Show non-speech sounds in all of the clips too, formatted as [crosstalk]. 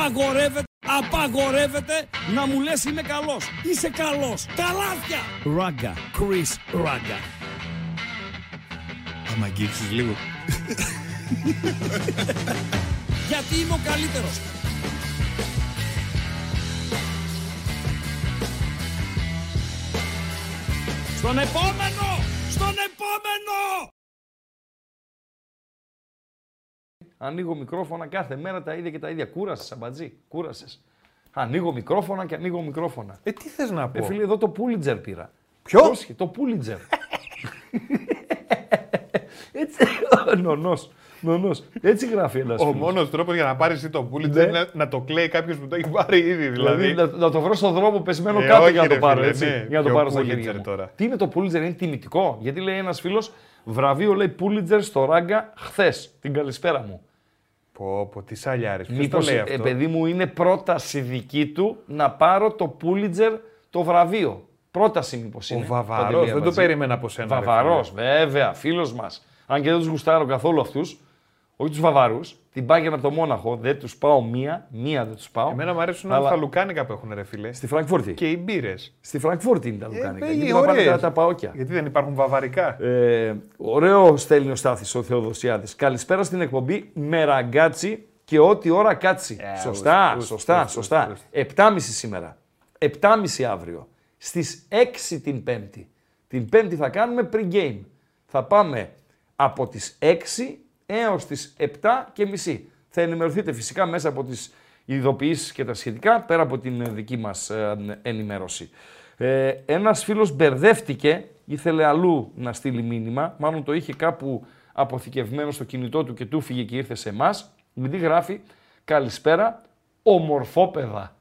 Απαγορεύεται, απαγορεύεται να μου λες είμαι καλός. Είσαι καλός. Καλάθια. Ράγκα. Chris Ράγκα. Άμα αγγίξεις λίγο. [laughs] Γιατί είμαι ο καλύτερος. Στον επόμενο! Στον επόμενο! Ανοίγω μικρόφωνα κάθε μέρα τα ίδια και τα ίδια. Κούρασες, σαμπατζή. Κούρασες. Ανοίγω μικρόφωνα και ανοίγω μικρόφωνα. Ε, τι θες να Ε, πω; φίλε, εδώ το Πούλιτζερ πήρα. Ποιο; Πρόσχε, το Πούλιτζερ. [laughs] Έτσι. Νονός. Νονός. Έτσι γράφει ένας Ο μόνος τρόπος για να πάρεις εσύ το πουλίτζερ Ναι. είναι να, να το κλαίει κάποιος που το έχει πάρει ήδη. Δηλαδή. Δηλαδή, να, να το βρω στον δρόμο πεσμένο Ε, κάτω όχι, για να το ρε πάρω. φίλε, έτσι, ναι. για να το Ποιο πάρω στα Pulitzer χέρια μου. τώρα. Τι είναι το Pulitzer, είναι τιμητικό; Γιατί λέει ένας φίλος, βραβείο λέει Pulitzer στο ράγκα χθες. Την καλησπέρα μου. Πω, πω, τις σαλιάρης. Ποιος το Μήπως, λέει ε, αυτό; παιδί μου, είναι πρόταση δική του να πάρω το Pulitzer το βραβείο. Πρόταση μήπως Ο είναι. Βαβαρός, Παντελή δεν το Αμπατζή. περίμενα από σένα. ρε Βαβαρός, φίλε. βέβαια, φίλος μας. Αν και δεν τους γουστάρω καθόλου αυτούς. Όχι τους Βαβαρούς. Την πάγαινα από το Μόναχο. Δεν τους πάω μία. Μία δεν τους πάω. Εμένα μου αρέσουν Αλλά- όλα τα λουκάνικα που έχουν ρε φίλε. Στη Φραγκφούρτη. Και οι μπύρες. Στη Φραγκφούρτη είναι τα λουκάνικα. Ε, γιατί ωραίες. πάνε τα, τα παόκια. Γιατί δεν υπάρχουν βαβαρικά. Ε, ωραίο στέλνει ο Στάθης ο Θεοδοσιάδης. Καλησπέρα στην εκπομπή με ραγκάτσι και ό,τι ώρα κάτσει. Ε, σωστά, ουστ, σωστά, ουστ, σωστά. ουστ, 7.30 σήμερα. 7.30 αύριο. Στις 6 την Πέμπτη. Την Πέμπτη θα κάνουμε pre-game. Θα πάμε από τις 6 έως τις 7 και μισή. Θα ενημερωθείτε φυσικά μέσα από τις ειδοποιήσεις και τα σχετικά, πέρα από την ε, δική μας ε, ενημέρωση. Ε, ένας φίλος μπερδεύτηκε, ήθελε αλλού να στείλει μήνυμα, μάλλον το είχε κάπου αποθηκευμένο στο κινητό του και του φύγε και ήρθε σε εμάς. Γιατί γράφει, καλησπέρα, ομορφόπεδα.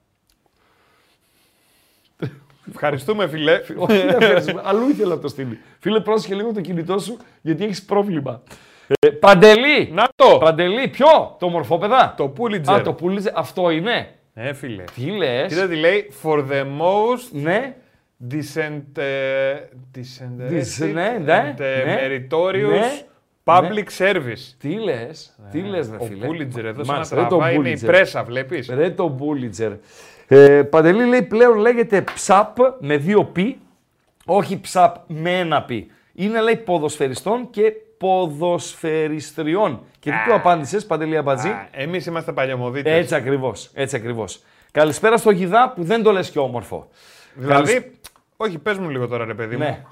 Ευχαριστούμε φιλέ. Όχι, δεν ευχαριστούμε. Αλλού ήθελα να το στείλει. Φίλε, πρόσεχε λίγο το κινητό σου, γιατί έχεις πρόβλημα. Ε, Παντελή! Να το! Παντελή, ποιο; Το ομορφόπεδα. Το Pulitzer. Α, το πούλιτζε. Αυτό είναι. Ε, φίλε. Τι λες; Κοίτα τι λέει. For the most Ναι. decent, ε, Dis- disinterested ναι, ναι, and ε, ναι, meritorious ναι, public service. Τι λες. Τι λες, ρε Ο φίλε. Pulitzer εδώ σαν να Μάλιστα, ρε, το τραβάει είναι η Pulitzer. πρέσα, βλέπεις. Ρε το Πούλιτζερ. Ε, Παντελή λέει πλέον λέγεται ψαπ με δύο πι, όχι ψαπ με ένα πι. Είναι λέει ποδοσφαιριστών και ποδοσφαιριστριών. Και τι του απάντησες Παντελή Αμπατζή; Α, Εμείς είμαστε παλιωμοδίτες. Έτσι ακριβώς, έτσι ακριβώς. Καλησπέρα στο Γιδά που δεν το λες και όμορφο. Δηλαδή, όχι πες μου λίγο τώρα ρε παιδί μου. Ναι.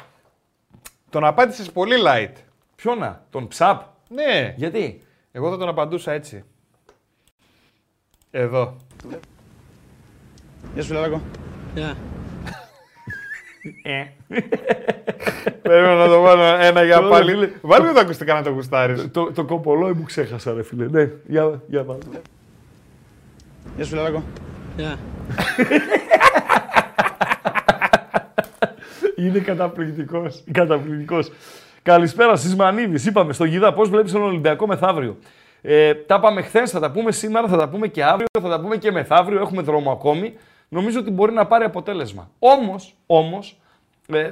Τον απάντησες πολύ light. Ποιο να, τον ψαπ; Ναι. Γιατί; Εγώ θα τον απαντούσα έτσι. Εδώ. Γεια σου, Φιλαράκο. [laughs] [laughs] Ε. Πρέπει να το βάλω ένα για Τώρα, πάλι. φίλε. Βάλε τα ακουστικά να το γουστάρεις. το, το κοπολόι μου ξέχασα ρε φίλε. Ναι, για, για βάλε. Γεια σου, Φιλαράκο. Είναι καταπληκτικός. Καταπληκτικός. Καλησπέρα στις Μανίδης. Είπαμε στο Γιδά πώς βλέπεις τον Ολυμπιακό μεθαύριο. Ε, τα πάμε χθες, θα τα πούμε σήμερα, θα τα πούμε και αύριο, θα τα πούμε και μεθαύριο. Έχουμε δρόμο ακόμη. Νομίζω ότι μπορεί να πάρει αποτέλεσμα. Όμως, όμως, ε,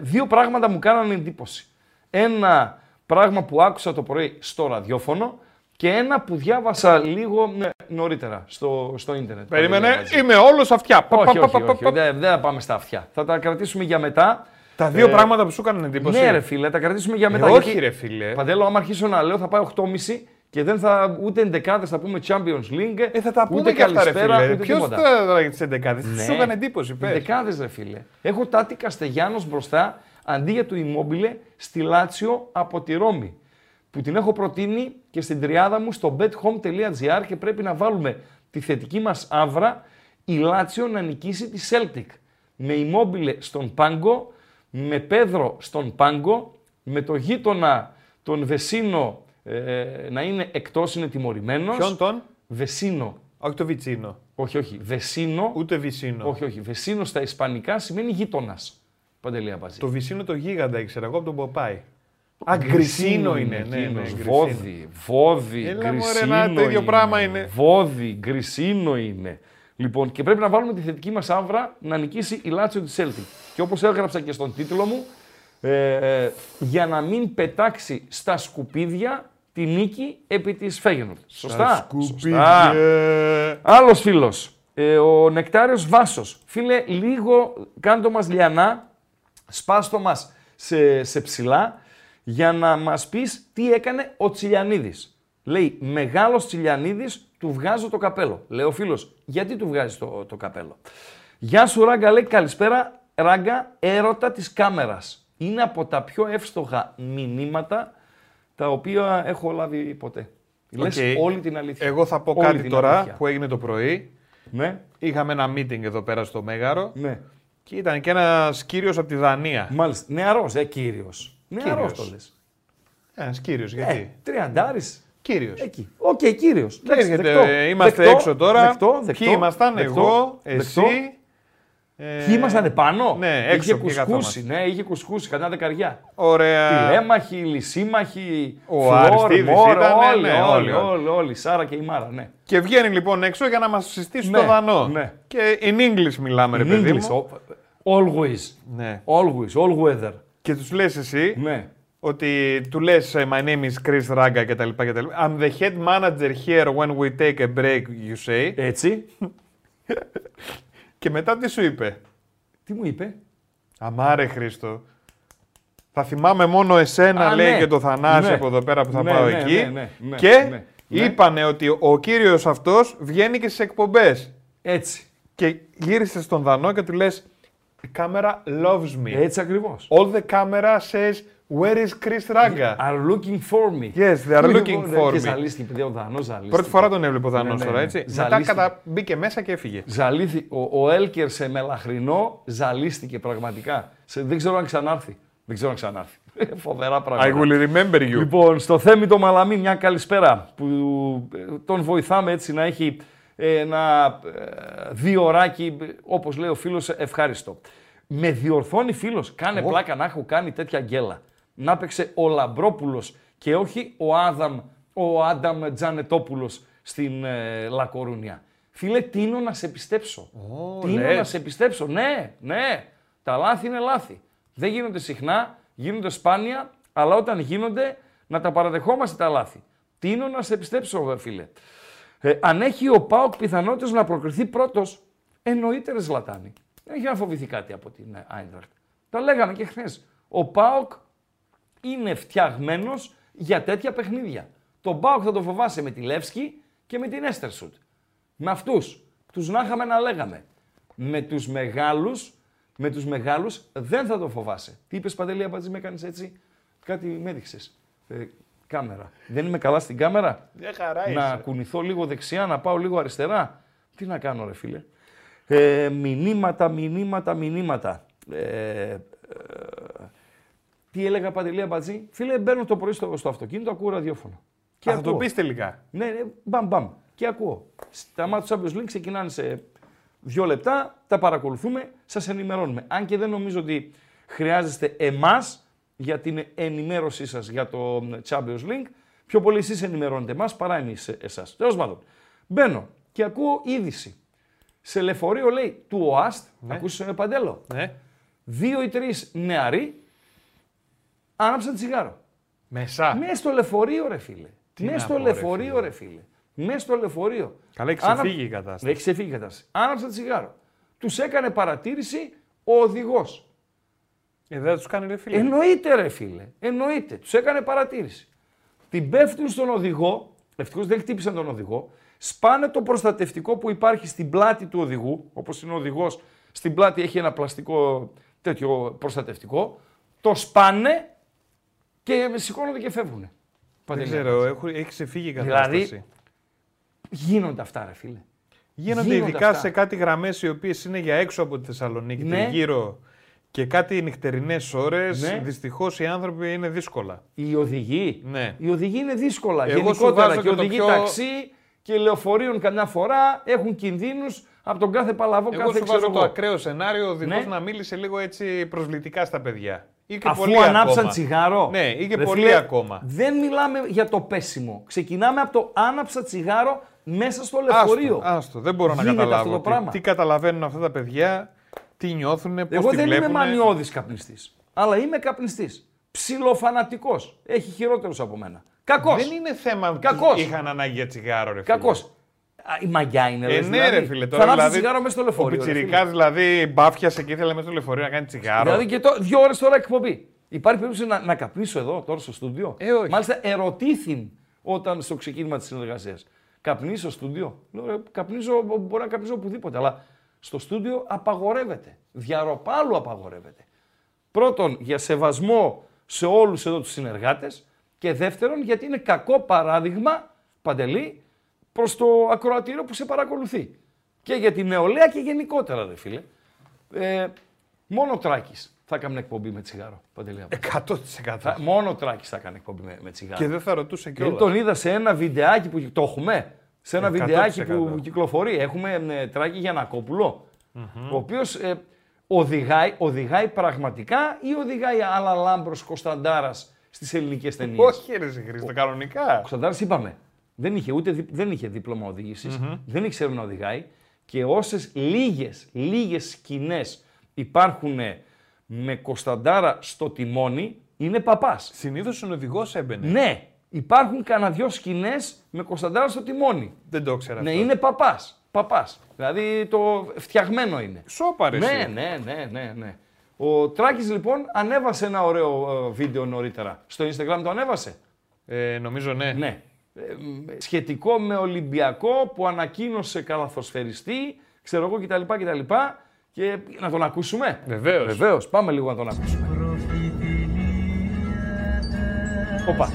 δύο πράγματα μου κάνανε εντύπωση. Ένα πράγμα που άκουσα το πρωί στο ραδιόφωνο και ένα που διάβασα λίγο ναι, νωρίτερα στο, στο ίντερνετ. Περίμενε, Παντελή, είμαι όλος αυτιά. Πα, όχι, πα, όχι, πα, όχι, πα, όχι, πα. Δεν, δεν θα πάμε στα αυτιά. Θα τα κρατήσουμε για μετά. Τα δύο Ε, πράγματα που σου έκαναν εντύπωση. Ναι, ρε φίλε, τα κρατήσουμε για Ε, μετά. όχι, γιατί, ρε φίλε. Παντέλο, άμα αρχίσω να λέω, θα πάει 8.30 και δεν θα ούτε εντεκάδες θα πούμε Champions League. Ε, θα τα πούμε ούτε και αυτά, ρε καλησπέρα, φίλε. ούτε Ποιος τίποτα. θα δράγει τις 11 Τι Ναι. σου έκανε εντύπωση, πες. Δεκάδε, ρε φίλε. Έχω Τάτι Καστεγιάνος μπροστά αντί για του Immobile στη Λάτσιο από τη Ρώμη. Που την έχω προτείνει και στην τριάδα μου στο bethome.gr και πρέπει να βάλουμε τη θετική μας άβρα η Λάτσιο να νικήσει τη Celtic. Με Immobile στον πάγκο, με Πέδρο στον πάγκο, με το γείτονα τον Βεσίνο ε, να είναι εκτός, είναι τιμωρημένος. Ποιον τον, Βεσίνο. όχι το Βιτσίνο. Όχι, όχι. Βεσίνο. Ούτε Βυσίνο. Όχι, όχι. Βεσίνο στα ισπανικά σημαίνει γείτονας. Παντελή Αμπατζή. Το Βυσίνο το γίγαντα ήξερα εγώ από τον Ποπάι. Α, γκρισίνο είναι. Ναι, ναι, εκείνος. γκρισίνο. Βόδι, βόδι, Έλα, μωρέ, γκρισίνο ένα τέτοιο πράγμα είναι. Βόδι, γκρισίνο είναι. Λοιπόν, και πρέπει να βάλουμε τη θετική μας άβρα να νικήσει η Λάτσιο της Celtic. Και όπως έγραψα και στον τίτλο μου, ε, ε, για να μην πετάξει στα σκουπίδια τη νίκη επί της Φέγενορτ. Σωστά; Σκουπίδια. Άλλος φίλος, ε, ο Νεκτάριος Βάσος. Φίλε, λίγο κάντο μας λιανά, σπάστο μας σε, σε ψιλά, για να μας πεις τι έκανε ο Τσιλιανίδης. Λέει, μεγάλος Τσιλιανίδης, του βγάζω το καπέλο. Λέει ο φίλος, γιατί του βγάζεις το, το καπέλο; Γεια σου Ράγκα, λέει, καλησπέρα. Ράγκα, έρωτα της κάμερας. Είναι από τα πιο εύστοχα μηνύματα τα οποία έχω λάβει ποτέ. Λες Οκ. όλη την αλήθεια. Εγώ θα πω Όλη κάτι την τώρα αλήθεια. που έγινε το πρωί. Ναι, Είχαμε ένα meeting εδώ πέρα στο Μέγαρο ναι. και ήταν και ένας κύριος από τη Δανία. Μάλιστα. Νεαρός, ε, κύριος. Νεαρός Κύριος. το λες. Ένας κύριος, Ε, γιατί; τριαντάρι. Κύριος. Εκεί. Οκ, κύριος. Και έρχεται, είμαστε έξω τώρα. Δεκτό, δεκτό, Ποιοι ήμασταν, δεκτό, εγώ, δεκτό. εσύ. Ε, Ποιοι ήμασταν επάνω. Ναι, έξω Είχε και κουσκούσει, καθόμαστε. ναι, είχε κουσκούσει κατά δεκαριά. Ωραία. Τηλέμαχοι, λυσίμαχοι, Ο Φλόρ, Αριστίδης Μόρ, ήταν, όλοι, ναι, όλοι, όλοι, όλοι, όλοι, η Σάρα και η Μάρα, ναι. Και βγαίνει λοιπόν έξω για να μας συστήσει Ναι, το δανό. ναι. Και in English μιλάμε, ρε In παιδί English, μου. o- always, Ναι. always, all weather. Και τους λες εσύ Ναι. ότι του λες My name is Chris Raga κτλ. κτλ. I'm the head manager here when we take a break, you say. Έτσι. [laughs] Και μετά τι σου είπε; Τι μου είπε; Αμάρε Χρήστο. Θα θυμάμαι μόνο εσένα, Α, λέει, ναι. και το Θανάση Ναι. από εδώ πέρα που θα Ναι, πάω ναι, εκεί. ναι, ναι, ναι, και ναι, ναι. είπανε ότι ο κύριος αυτός βγαίνει και στις εκπομπές. Έτσι. Και γύρισε στον Δανό και του λες «Η κάμερα loves me. Έτσι ακριβώς. All the camera says where is Chris Raga; Are looking for me. Yes, they are looking Λοιπόν, for Και me. ζαλίστηκε, παιδιά, ο Δανός ζαλίστηκε. Πρώτη φορά τον έβλεπε ο Δανός Ναι, ναι, τώρα, ναι. έτσι. Μετά Ζαλίστηκε. κατα... μπήκε μέσα και έφυγε. Ζαλήθη, ο, ο Έλκερ σε μελαχρινό ζαλίστηκε πραγματικά. Σε, δεν ξέρω αν ξανάρθει. Δεν ξέρω αν ξανάρθει. [laughs] Φοβερά πράγματα. I will remember you. Λοιπόν, στο Θέμη το Μαλαμί μια καλησπέρα που ε, τον βοηθάμε έτσι να έχει ε, ένα ε, δύο ωράκι, ε, όπως λέει ο φίλος, ευχάριστο. Με διορθώνει φίλος, κάνε πλάκα να έχω κάνει τέτοια γκέλα. Να έπαιξε ο Λαμπρόπουλος και όχι ο Άδαμ, ο Άνταμ Τζανετόπουλος στην ε, Λακορούνια. Φίλε, τίνω να σε πιστέψω. τίνω λες. να σε πιστέψω. Ναι, ναι. Τα λάθη είναι λάθη. Δεν γίνονται συχνά, γίνονται σπάνια, αλλά όταν γίνονται να τα παραδεχόμαστε τα λάθη. Τίνω να σε πιστέψω, βέβαια, φίλε. Ε, αν έχει ο Πάοκ πιθανότητες να προκριθεί πρώτος, εννοείται ρε Ζλατάνη. Δεν έχει να φοβηθεί κάτι από την Άιντρακτ. Τα λέγαμε και χθες. Ο Πάοκ είναι φτιαγμένος για τέτοια παιχνίδια. Τον Πάοκ θα το φοβάσαι με τη Λεύσκη και με την Έστερσουτ. Με αυτούς. Τους να είχαμε να λέγαμε. Με τους μεγάλους, με τους μεγάλους δεν θα το φοβάσαι. Τι είπες Παντελή Αμπατζή, με έκανε έτσι; Κάτι με έδειξες. Ε, κάμερα. Δεν είμαι καλά στην κάμερα; Μια χαρά να κουνηθώ λίγο δεξιά, να πάω λίγο αριστερά; Τι να κάνω, ρε φίλε; Ε, μηνύματα, μηνύματα, μηνύματα. Ε, ε, τι έλεγα Παντελή Αμπατζή; Φίλε, μπαίνω το πρωί στο, στο αυτοκίνητο, ακούω ραδιόφωνο. Και Α, θα το ακούω. πεις τελικά. Ναι, ναι, μπαμ, μπαμ. Και ακούω. Στα μάτια του Champions League ξεκινάνε σε δύο λεπτά, τα παρακολουθούμε, σας ενημερώνουμε. Αν και δεν νομίζω ότι χρειάζεστε εμάς για την ενημέρωσή σας για το Champions League, πιο πολύ εσείς ενημερώνετε εμάς παρά εμείς εσάς. Τέλος πάντων, μπαίνω και ακούω είδηση. Σε λεωφορείο λέει του ΟΑΣΤ, ναι. ακούς ε, Παντέλο, Ναι. δύο ή τρεις νεαροί άναψαν τσιγάρο. Μεσά. Μέσα στο λεωφορείο, ρε φίλε. Μέσα να στο πω, ρε λεωφορείο, φίλε. ρε φίλε. Μέσα στο λεωφορείο. Καλά, έχει Άνα- ξεφύγει η κατάσταση. Έχει ξεφύγει η κατάσταση. Άναψαν τσιγάρο. Τους έκανε παρατήρηση ο οδηγός. Ε, δεν θα τους κάνει ρε φίλε. Εννοείται, ρε φίλε. Εννοείται. Τους έκανε παρατήρηση. Την πέφτουν στον οδηγό. Ευτυχώς δεν χτύπησαν τον οδηγό. Σπάνε το προστατευτικό που υπάρχει στην πλάτη του οδηγού. Όπως είναι ο οδηγός, στην πλάτη έχει ένα πλαστικό τέτοιο προστατευτικό. Το σπάνε και σηκώνονται και φεύγουν. Δεν ξέρω, έχω- έχει ξεφύγει η Δηλαδή, κατάσταση. Γίνονται αυτά, ρε φίλε. Γίνονται, γίνονται ειδικά αυτά. σε κάτι γραμμές οι οποίες είναι για έξω από τη Θεσσαλονίκη, Ναι. γύρω και κάτι νυχτερινές ώρες. Ναι. Δυστυχώς οι άνθρωποι είναι δύσκολα. Οι οδηγοί. Ναι. Οι οδηγοί είναι δύσκολα. Εγώ σου Γενικότερα βάζω και και το οδηγοί πιο- ταξί και λεωφορείων καμιά φορά έχουν κινδύνους από τον κάθε παλαβό, Εγώ κάθε σου ξέρω βάζω το εγώ. ακραίο σενάριο, ο οδηγός Ναι. να μίλησε λίγο έτσι προσβλητικά στα παιδιά. Ή και Αφού πολύ ανάψαν ακόμα. τσιγάρο. Ναι, ή και Ρε πολύ φίλε, ακόμα. Δεν μιλάμε για το πέσιμο. Ξεκινάμε από το άναψα τσιγάρο μέσα στο λεωφορείο. Άστο, άστο, δεν μπορώ να Γίνεται καταλάβω. αυτό το τι- πράγμα. Τι, καταλαβαίνουν αυτά τα παιδιά, τι νιώθουν, πώς Εγώ τη δεν βλέπουν. είμαι μανιώδης καπνιστής. Αλλά είμαι καπνιστής. Ψιλοφανατικός. Έχει χειρότερους από μένα. Κακός. Δεν είναι θέμα ότι Κακός. είχαν ανάγκη για τσιγάρο, ρε φίλε. Κακός. Η μαγιά είναι. Ε, λες, ναι, δηλαδή. ρε φίλε. Θα Τώρα, ανάψει δηλαδή, τσιγάρο μέσα στο λεωφορείο. Ο ρε, φίλε. Πιτσιρικά δηλαδή μπάφιασε και ήθελε μέσα στο λεωφορείο να κάνει τσιγάρο. Δηλαδή και το, δύο ώρες τώρα εκπομπή. Υπάρχει περίπτωση να, να καπνίσω εδώ, τώρα στο στούντιο; Ε, όχι. Μάλιστα ερωτήθην όταν στο ξεκίνημα της συνεργασίας. Καπνίσω στο στούντιο; Λέω, ρε, καπνίζω, μπορεί να καπνίζω οπουδήποτε, αλλά στο στούντιο απαγορεύεται. Διαρροπάλου απαγορεύεται. Πρώτον, για σεβασμό σε όλους εδώ τους συνεργάτες και δεύτερον, γιατί είναι κακό παράδειγμα, Παντελή, προς το ακροατήριο που σε παρακολουθεί. Και για την νεολαία και γενικότερα, δε φίλε. Ε, μόνο ο Τράκης θα έκανε εκπομπή με τσιγάρο, Παντελή. 100%. Θα- μόνο ο Τράκης θα έκανε εκπομπή με, με τσιγάρο. Και δεν θα ρωτούσε Γιατί κιόλας. τον είδα σε ένα βιντεάκι που το έχουμε; Σε ένα 100%. βιντεάκι που κυκλοφορεί. Έχουμε ε, τράκι Γιανακόπουλο, ο οποίος ε, οδηγάει, οδηγάει πραγματικά ή οδηγάει άλλα λάμπρος Κωνσταντάρας στις ελληνικές ταινίες; Όχι, ρε Χρήστο, κανονικά. Ο Κωνσταντάρας είπαμε, δεν είχε, ούτε, δι- δεν είχε δίπλωμα οδήγησης, δεν ήξερε να οδηγάει και όσες λίγες, λίγες σκηνές υπάρχουν με Κωνσταντάρα στο τιμόνι, είναι παπάς. Συνήθως ο οδηγός έμπαινε. Ναι, υπάρχουν κανένα δυο σκηνές με Κωνσταντάρα στο τιμόνι. Δεν το ήξερα Ναι, αυτό. είναι παπάς. Παπάς. Δηλαδή το φτιαγμένο είναι. Σόπα, ρε, Ναι, εσύ. ναι, ναι, ναι, ναι. Ο Τράκης λοιπόν ανέβασε ένα ωραίο ε, βίντεο νωρίτερα. Στο Instagram το ανέβασε; Ε, νομίζω ναι. Ναι. Ε, μ, σχετικό με Ολυμπιακό που ανακοίνωσε καλαθοσφαιριστή, ξέρω εγώ κτλ. κτλ. Και να τον ακούσουμε; Βεβαίως. Βεβαίως. Πάμε λίγο να τον ακούσουμε. Όπα.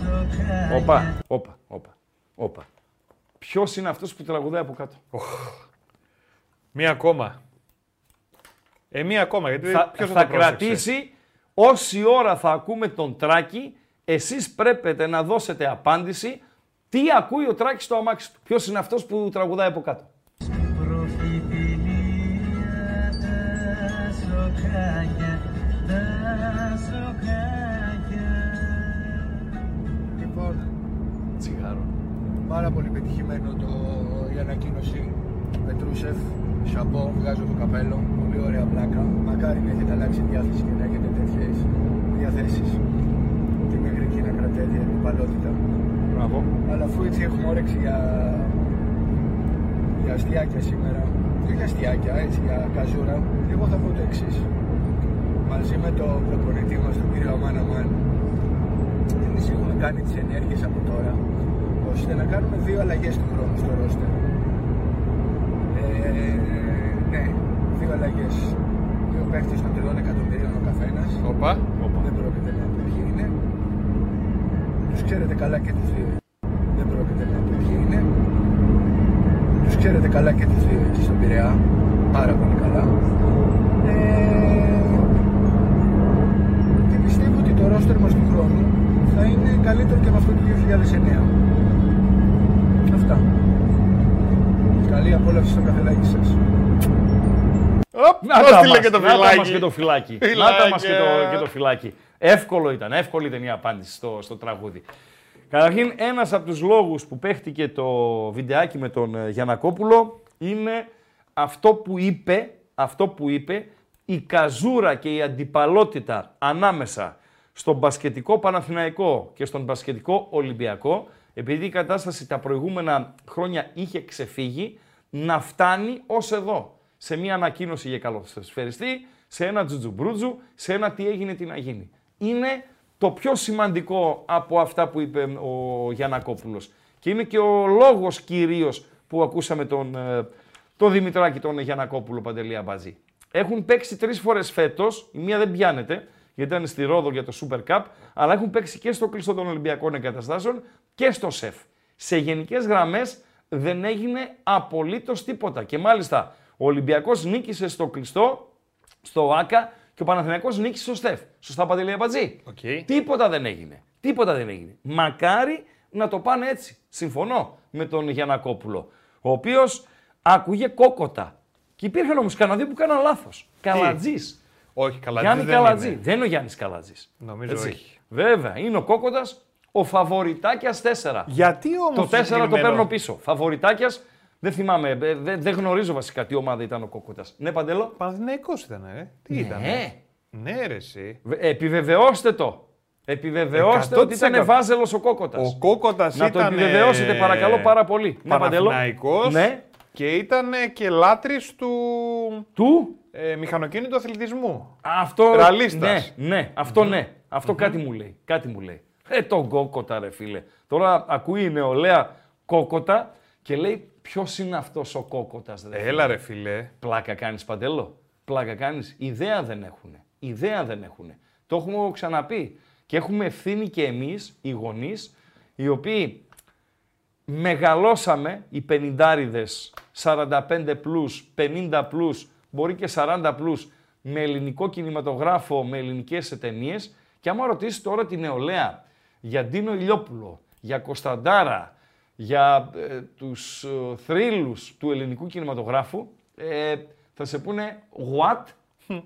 Όπα. Όπα. Όπα. Όπα. Ποιος είναι αυτός που τραγουδάει από κάτω; Μία ακόμα. Ε, μία ακόμα, γιατί θα, ποιος θα, θα το πρόσεξε; κρατήσει όση ώρα θα ακούμε τον Τράκη, εσείς πρέπει να δώσετε απάντηση τι ακούει ο Τράκης στο αμάξι του; Ποιος είναι αυτός που τραγουδάει από κάτω; Λοιπόν, Τσιγάρο. πάρα πολύ πετυχημένο το, η ανακοίνωση Πετρούσεφ. Σαπό, βγάζω το καπέλο. Πολύ ωραία πλάκα. Μακάρι να έχετε αλλάξει διάθεση και να έχετε τέτοιες διαθέσεις. Και μέχρι εκεί να κρατάει η αντιπαλότητα. Μπράβο. Αλλά αφού έτσι έχουμε όρεξη για, για αστιάκια σήμερα, όχι για αστιάκια, έτσι για καζούρα, εγώ θα πω το εξής. Μαζί με το προπονητή μας, τον κύριο Αμάνα Μάν, εμείς έχουμε κάνει τις ενέργειες από τώρα, ώστε να κάνουμε δύο αλλαγές του χρόνου στο ρόστερ. Ε, ναι, δύο αλλαγές. Δύο παίχτε των τριών εκατομμυρίων ο καθένας. Όπα. Ξέρετε καλά και τους δύο. Δεν πρόκειται να πω ποιοι είναι. Τους ξέρετε καλά και τους δύο εκεί στον Πειραιά. Πάρα πολύ καλά. Ε, και πιστεύω ότι το ρόστερ μας του χρόνου θα είναι καλύτερο και με αυτό του 2009. Αυτά. Καλή απόλαυση στο καφεδάκι σας. Οπ, Να πώς τα στείλε μας, και το να τα μας φυλάκι. και το φυλάκι. Φυλάκια. Να τα μας και το, και το φυλάκι. Εύκολο ήταν, εύκολη ήταν η απάντηση στο, στο τραγούδι. Καταρχήν, ένας από τους λόγους που παίχτηκε το βιντεάκι με τον ε, Γιανακόπουλο είναι αυτό που είπε, αυτό που είπε η καζούρα και η αντιπαλότητα ανάμεσα στον μπασκετικό Παναθηναϊκό και στον μπασκετικό Ολυμπιακό, επειδή η κατάσταση τα προηγούμενα χρόνια είχε ξεφύγει, να φτάνει ως εδώ. Σε μια ανακοίνωση για καλοσφαιριστή, σε ένα τζουτζουμπρούτζου, σε ένα τι έγινε, τι να γίνει. Είναι το πιο σημαντικό από αυτά που είπε ο Γιανακόπουλος. Και είναι και ο λόγος κυρίως που ακούσαμε τον, ε, τον Δημητράκη, τον Γιανακόπουλο Παντελή Αμπατζή. Έχουν παίξει τρεις φορές φέτος, η μία δεν πιάνεται, γιατί ήταν στη Ρόδο για το Super Cup, αλλά έχουν παίξει και στο κλειστό των Ολυμπιακών Εγκαταστάσεων και στο ΣΕΦ. Σε γενικές γραμμές δεν έγινε απολύτως τίποτα. Και μάλιστα ο Ολυμπιακός νίκησε στο κλειστό, στο ΟΑΚΑ και ο Παναθηναϊκός νίκησε στο ΣΕΦ. Σωστά Παντελή Αμπατζή. Οκ. Τίποτα δεν έγινε. Τίποτα δεν έγινε. Μακάρι να το πάνε έτσι. Συμφωνώ με τον Γιανακόπουλο, ο οποίος άκουγε κόκοτα. Και υπήρχαν όμως κανένα δύο που κάναν λάθος. Καλατζής. Όχι, καλά. Γιάννη δεν Καλατζή. είναι. Δεν είναι ο Γιάννης Καλατζής. Νομίζω όχι. Βέβαια, είναι ο κόκοτας ο φαβοριτάκιας 4. Γιατί Το όμως 4 το παίρνω πίσω. Φαβοριτάκιας δεν θυμάμαι, ε, δεν, δεν γνωρίζω βασικά τι ομάδα ήταν ο κόκοτα. Ναι, Παντελό. Παναθηναϊκός ήταν, ε. Τι Ναι. ήταν. Ναι, ρε, εσύ. Βε- Επιβεβαιώστε το. Επιβεβαιώστε ότι 100%. ήταν βάζελος ο Κόκοτα. Ο Κόκοτα Να ήταν. το επιβεβαιώσετε παρακαλώ πάρα πολύ. Ναι, Παντελό. Παναθηναϊκός Ναι. Και ήταν και λάτρης του Του; ε, μηχανοκίνητου αθλητισμού. Αυτό. Ραλίστας. Ναι, ναι, αυτό ναι. Αυτό κάτι μου λέει. Κάτι μου λέει. Ε, τον κόκοτα, ρε φίλε. Τώρα ακούει η νεολαία κόκοτα και λέει ποιος είναι αυτός ο κόκοτα, ρε. φίλε; Έλα ρε φίλε. Πλάκα κάνεις παντελό. Πλάκα κάνεις; Ιδέα δεν έχουν. Ιδέα δεν έχουν. Το έχουμε ξαναπεί. Και έχουμε ευθύνη και εμείς, οι γονείς, οι οποίοι μεγαλώσαμε οι πενηντάριδες 45 πλούς, 50 πλούς, μπορεί και 40 πλούς με ελληνικό κινηματογράφο, με ελληνικές ταινίε. και άμα ρωτήσεις τώρα τη νεολαία για Ντίνο Ηλιόπουλο, για Κωνσταντάρα, για ε, τους ε, θρύλους του ελληνικού κινηματογράφου, ε, θα σε πούνε what, ε,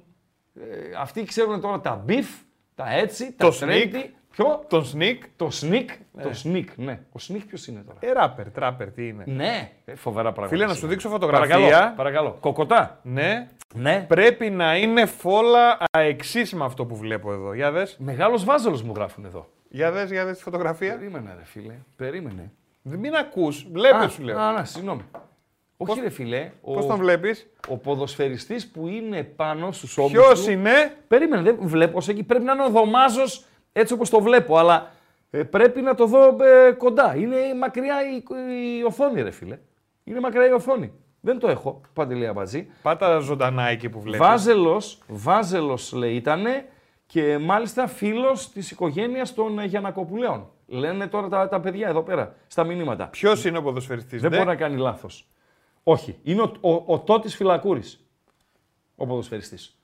αυτοί ξέρουν τώρα τα μπιφ, τα έτσι, τα Το τρέντι. Ποιο; Τον Σνικ. Το sneak. Το sneak, ναι. Ο sneak ποιος είναι τώρα; Ε, ράπερ, τράπερ, τι είναι; Ναι, ε, φοβερά πράγματα. Φίλε, να σου σήμερα. δείξω φωτογραφία. Παρακαλώ, παρακαλώ. Κοκοτά. Ναι. Ναι. Πρέπει να είναι φόλα αεξής με αυτό που βλέπω εδώ. Για δες, Μεγάλος βάζελος μου γράφουν εδώ. για δες, για δες τη φωτογραφία. Περίμενε ρε φίλε, περίμενε. Δεν μην ακούς, βλέπεις Α, σου λέω. Α, να, συγγνώμη. Όχι ρε φίλε, ο, Πώς τον βλέπεις; ο ποδοσφαιριστής που είναι πάνω στους ώμους Ποιος του... είναι; Περίμενε, δεν βλέπω ως εκεί. Πρέπει να είναι ο Δωμάζος έτσι όπως το βλέπω, αλλά ε, πρέπει να το δω ε, κοντά. Είναι μακριά η, η οθόνη ρε φίλε. Είναι μακριά η οθόνη. Δεν το έχω, Παντελία Μπατζή. Πάτα ζωντανά εκεί που βλέπεις. Βάζελος, Βάζελος λέει ήτανε και μάλιστα φίλος της οικογένειας των ε, Γιανακοπουλέων. Λένε τώρα τα, τα παιδιά εδώ πέρα, στα μηνύματα. Ποιος είναι ο ποδοσφαιριστής. Δεν ναι; μπορεί να κάνει λάθος. Όχι, είναι ο, ο, ο Τότης Φυλακούρης, ο ποδοσφαιριστής.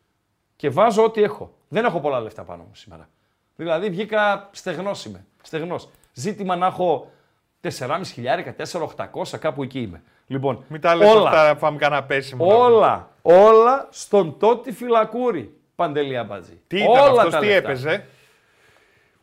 Και βάζω ό,τι έχω. Δεν έχω πολλά λεφτά πάνω μου σήμερα. Δηλαδή βγήκα στεγνός είμαι, στεγνός. Ζήτημα να έχω 4,5 χιλιάρικα, 4,800, κάπου εκεί είμαι. Λοιπόν, Μην τα λες όλα, αυτά, πάμε κανένα πέσιμο. Όλα, όλα στον Τότι Φυλακούρη. Παντελή Αμπατζή. Τι ήταν όλα αυτός, τα τι λεφτά. έπαιζε;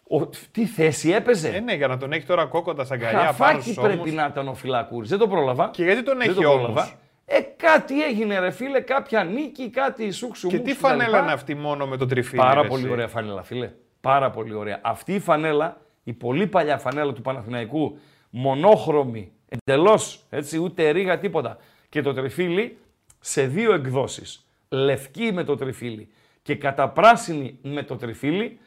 Ο, τι θέση έπαιζε; Ε, ναι, για να τον έχει τώρα κόκοντα στα αγκαλιά πάνω Χαφάκι στους πρέπει ώμους. να ήταν ο Φυλακούρης. Δεν το πρόλαβα. Και γιατί τον Δεν έχει το όμως; πρόλαβα. Ε, κάτι έγινε ρε φίλε, κάποια νίκη, κάτι σούξου Και μουξου τι κτλ. φανέλα είναι αυτή μόνο με το τριφύλι. Πάρα ρε, πολύ εσύ; ωραία φανέλα, φίλε. Πάρα πολύ ωραία. Αυτή η φανέλα, η πολύ παλιά φανέλα του Παναθηναϊκού, μονόχρωμη, εντελώς έτσι, ούτε ρίγα τίποτα. Και το τριφύλι σε δύο εκδόσεις. Λευκή με το τριφύλι και καταπράσινη με το τριφύλι,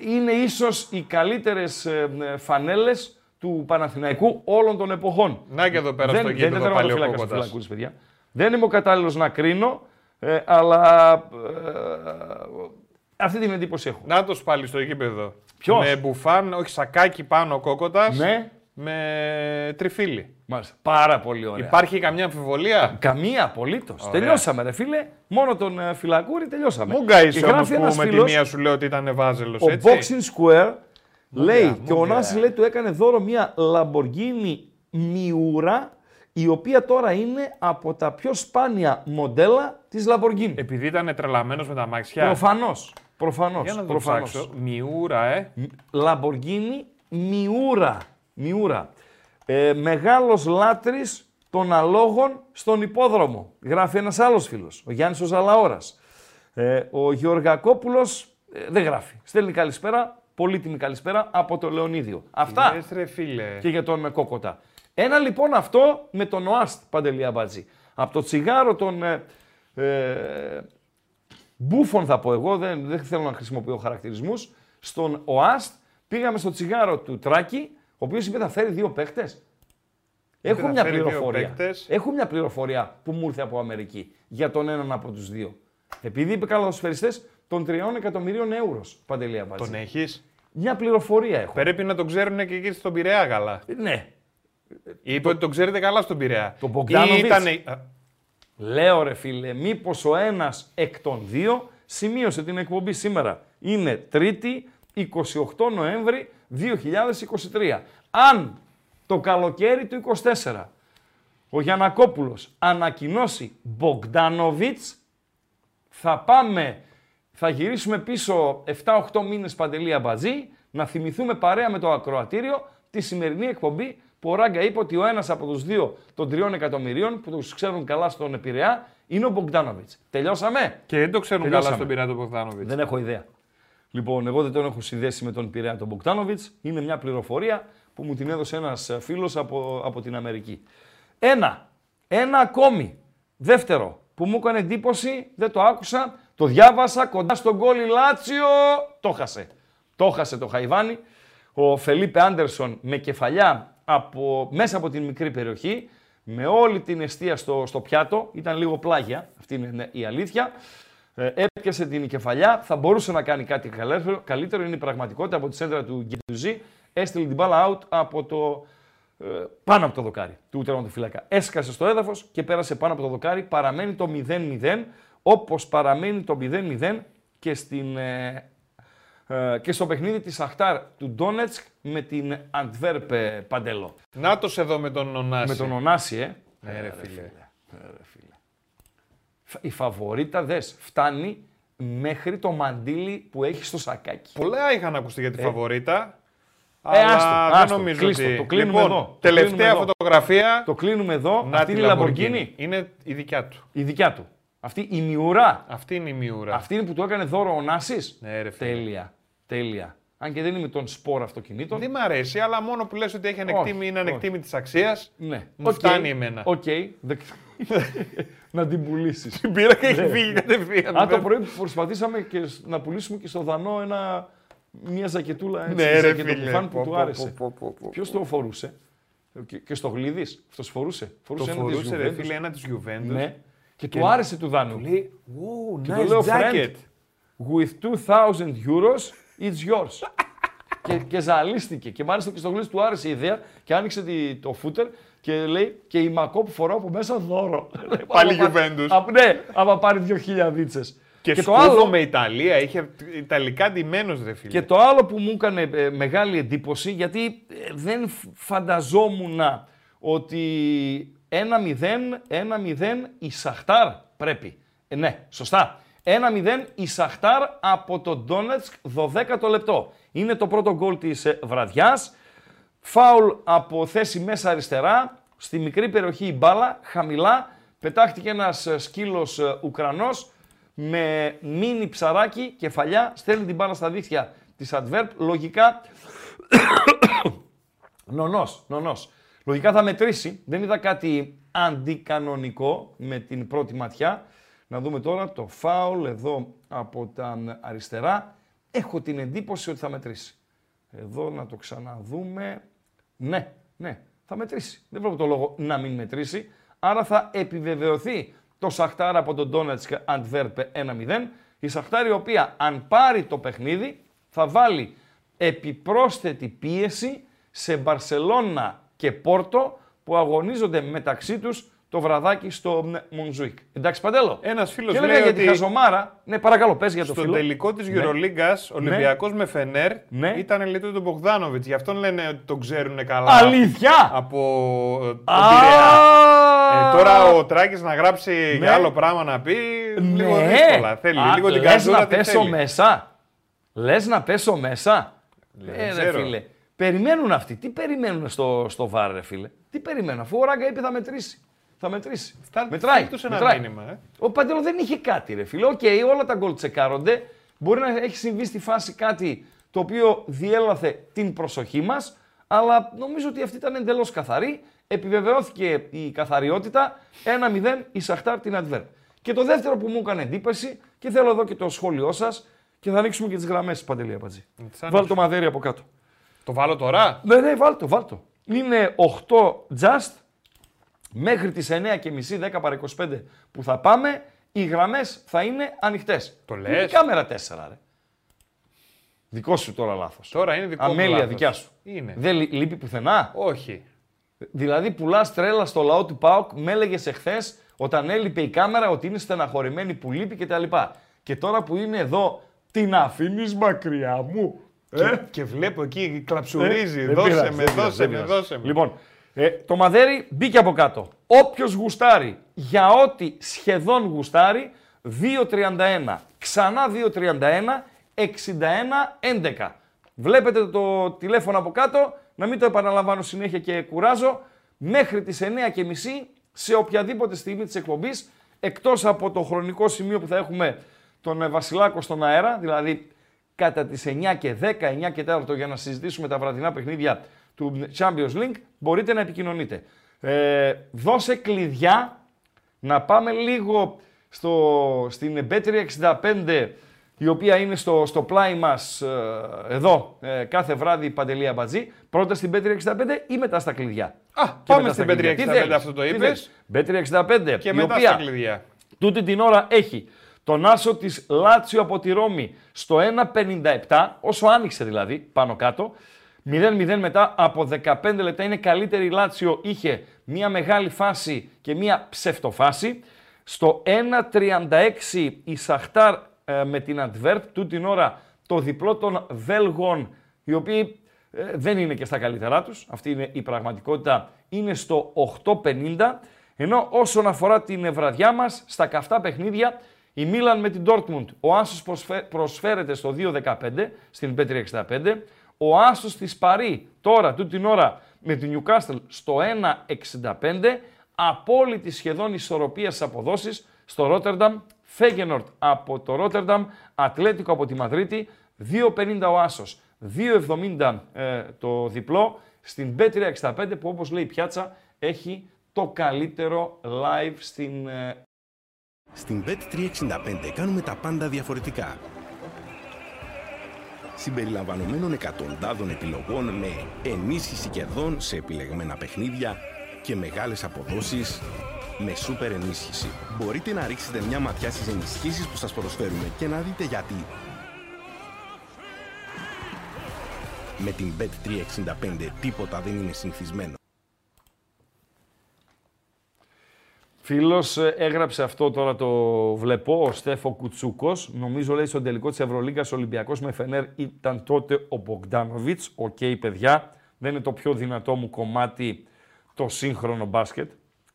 είναι ίσως οι καλύτερες ε, ε, φανέλες του Παναθηναϊκού όλων των εποχών. Να και εδώ πέρα δεν, στο δεν γήπεδο είναι πάλι ο τερματοφύλακας ο Κόκοτας. Φυλακούρης, παιδιά. Δεν είμαι ο κατάλληλος να κρίνω, ε, αλλά ε, αυτή την εντύπωση έχω. Να το πάλι στο γήπεδο. Ποιος; Με μπουφάν, όχι σακάκι πάνω ο κόκοτα. Ναι, Με τριφύλι. μάλιστα. Πάρα πολύ ωραία. Υπάρχει καμιά αμφιβολία; Καμία απολύτως. Ωραία. Τελειώσαμε, ρε φίλε. Μόνο τον ε, Φυλακούρη τελειώσαμε. Μου γκάισε Και όμω γράφει που ένας με τη φίλος, μία σου λέω ότι ήταν βάζελος. Ο έτσι. Boxing Square λέει και ο μούγκα. Νάσης λέει του έκανε δώρο μια Lamborghini Miura η οποία τώρα είναι από τα πιο σπάνια μοντέλα της Lamborghini. Επειδή ήταν τρελαμένος με τα μάξια. Προφανώς. Προφανώς. Για να το προφανώς. ψάξω. Μιούρα, ε. Lamborghini Miura. Miura. Ε, μεγάλος λάτρης των αλόγων στον υπόδρομο. Γράφει ένας άλλος φίλος, ο Γιάννης ο Ζαλαόρας. Ε, ο Γεωργακόπουλος ε, δεν γράφει. Στέλνει καλησπέρα, πολύτιμη καλησπέρα από το Λεωνίδιο. Αυτά Λες, ρε φίλε. και για τον Κόκοτα. Ένα λοιπόν αυτό με τον ΟΑΣΤ Παντελία Μπάτζη. Από το τσιγάρο των ε, ε, μπούφων θα πω εγώ, δεν, δεν θέλω να χρησιμοποιώ χαρακτηρισμούς, στον ΟΑΣΤ πήγαμε στο τσιγάρο του Τράκη, ο οποίος είπε θα φέρει δύο παίχτες. Έχω θα μια φέρει δύο πληροφορία. παίκτες. Έχω μια πληροφορία που μου ήρθε από Αμερική για τον έναν από τους δύο. Επειδή είπε καλαδοσφαιριστές των 3 εκατομμυρίων ευρώ, Παντελία Μπάτζη. Τον έχεις; Μια πληροφορία έχω. Πρέπει να τον ξέρουν και εκεί στον Πειραιά καλά. Ναι, Είπε ότι τον ξέρετε καλά στον Πειραιά. Τον Μπογκδάνοβιτς. Ή ήτανε- Α, Λέω ρε φίλε, μήπως ο ένας εκ των δύο σημείωσε την εκπομπή σήμερα. Είναι Τρίτη, 28 Νοέμβρη 2023. Αν το καλοκαίρι του 24 ο Γιανακόπουλος ανακοινώσει Μπογκδάνοβιτς, θα πάμε, θα γυρίσουμε πίσω 7-8 μήνες παντελή αμπατζή, να θυμηθούμε παρέα με το ακροατήριο τη σημερινή εκπομπή που ο Ράγκα είπε ότι ο ένας από τους δύο των τριών εκατομμυρίων που τους ξέρουν καλά στον Επηρεά είναι ο Μπογκδάνοβιτς. Τελειώσαμε; Και δεν το ξέρουν Τελειώσαμε. καλά στον Πειραιά τον Μπογδάνοβιτς. Δεν έχω ιδέα. Λοιπόν, εγώ δεν τον έχω συνδέσει με τον Πειραιά τον Μποκτάνοβιτ. Είναι μια πληροφορία που μου την έδωσε ένας φίλος από, από την Αμερική. Ένα. Ένα ακόμη. Δεύτερο που μου έκανε εντύπωση, δεν το άκουσα, το διάβασα κοντά στον γκολ η Λάτσιο. Το χάσε. Το χάσε το Χαϊβάνι. Ο Φελίπε Άντερσον με κεφαλιά από, μέσα από την μικρή περιοχή, με όλη την αιστεία στο, στο πιάτο. Ήταν λίγο πλάγια, αυτή είναι η αλήθεια. Ε, έπιασε την κεφαλιά, θα μπορούσε να κάνει κάτι καλύτερο. Καλύτερο είναι η πραγματικότητα από τη σέντρα του Γκεντουζή. Έστειλε την μπάλα out από το, ε, πάνω από το δοκάρι του τερματοφύλακα. Έσκασε στο έδαφος και πέρασε πάνω από το δοκάρι. Παραμένει το 0-0, όπως παραμένει το 0-0 και, στην, ε, ε, και στο παιχνίδι της Αχτάρ του Ντόνετσκ με την Αντβέρπ Παντέλο. Να το εδώ με τον Ονάση. Με τον Ονάση, ε. Ναι, ρε φίλε. Ε, ρε φίλε. Η φαβορίτα δες, φτάνει μέχρι το μαντίλι που έχει στο σακάκι. Πολλά είχαν ακουστεί για τη φαβορίτα. Ε, αλλά άστο, δεν άστο, νομίζω κλείστο, ότι... το κλείνουμε λοιπόν, εδώ, το τελευταία κλείνουμε εδώ. φωτογραφία. Το κλείνουμε εδώ. Να Αυτή τη είναι η Lamborghini. Lamborghini. Είναι η δικιά του. Η δικιά του. Αυτή η Μιουρά. Αυτή είναι η Μιούρα. Αυτή είναι που του έκανε δώρο ο Νάσης. Ναι, ρε φίλε. Τέλεια. Τέλεια. Αν και δεν είμαι των σπορ αυτοκινήτων. Δεν μ' αρέσει, αλλά μόνο που λες ότι έχει ανεκτήμη, είναι όχι. ανεκτήμη της αξίας. Ναι. Μου Οκ, φτάνει εμένα. Οκ. Δεκ- [laughs] να την πουλήσεις. Την πήρα και έχει φύγει κατευθείαν. Ναι. Αν το Δεν- πρωί προσπαθήσαμε και σ- να πουλήσουμε και στο Δανό ένα, μια ζακετούλα έτσι, Ναι, ρε ζακετοπουφάν φίλε. που του Πω, άρεσε. πω, πω, πω, πω. Ποιος το φορούσε; Και, και στο Γλίδης, αυτός φορούσε; Το Φορούσε ένα της φορούσε ρε Juventus. φίλε ένα της Juventus. Ναι. Και, του άρεσε του Δάνου. Λέει, wow, Και nice το λέω, jacket. friend, with 2,000 euros, it's yours. [laughs] και, και ζαλίστηκε. Και μάλιστα και στο γλύς του άρεσε η ιδέα και άνοιξε τη- το φούτερ και λέει και η μακό που φοράω από μέσα δώρο. [laughs] Λέει, Πάλι άμα πάρει- Juventus. Α, ναι, άμα πάρει 2.000 δίτσες. Και, το σκούφο άλλο, με Ιταλία, είχε ιταλικά ντυμένος ρε φίλε. και το άλλο που μου έκανε ε, μεγάλη εντύπωση, γιατί ε, δεν φ- φανταζόμουν ότι 1-0, 1-0 η Σαχτάρ πρέπει. Ε, ναι, σωστά. 1-0 η Σαχτάρ από το Ντόνετσκ 12ο λεπτό. Είναι το πρώτο γκολ της ε, βραδιάς. Φάουλ από θέση μέσα αριστερά, στη μικρή περιοχή η μπάλα, χαμηλά, πετάχτηκε ένας ε, σκύλος ε, Ουκρανός με μίνι ψαράκι, κεφαλιά, στέλνει την μπάλα στα δίχτυα της Adverb, λογικά [coughs] νονός, νονός. Λογικά θα μετρήσει, δεν είδα κάτι αντικανονικό με την πρώτη ματιά. Να δούμε τώρα το φάουλ εδώ από τα αριστερά. Έχω την εντύπωση ότι θα μετρήσει. Εδώ να το ξαναδούμε. Ναι, ναι, θα μετρήσει. Δεν βλέπω το λόγο να μην μετρήσει. Άρα θα επιβεβαιωθεί το Σαχτάρ από τον Ντόνετσκ Αντβέρπε 1-0. Η Σαχτάρ η οποία αν πάρει το παιχνίδι θα βάλει επιπρόσθετη πίεση σε Μπαρσελώνα και Πόρτο που αγωνίζονται μεταξύ τους το βραδάκι στο Μονζουίκ. Εντάξει Παντέλο. Ένας φίλος και λέει έλεγα για ότι τη χαζομάρα. Ναι, παρακαλώ, πες για το Στον φίλο. τελικό της Ναι. Euroligas, Ολυμπιακός με Φενέρ, Ναι. ήταν λίτο του Μπογδάνοβιτ. Γι' αυτόν λένε ότι τον ξέρουν καλά. Αλήθεια! Από ε, τον Α! Πειραιά. Ε, τώρα ο Τράκης να γράψει Ναι. για άλλο πράγμα να πει, λίγο Ναι. δύσκολα. Θέλει Α, λίγο την λες καρδούλα να τη πέσω θέλει. μέσα. Λες να πέσω μέσα. Δεν Ε, ρε ξέρω. φίλε. Περιμένουν αυτοί. Τι περιμένουν στο, στο VAR, ρε φίλε. Τι περιμένουν. Αφού ο Ράγκα είπε θα μετρήσει. Θα μετρήσει. Φτάνει- μετράει. φτάνει τους ένα μετράει. μήνυμα, ε. Ο Παντέλο δεν είχε κάτι, ρε φίλε. Οκ, όλα τα γκολ τσεκάρονται. Μπορεί να έχει συμβεί στη φάση κάτι το οποίο διέλαθε την προσοχή μας, αλλά νομίζω ότι αυτή ήταν εντελώς καθαρή. Επιβεβαιώθηκε η καθαριότητα 1-0 η Σαχτάρ την Adverb. Και το δεύτερο που μου έκανε εντύπωση, και θέλω εδώ και το σχόλιο σας, και θα ανοίξουμε και τις γραμμές Παντελή Απατζή. Σαν Βάλτε το μαδέρι από κάτω. Το βάλω τώρα; Ναι, ναι, βάλτο, βάλτο. Είναι 8 just μέχρι τις 9.30, 10 παρα 25 που θα πάμε. Οι γραμμές θα είναι ανοιχτές. Το Είναι λες; η κάμερα 4, ρε. Δικό σου τώρα λάθος. Τώρα είναι δικό μου Αμέλεια λάθος. δικιά σου. Είναι. Δεν λει- λείπει πουθενά; Όχι. Δηλαδή πουλάς τρέλα στο λαό του ΠΑΟΚ, με έλεγες εχθές όταν έλειπε η κάμερα ότι είναι στεναχωρημένη που λείπει κτλ. Και τώρα που είναι εδώ, την αφήνεις μακριά μου. Και, και βλέπω εκεί κλαψουρίζει. Ε, δεν δώσε πειράζει, με, δεν πειράζει, δώσε δεν με, πειράζει. δώσε με. Λοιπόν, ε, το μαδέρι μπήκε από κάτω. Όποιος γουστάρει, για ό,τι σχεδόν γουστάρει, 2.31. Ξανά 2.31, 61-11. Βλέπετε το τηλέφωνο από κάτω, να μην το επαναλαμβάνω συνέχεια και κουράζω. Μέχρι τις 9.30 σε οποιαδήποτε στιγμή της εκπομπής, εκτός από το χρονικό σημείο που θα έχουμε τον ε, Βασιλάκο στον αέρα, δηλαδή κατά τις 9 και 10, 9 και 4 για να συζητήσουμε τα βραδινά παιχνίδια του Champions League, μπορείτε να επικοινωνείτε. Ε, δώσε κλειδιά να πάμε λίγο στο, στην Bet365 η οποία είναι στο, στο πλάι μας ε, εδώ ε, κάθε βράδυ Παντελία Μπατζή. Πρώτα στην Bet365 ή μετά στα κλειδιά; Α, πάμε στην Bet365 αυτό το είπες. Bet365 Και η μετά οποία στα κλειδιά. τούτη την ώρα έχει τον άσο της Λάτσιο από τη Ρώμη στο 1.57, όσο άνοιξε δηλαδή πάνω κάτω. 0-0 μετά από 15 λεπτά είναι καλύτερη η Λάτσιο, είχε μια μεγάλη φάση και μια ψευτοφάση. Στο 1.36 η Σαχτάρ ε, με την Αντβέρπ, τούτη την ώρα το διπλό των Βέλγων, οι οποίοι ε, δεν είναι και στα καλύτερά τους, αυτή είναι η πραγματικότητα, είναι στο 8.50. Ενώ όσον αφορά την βραδιά μας, στα καυτά παιχνίδια, η Μίλαν με την Dortmund, ο Άσος προσφέ- προσφέρεται στο 2.15 στην B365, ο Άσος της Παρή τώρα, τούτη την ώρα, με την Newcastle στο 1.65, απόλυτη σχεδόν ισορροπίας στις αποδόσεις στο Ρότερνταμ, Φέγενορτ από το Ρότερνταμ, Ατλέτικο από τη Μαδρίτη, 2.50 ο Άσος, 2.70 ε, το διπλό, στην B365 που όπως λέει η πιάτσα έχει το καλύτερο live στην ε, Στην Bet365 κάνουμε τα πάντα διαφορετικά. Συμπεριλαμβανομένων εκατοντάδων επιλογών με ενίσχυση κερδών σε επιλεγμένα παιχνίδια και μεγάλες αποδόσεις με σούπερ ενίσχυση. Μπορείτε να ρίξετε μια ματιά στις ενισχύσεις που σας προσφέρουμε και να δείτε γιατί. Με την Bet365 τίποτα δεν είναι συνηθισμένο. Φίλος ε, έγραψε αυτό τώρα το βλέπω, ο Στέφο Κουτσούκος. Νομίζω λέει στον τελικό της Ευρωλίγκας Ολυμπιακός με Φενέρ ήταν τότε ο Μπογκντάνοβιτς. Οκ παιδιά, δεν είναι το πιο δυνατό μου κομμάτι το σύγχρονο μπάσκετ.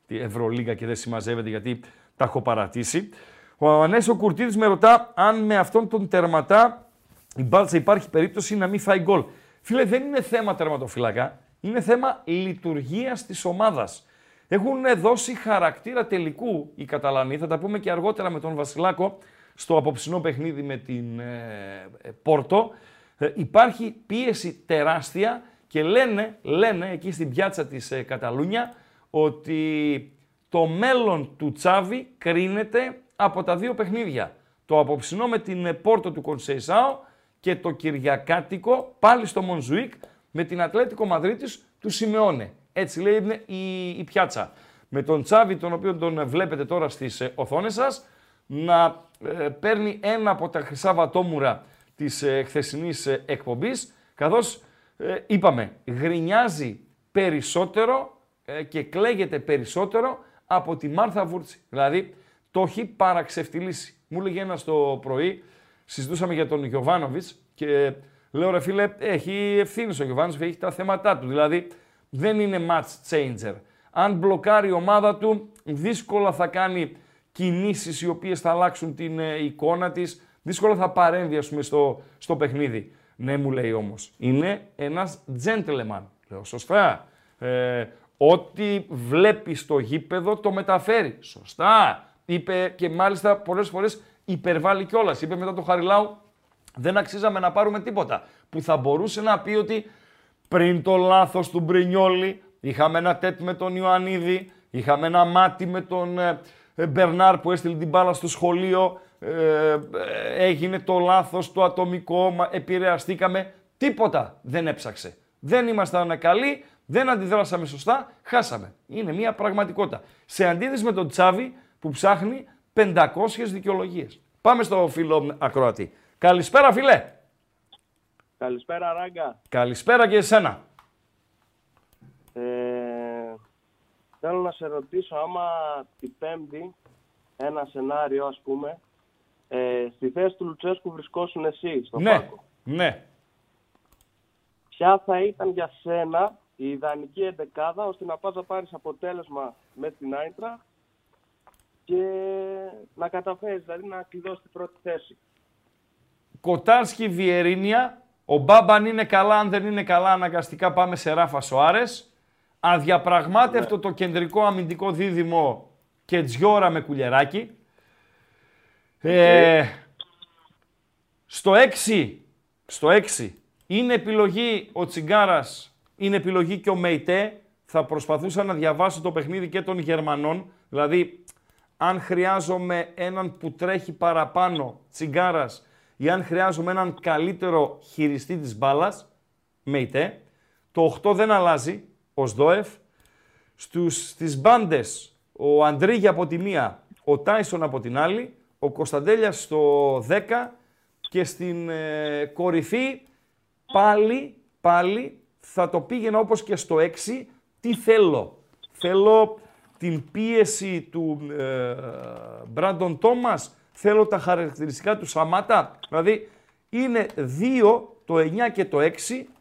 Τη Ευρωλίγκα και δεν συμμαζεύεται γιατί τα έχω παρατήσει. Ο Ανέσο Κουρτίδης με ρωτά αν με αυτόν τον τερματοφύλακα η Μπάρτσα υπάρχει περίπτωση να μην φάει γκολ. Φίλε, δεν είναι θέμα τερματοφύλακα. Είναι θέμα λειτουργίας της ομάδας. Έχουν δώσει χαρακτήρα τελικού οι Καταλανοί. Θα τα πούμε και αργότερα με τον Βασιλάκο στο απόψινό παιχνίδι με την ε, ε, Πόρτο. Ε, υπάρχει πίεση τεράστια και λένε, λένε εκεί στην πιάτσα της ε, Καταλούνια ότι το μέλλον του Τσάβη κρίνεται από τα δύο παιχνίδια. Το απόψινό με την ε, Πόρτο του Κονσεϊσάο και το Κυριακάτικο πάλι στο Μονζουίκ με την Ατλέτικο Μαδρίτης του Σιμεώνε. Έτσι λέει είναι η, η πιάτσα. Με τον Τσάβη, τον οποίο τον βλέπετε τώρα στις ε, οθόνες σας, να ε, παίρνει ένα από τα χρυσά βατόμουρα της ε, χθεσινής ε, εκπομπής, καθώς ε, είπαμε, γρινιάζει περισσότερο ε, και κλαίγεται περισσότερο από τη Μάρθα Βούρτσι. Δηλαδή, το έχει παραξευτιλήσει. Μου έλεγε ένας το πρωί, συζητούσαμε για τον Γιωβάνοβιτς και λέω ρε φίλε, έχει ευθύνη ο Γιωβάνοβιτς, έχει τα θέματα του. Δηλαδή, δεν είναι match changer. Αν μπλοκάρει η ομάδα του, δύσκολα θα κάνει κινήσεις οι οποίες θα αλλάξουν την ε, εικόνα της, δύσκολα θα παρέμβει ας πούμε, στο, στο παιχνίδι. Ναι, μου λέει όμως, είναι ένας gentleman. Λέω, σωστά. Ε, ό,τι βλέπει στο γήπεδο το μεταφέρει. Σωστά. Είπε και μάλιστα πολλές φορές υπερβάλλει κιόλας. Είπε μετά το Χαριλάου, δεν αξίζαμε να πάρουμε τίποτα. Που θα μπορούσε να πει ότι πριν το λάθος του Μπρινιόλη, είχαμε ένα τέτ με τον Ιωαννίδη, είχαμε ένα μάτι με τον ε, ε, Μπερνάρ που έστειλε την μπάλα στο σχολείο, ε, ε, έγινε το λάθος το ατομικό, μα- επηρεαστήκαμε. Τίποτα δεν έψαξε. Δεν ήμασταν καλοί, δεν αντιδράσαμε σωστά, χάσαμε. Είναι μια πραγματικότητα. Σε αντίθεση με τον Τσάβη που ψάχνει 500 δικαιολογίες. Πάμε στο φίλο Ακροατή. Καλησπέρα φίλε. Καλησπέρα, Ράγκα. Καλησπέρα και εσένα. Ε, θέλω να σε ρωτήσω άμα την Πέμπτη, ένα σενάριο ας πούμε, ε, στη θέση του Λουτσέσκου βρισκόσουν εσύ στον ναι, πάγκο. ναι. Ποια θα ήταν για σένα η ιδανική εντεκάδα ώστε να πας να πάρεις αποτέλεσμα μες την Άιντρα και να καταφέρεις, δηλαδή να κλειδώσεις την πρώτη θέση. Κοτάρσκι Βιερίνια. Ο Μπάμπαν είναι καλά, αν δεν είναι καλά, αναγκαστικά πάμε σε Ράφα Σοάρες. Αδιαπραγμάτευτο το κεντρικό αμυντικό δίδυμο και Τζιόρα με κουλεράκι. Ε, στο 6 Στο 6 είναι επιλογή ο Τσιγκάρας, είναι επιλογή και ο Μεϊτέ. Θα προσπαθούσα να διαβάσω το παιχνίδι και των Γερμανών. Δηλαδή, αν χρειάζομαι έναν που τρέχει παραπάνω Τσιγκάρας ή αν χρειάζομαι έναν καλύτερο χειριστή της μπάλας, Μεϊτέ. Το 8 δεν αλλάζει, ο Σδόεφ. Στους, στις μπάντες, ο Αντρίγια από τη μία, ο Τάισον από την άλλη, ο Κωνσταντέλιας στο 10 και στην ε, κορυφή πάλι, πάλι θα το πήγαινα όπως και στο 6. Τι θέλω; Θέλω την πίεση του ε, Μπράντον Τόμας, θέλω τα χαρακτηριστικά του Σαμάτα. Δηλαδή είναι δύο, το 9 και το 6,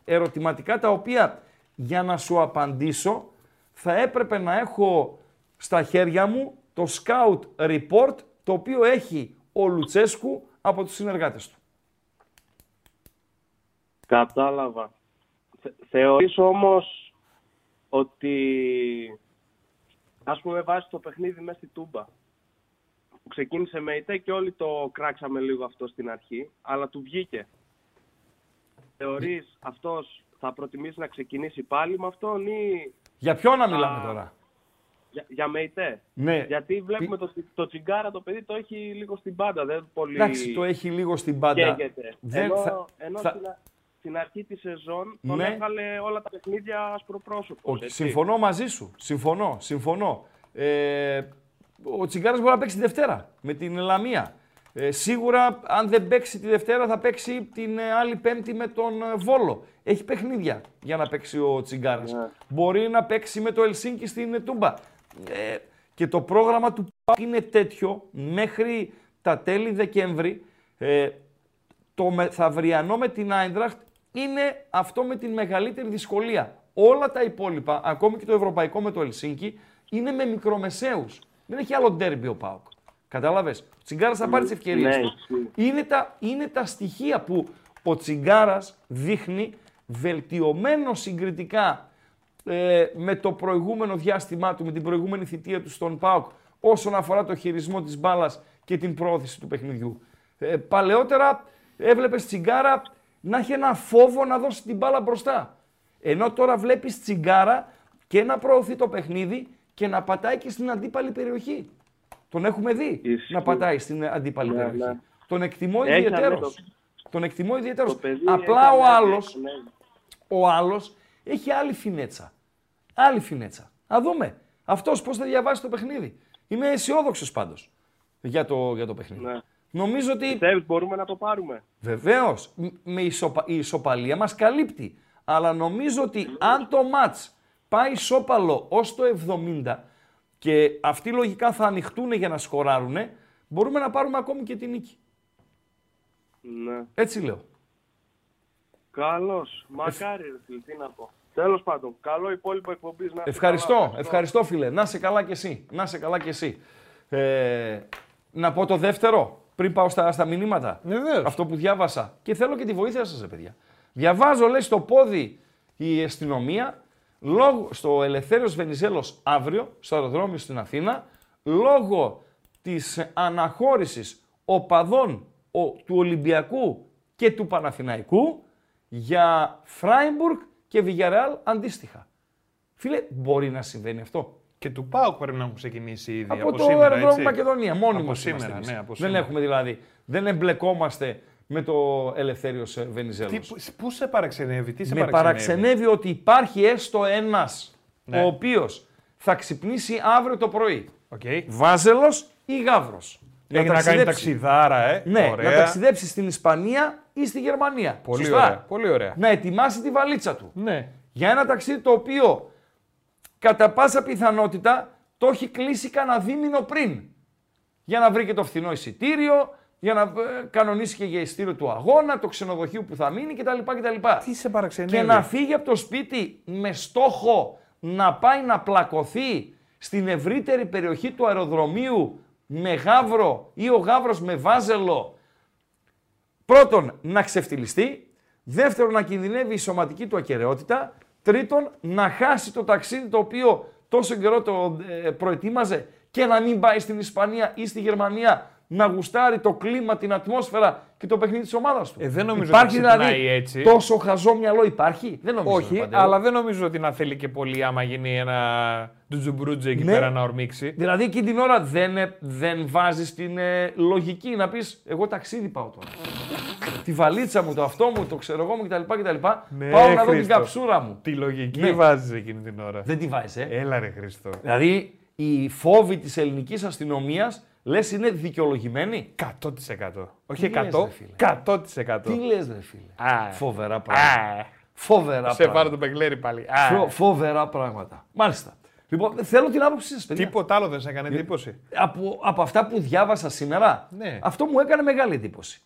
ερωτηματικά τα οποία για να σου απαντήσω θα έπρεπε να έχω στα χέρια μου το Scout Report το οποίο έχει ο Λουτσέσκου από τους συνεργάτες του. Κατάλαβα. Θε, θεωρείς όμως ότι ας πούμε βάζεις το παιχνίδι μέσα στη Τούμπα που ξεκίνησε με ητέ και όλοι το κράξαμε λίγο αυτό στην αρχή αλλά του βγήκε. Θεωρείς αυτός θα προτιμήσει να ξεκινήσει πάλι με αυτόν ή Για ποιον να Α, μιλάμε τώρα; για, για Μεϊτέ. Ναι. Γιατί βλέπουμε το, το τσιγκάρα το παιδί το έχει λίγο στην πάντα. Δεν πολύ Εντάξει, το έχει λίγο στην πάντα. καίγεται. Δεν ενώ θα- ενώ θα- στην, α- στην αρχή της σεζόν τον Ναι. έβγαλε όλα τα παιχνίδια ασπροπρόσωπο. Όχι, συμφωνώ μαζί σου. Συμφωνώ, συμφωνώ. Ε, ο Τσιγκάρας μπορεί να παίξει τη Δευτέρα με την Λαμία. Ε, σίγουρα, αν δεν παίξει τη Δευτέρα, θα παίξει την ε, άλλη Πέμπτη με τον ε, Βόλο. Έχει παιχνίδια για να παίξει ο Τσιγκάρας. Μπορεί να παίξει με το Ελσίνκι στην ε, Τούμπα. Ε, και το πρόγραμμα του ΠΑΟΚ είναι τέτοιο μέχρι τα τέλη Δεκέμβρη. Ε, το μεθαυριανό με την Άιντραχτ είναι αυτό με την μεγαλύτερη δυσκολία. Όλα τα υπόλοιπα, ακόμη και το ευρωπαϊκό με το Ελσίνκι, είναι με μικρομεσαίους. Δεν έχει άλλο ντέρμπι ο ΠΑΟΚ. Κατάλαβες; Ο Τσιγκάρας θα πάρει τις ευκαιρίες ναι, του. ισχύει. Είναι τα, είναι τα στοιχεία που ο Τσιγκάρας δείχνει βελτιωμένο συγκριτικά ε, με το προηγούμενο διάστημά του, με την προηγούμενη θητεία του στον ΠΑΟΚ όσον αφορά το χειρισμό της μπάλας και την πρόθεση του παιχνιδιού. Ε, παλαιότερα έβλεπες Τσιγκάρα να έχει ένα φόβο να δώσει την μπάλα μπροστά. Ενώ τώρα βλέπεις Τσιγκάρα και να προωθεί το παιχνίδι και να πατάει και στην αντίπαλη περιοχή. Τον έχουμε δει Ισχύει. να πατάει στην αντίπαλη Ναι, περιοχή. ναι. Τον εκτιμώ Έχει ιδιαίτερος. ανέβει Τον εκτιμώ ιδιαίτερος. Το παιδί Απλά έχει ο ανέβει, άλλος, έχει ανέβει. ο άλλος έχει άλλη φινέτσα. Άλλη φινέτσα. Να δούμε. Αυτός πώς θα διαβάσει το παιχνίδι. Είμαι αισιόδοξος πάντως για το, για το παιχνίδι. Ναι. Νομίζω ότι Πιστεύεις μπορούμε να το πάρουμε; Βεβαίως, με ισοπα... η ισοπαλία μας καλύπτει. Αλλά νομίζω ότι αν το μάτς πάει ισόπαλο ως το 70 και αυτοί λογικά θα ανοιχτούν για να σκοράρουν, μπορούμε να πάρουμε ακόμη και την νίκη. Ναι. Έτσι λέω. Καλώς. Μακάρι ρε φίλε, τι να πω. Τέλος πάντων, καλό υπόλοιπο εκπομπής να είστε Ευχαριστώ, καλά. ευχαριστώ φίλε. Να σε καλά κι εσύ. Να σε καλά κι εσύ. Ε, να πω το δεύτερο, πριν πάω στα, στα μηνύματα. Βεβαίως. Αυτό που διάβασα. Και θέλω και τη βοήθεια σας, ρε παιδιά. Διαβάζω, λέει, στο πόδι η αστυνομία, λόγω, στο Ελευθέριος Βενιζέλος αύριο, στο αεροδρόμιο στην Αθήνα, λόγω της αναχώρησης οπαδών ο, του Ολυμπιακού και του Παναθηναϊκού για Φράιμπουργκ και Βιγιαρεάλ αντίστοιχα. Φίλε, μπορεί να συμβαίνει αυτό. Και του ΠΑΟΚ πρέπει να έχουν ξεκινήσει ήδη. Από, το σήμερα, αεροδρόμιο έτσι. Μακεδονία. Μόνοι Από μας σήμερα, είμαστε εμείς. ναι, από Δεν σήμερα. έχουμε δηλαδή, δεν εμπλεκόμαστε με το Ελευθέριος ε, Βενιζέλος. Τι, πού- πού σε παραξενεύει, τι σε με παραξενεύει; ότι υπάρχει έστω ένας Ναι. ο οποίος θα ξυπνήσει αύριο το πρωί. Οκ. Βάζελος ή Γαύρος. Έχει να κάνει ταξιδέψει. ταξιδάρα, ε. Ναι, ωραία. να ταξιδέψει στην Ισπανία ή στη Γερμανία. Πολύ Σωστά. ωραία. Πολύ ωραία. Να ετοιμάσει τη βαλίτσα του. Ναι. Για ένα ταξίδι το οποίο κατά πάσα πιθανότητα το έχει κλείσει κανένα δίμηνο πριν. Για να βρει και το φθηνό εισιτήριο, για να ε, κανονίσει και για εισιτήριο του αγώνα, το ξενοδοχείο που θα μείνει κτλ. κτλ. Τι σε παραξενεύει; Και να φύγει από το σπίτι με στόχο να πάει να πλακωθεί στην ευρύτερη περιοχή του αεροδρομίου με γάβρο ή ο γάβρος με βάζελο. Πρώτον, να ξεφτυλιστεί. Δεύτερον, να κινδυνεύει η σωματική του ακαιρεότητα. Τρίτον, να χάσει το ταξίδι το οποίο τόσο καιρό το ε, προετοίμαζε και να μην πάει στην Ισπανία ή στη Γερμανία να γουστάρει το κλίμα, την ατμόσφαιρα και το παιχνίδι της ομάδας του. Ε, δεν νομίζω υπάρχει ότι ξυπνάει δηλαδή έτσι. τόσο χαζό μυαλό, υπάρχει; Δεν νομίζω. Όχι, Παντελό. αλλά δεν νομίζω ότι να θέλει και πολύ άμα γίνει ένα ντουτζουμπρούτζε εκεί Ναι. πέρα να ορμήξει. Δηλαδή εκείνη την ώρα δεν, ε, δεν βάζεις την ε, λογική να πεις: Εγώ ταξίδι πάω τώρα. Τη βαλίτσα μου, το αυτό μου, το ξέρω εγώ μου κτλ. κτλ. Ναι, πάω να δω την Χρήστο. καψούρα μου. Τη λογική Ναι. βάζεις εκείνη την ώρα. Δεν τη βάζεις, ε. Έλα ρε Χριστό. Δηλαδή οι φόβοι της ελληνικής αστυνομίας λες είναι δικαιολογημένοι. 100%. Όχι λες, 100, ρε φίλε; 100%. Τι λες, ρε φίλε; Α. Φοβερά πράγματα. Α, Φοβερά σε πάρω πράγματα. τον Πεγκλέρι πάλι. Φο- Α, Φοβερά πράγματα. Μάλιστα. Λοιπόν, θέλω την άποψή σας, παιδιά. Τίποτα άλλο δεν σε έκανε εντύπωση; από, από αυτά που διάβασα σήμερα, Ναι. αυτό μου έκανε μεγάλη εντύπωση.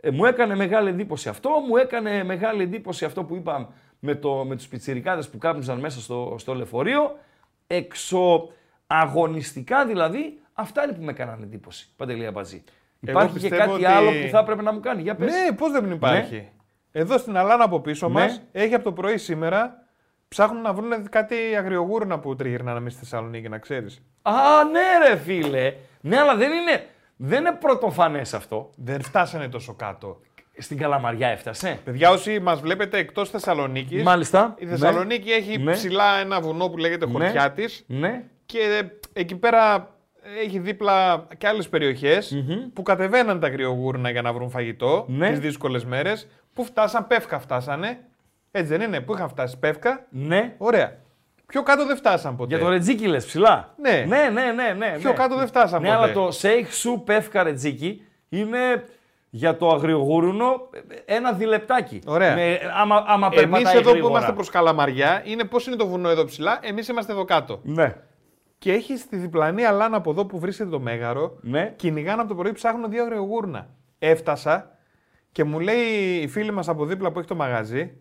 Ε, μου έκανε μεγάλη εντύπωση αυτό, μου έκανε μεγάλη εντύπωση αυτό που είπα με, το, με τους πιτσιρικάδες που κάπνιζαν μέσα στο, στο λεωφορείο. Εξωαγωνιστικά δηλαδή, αυτά είναι που με έκαναν εντύπωση. Παντελή Αμπατζή. Εγώ Υπάρχει και πιστεύω κάτι ότι- άλλο που θα έπρεπε να μου κάνει. Για πες. Ναι, πώς δεν υπάρχει. Εδώ στην Αλάνα από πίσω Ναι. μας έχει από το πρωί σήμερα ψάχνουν να βρουν κάτι αγριογούρνα που τριγυρνάνε μέσα στη Θεσσαλονίκη, να ξέρεις. Α, ναι ρε φίλε. Ναι, αλλά δεν είναι, δεν είναι πρωτοφανές αυτό. Δεν φτάσανε τόσο κάτω. Στην Καλαμαριά έφτασε. Παιδιά, όσοι μας βλέπετε εκτός Θεσσαλονίκης, Μάλιστα. η Θεσσαλονίκη έχει Ναι. ψηλά ένα βουνό που λέγεται Ναι. Χωριά Ναι. και εκεί πέρα έχει δίπλα και άλλες που κατεβαίναν τα αγριογούρνα για να βρουν φαγητό Ναι. τις δύσκολες μέρες που φτάσαν, πεύκα φτάσανε. Έτσι δεν είναι, που είχαν φτάσει πεύκα. Ναι. Ωραία. Πιο κάτω δεν φτάσαν ποτέ. Για το ρετζίκι λες ψηλά. Ναι. Ναι, ναι, ναι. ναι Πιο ναι. κάτω δεν φτάσαν Ναι, ποτέ. αλλά το σέιχ σου πεύκα ρετζίκι είναι για το αγριογούρουνο ένα διλεπτάκι. Ωραία. Με, άμα, άμα Εμείς περπατάει εδώ που γρήγορα. είμαστε προς Καλαμαριά, είναι πώς είναι το βουνό εδώ ψηλά, εμείς είμαστε εδώ κάτω. Ναι. Και έχει στη διπλανή αλάνα από εδώ που βρίσκεται το μέγαρο, Ναι. κυνηγάνε από το πρωί, ψάχνουν δύο αγριογούρνα. Έφτασα και μου λέει η φίλη μας από δίπλα που έχει το μαγαζί,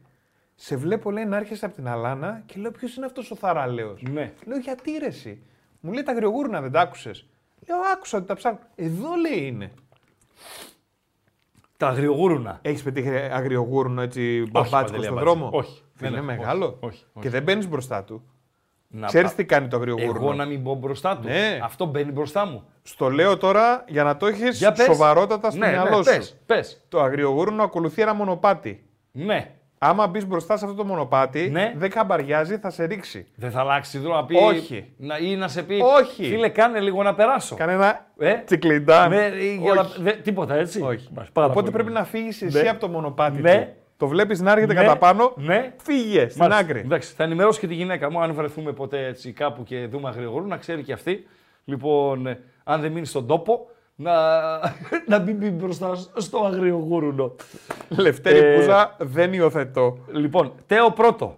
σε βλέπω λέει να έρχεσαι από την αλάνα και λέω ποιος είναι αυτός ο θαραλέος; Ναι. Λέω γιατί ρε εσύ; Μου λέει τα αγριογούρνα δεν τα άκουσες; Λέω άκουσα ότι τα ψάχνω. Εδώ λέει είναι. Τα αγριογούρουνα. Έχεις πετύχει αγριογούρνο έτσι μπαμπάτσικο Παντελή στον Αμπάτζη. δρόμο; Όχι. Δεν Δεν είναι έχω. μεγάλο. Όχι, όχι, όχι. Και δεν μπαίνεις μπροστά του. Να Ξέρεις πά- τι κάνει το αγριογούρνο. Εγώ να μην μπω μπροστά του. Ναι. Αυτό μπαίνει μπροστά μου. Στο λέω τώρα για να το έχεις Για πες. σοβαρότατα στο ναι, μυαλό ναι, σου. Πες, πες. Το αγριογούρνο ακολουθεί ένα μονοπάτι. Ναι. Άμα μπεις μπροστά σε αυτό το μονοπάτι, Ναι. δεν καμπαριάζει, θα σε ρίξει. Δεν θα αλλάξει δρόμο να πει. Όχι. Να, ή να σε πει. Όχι. Φίλε, κάνε λίγο να περάσω. Κάνε ένα Ε, τσικλιντάν. Ναι, ή για να- Όχι. δε- τίποτα έτσι. Όχι. Μπας, πάρα Οπότε πολύ πρέπει ωραία. να φύγεις εσύ Ναι. από το μονοπάτι Ναι. του. Το βλέπεις να έρχεται Ναι. κατά πάνω. Ναι. Φύγε στην Μάλιστα. άκρη. Εντάξει, θα ενημερώσω και τη γυναίκα μου αν βρεθούμε ποτέ έτσι κάπου και δούμε αγριογούρου, να ξέρει και αυτή. Λοιπόν, ε, αν δεν μείνει στον τόπο, να, [laughs] να μην μπει μπροστά στο αγριογούρουνο. Λευτέρη Ε, Πούζα δεν υιοθετώ. Λοιπόν, Τέο πρώτο.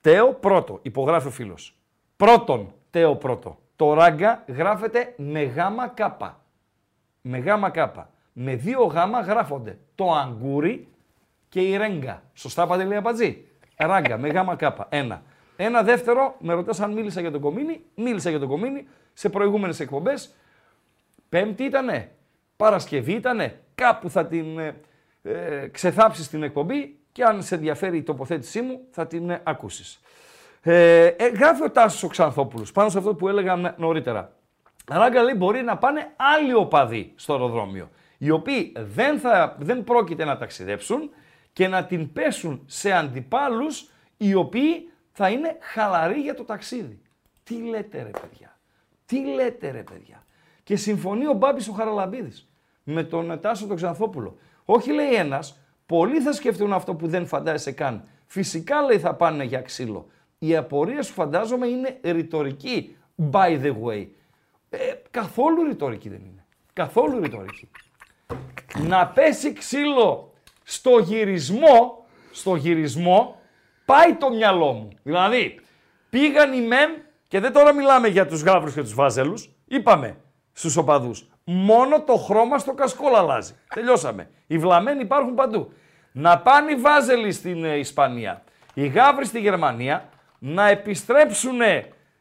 Τέο πρώτο, υπογράφει ο φίλος. Πρώτον, Τέο πρώτο. Το ράγκα γράφεται με γάμα κάπα. Με γάμα κάπα. Με δύο γάμα γράφονται το αγκούρι και η ρέγγα. Σωστά Παντελή Αμπατζή. Ράγκα με γάμα κάπα. Ένα. Ένα δεύτερο, με ρωτάς αν μίλησα για τον Κομίνη. Μίλησα για τον Κομίνη σε προηγούμενες εκπομπές. Πέμπτη ήτανε, Παρασκευή ήτανε, κάπου θα την ε, ε, ξεθάψεις την εκπομπή και αν σε ενδιαφέρει η τοποθέτησή μου θα την ε, ακούσεις. Ε, ε, γράφει ο Τάσος ο Ξανθόπουλος πάνω σε αυτό που έλεγα νωρίτερα. Ράγκα λέει μπορεί να πάνε άλλοι οπαδοί στο αεροδρόμιο, οι οποίοι δεν, θα, δεν πρόκειται να ταξιδέψουν και να την πέσουν σε αντιπάλους οι οποίοι θα είναι χαλαροί για το ταξίδι. Τι λέτε ρε παιδιά, τι λέτε ρε παιδιά. Και συμφωνεί ο Μπάμπης ο Χαραλαμπίδης με τον Τάσο τον Ξανθόπουλο. Όχι λέει ένας, πολλοί θα σκεφτούν αυτό που δεν φαντάζεσαι καν. Φυσικά λέει θα πάνε για ξύλο. Η απορία σου φαντάζομαι είναι ρητορική, by the way. Ε, καθόλου ρητορική δεν είναι. Καθόλου ρητορική. Να πέσει ξύλο στο γυρισμό, στο γυρισμό, πάει το μυαλό μου. Δηλαδή, πήγαν οι μεν, και δεν τώρα μιλάμε για τους γάβρους και τους βάζελους, είπαμε στους οπαδούς, μόνο το χρώμα στο κασκόλ αλλάζει. Τελειώσαμε. Οι βλαμμένοι υπάρχουν παντού. Να πάνε οι βάζελοι στην ε, Ισπανία, οι γάβροι στη Γερμανία, να επιστρέψουν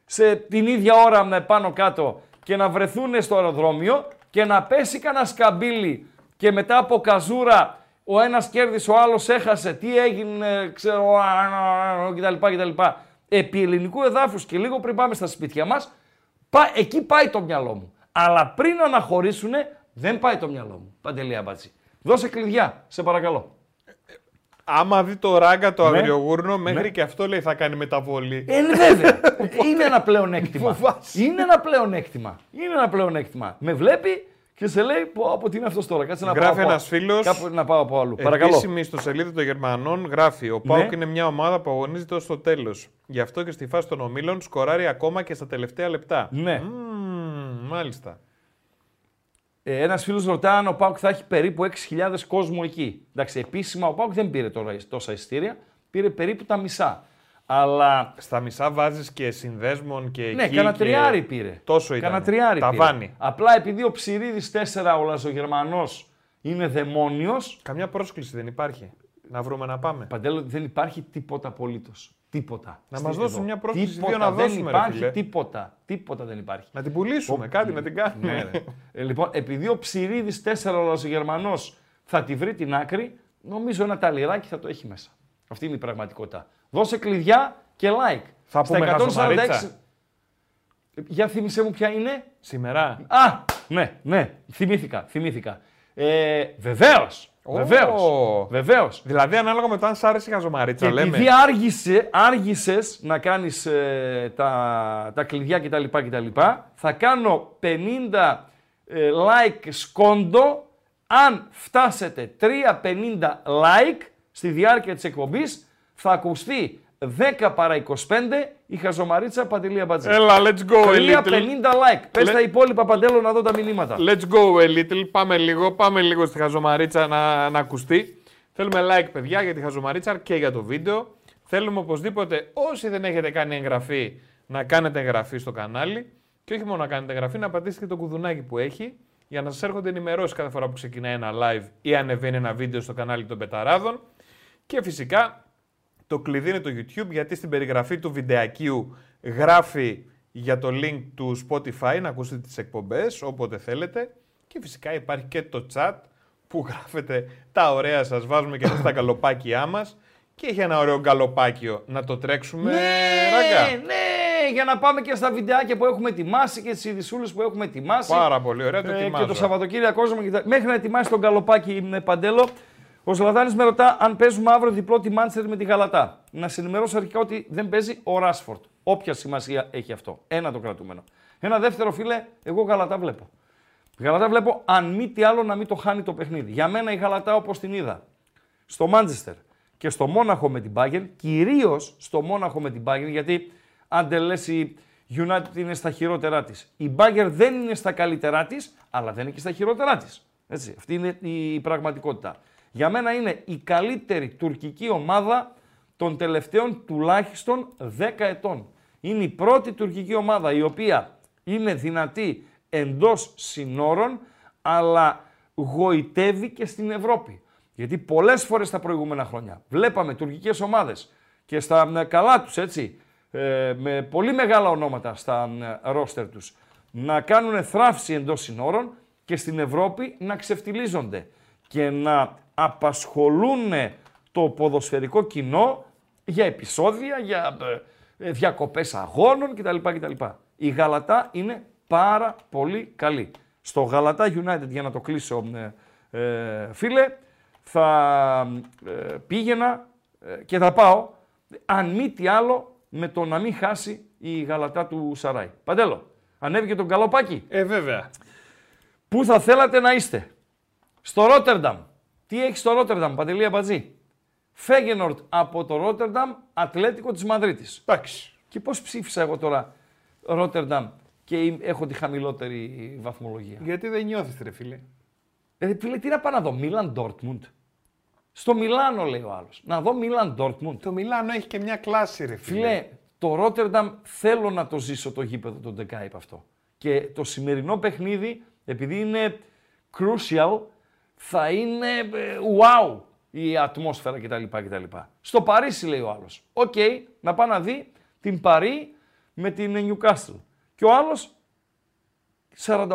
σε την ίδια ώρα με πάνω κάτω και να βρεθούν στο αεροδρόμιο και να πέσει κανένα σκαμπίλι και μετά από καζούρα ο ένας κέρδισε, ο άλλος έχασε, τι έγινε, ξέρω, α, α, α, κτλ. κτλ. Επί ελληνικού εδάφους και λίγο πριν πάμε στα σπίτια μας, πά- εκεί πάει το μυαλό μου. Αλλά πριν αναχωρήσουν, δεν πάει το μυαλό μου. Παντελή Αμπατζή. Δώσε κλειδιά, σε παρακαλώ. Άμα δει το ράγκα το Ναι. αγριογούρνο, μέχρι Ναι. και αυτό λέει θα κάνει μεταβολή. Ε, ναι, βέβαια. [laughs] είναι ένα πλεονέκτημα. Φοβάσαι. είναι ένα πλεονέκτημα. Είναι ένα πλεονέκτημα. Με βλέπει και σε λέει πω, από τι είναι αυτός τώρα. Κάτσε να Γράφει πάω από- ένας φίλος, Κάπου να πάω από αλλού. Παρακαλώ. Επίσημη ιστοσελίδα των Γερμανών γράφει: Ο Πάουκ Ναι. είναι μια ομάδα που αγωνίζεται ως το τέλος. Γι' αυτό και στη φάση των ομίλων σκοράρει ακόμα και στα τελευταία λεπτά. Ναι. Μμμ, μάλιστα. Ε, Ένας φίλος ρωτά αν ο Πάουκ θα έχει περίπου 6.000 κόσμο εκεί. Εντάξει, επίσημα ο Πάουκ δεν πήρε τώρα τόσα ειστήρια, πήρε περίπου τα μισά. Αλλά Στα μισά βάζεις και συνδέσμων και ναι, εκεί. κανένα και- τριάρι πήρε. Τόσο ήταν. Κανένα τριάρι πήρε. Ταβάνι. Απλά επειδή ο Ψηρίδη 4, ο Λαζογερμανό είναι δαιμόνιος, Καμιά πρόσκληση δεν υπάρχει. Να βρούμε να πάμε. Παντέλο δεν υπάρχει τίποτα απολύτως. Τίποτα. Να Στη- μας δώσουν εδώ. μια πρόσκληση, Τίποτα, δύο να δεν δώσουμε, ρε υπάρχει φίλε. τίποτα. Τίποτα δεν υπάρχει. Να την πουλήσουμε, κάτι να την κάνουμε. Ναι, ρε. Ε, λοιπόν, επειδή ο Ψηρίδη 4 ο Λαζογερμανό θα τη βρει την άκρη, νομίζω ένα ταλιράκι θα το έχει μέσα. Αυτή είναι η πραγματικότητα. Δώσε κλειδιά και like. Θα πούμε χαζομαρίτσα. Για θύμισε μου ποια είναι; Σήμερα. Α, ναι, ναι, θυμήθηκα, θυμήθηκα. Ε, Βεβαίως. Ω. Βεβαίως. Βεβαίως. Δηλαδή, ανάλογα με το αν σ' άρεσε η χαζομαρίτσα, Και λέμε. επειδή άργησε, άργησες να κάνεις ε, τα, τα κλειδιά κτλ, κτλ, θα κάνω 50 ε, like σκόντο αν φτάσετε 350 like στη διάρκεια της εκπομπής θα ακουστεί 10 παρά 25 η χαζομαρίτσα Παντελία Μπατζή. Έλα, let's go a 350 little. like. Πες Let- τα υπόλοιπα Παντέλο να δω τα μηνύματα. Let's go a little. Πάμε λίγο, πάμε λίγο στη χαζομαρίτσα να, να ακουστεί. Θέλουμε like, παιδιά, για τη χαζομαρίτσα και για το βίντεο. Θέλουμε οπωσδήποτε, όσοι δεν έχετε κάνει εγγραφή, να κάνετε εγγραφή στο κανάλι. Και όχι μόνο να κάνετε εγγραφή, να πατήσετε και το κουδουνάκι που έχει για να σας έρχονται ενημερώσεις κάθε φορά που ξεκινάει ένα live ή ανεβαίνει ένα βίντεο στο κανάλι των Πεταράδων. Και φυσικά το κλειδί είναι το YouTube γιατί στην περιγραφή του βιντεακίου γράφει για το link του Spotify να ακούσετε τις εκπομπές όποτε θέλετε και φυσικά υπάρχει και το chat που γράφετε τα ωραία σας, βάζουμε και εμείς τα γκαλοπάκια μας και έχει ένα ωραίο γκαλοπάκιο να το τρέξουμε ράγκα. ναι, για να πάμε και στα βιντεάκια που έχουμε ετοιμάσει και τις ειδισούλες που έχουμε ετοιμάσει. Πάρα πολύ ωραία, το Ε, ετοιμάζω. και το Σαββατοκύριακο μου. και τα- Μέχρι να ετοιμάσει τον καλοπάκι με παντέλο. Ο Σλαδάνη με ρωτά αν παίζουμε αύριο διπλό τη Μάντσεστερ με τη Γαλατά. Να σε ενημερώσω αρχικά ότι δεν παίζει ο Ράσφορντ. Όποια σημασία έχει αυτό. Ένα το κρατούμενο. Ένα δεύτερο φίλε, εγώ Γαλατά βλέπω. Γαλατά βλέπω αν μη τι άλλο να μην το χάνει το παιχνίδι. Για μένα η Γαλατά όπως την είδα στο Μάντσεστερ και στο Μόναχο με την Bayern, κυρίως στο Μόναχο με την Bayern, γιατί αν δεν λες η United είναι στα χειρότερά της. Η Bayern δεν είναι στα καλύτερά της, αλλά δεν είναι και στα χειρότερά της. Έτσι, αυτή είναι η πραγματικότητα. Για μένα είναι η καλύτερη τουρκική ομάδα των τελευταίων τουλάχιστον 10 ετών. Είναι η πρώτη τουρκική ομάδα η οποία είναι δυνατή εντός συνόρων, αλλά γοητεύει και στην Ευρώπη. Γιατί πολλές φορές τα προηγούμενα χρόνια βλέπαμε τουρκικές ομάδες και στα ε, καλά τους, έτσι, ε, με πολύ μεγάλα ονόματα στα ε, ρόστερ τους, να κάνουν θράψη εντός συνόρων και στην Ευρώπη να ξεφτιλίζονται και να απασχολούν το ποδοσφαιρικό κοινό για επεισόδια, για ε, ε, διακοπές αγώνων κτλ. κτλ. Η Γαλατά είναι πάρα πολύ καλή. Στο Γαλατά United, για να το κλείσω ε, ε, φίλε, θα ε, πήγαινα ε, και θα πάω, αν μη τι άλλο, με το να μην χάσει η Γαλατά του Σαράι. Παντέλο, ανέβηκε τον καλοπάκι. Ε, βέβαια. Πού θα θέλατε να είστε; Στο Ρότερνταμ. Τι έχει στο Ρότερνταμ, Παντελία Μπατζή; Φέγενορτ από το Ρότερνταμ, Ατλέτικο της Μαδρίτης. Εντάξει. Και πώς ψήφισα εγώ τώρα Ρότερνταμ και είμαι- έχω τη χαμηλότερη βαθμολογία; Γιατί δεν νιώθεις ρε φίλε. Ε, φίλε, τι να πάω να δω, Μίλαν Ντόρτμουντ. Στο Μιλάνο λέει ο άλλος. Να δω Μίλαν Ντόρτμουντ. Το Μιλάνο έχει και μια κλάση ρε φίλε. Φίλε, το Ρότερνταμ θέλω να το ζήσω το γήπεδο το Ντε Κάιπ αυτό. Και το σημερινό παιχνίδι, επειδή είναι crucial, θα είναι ε, wow η ατμόσφαιρα κτλ. κτλ. Στο Παρίσι λέει ο άλλος. Οκ, να πάει να δει την Παρί με την Newcastle. Και ο άλλος 48%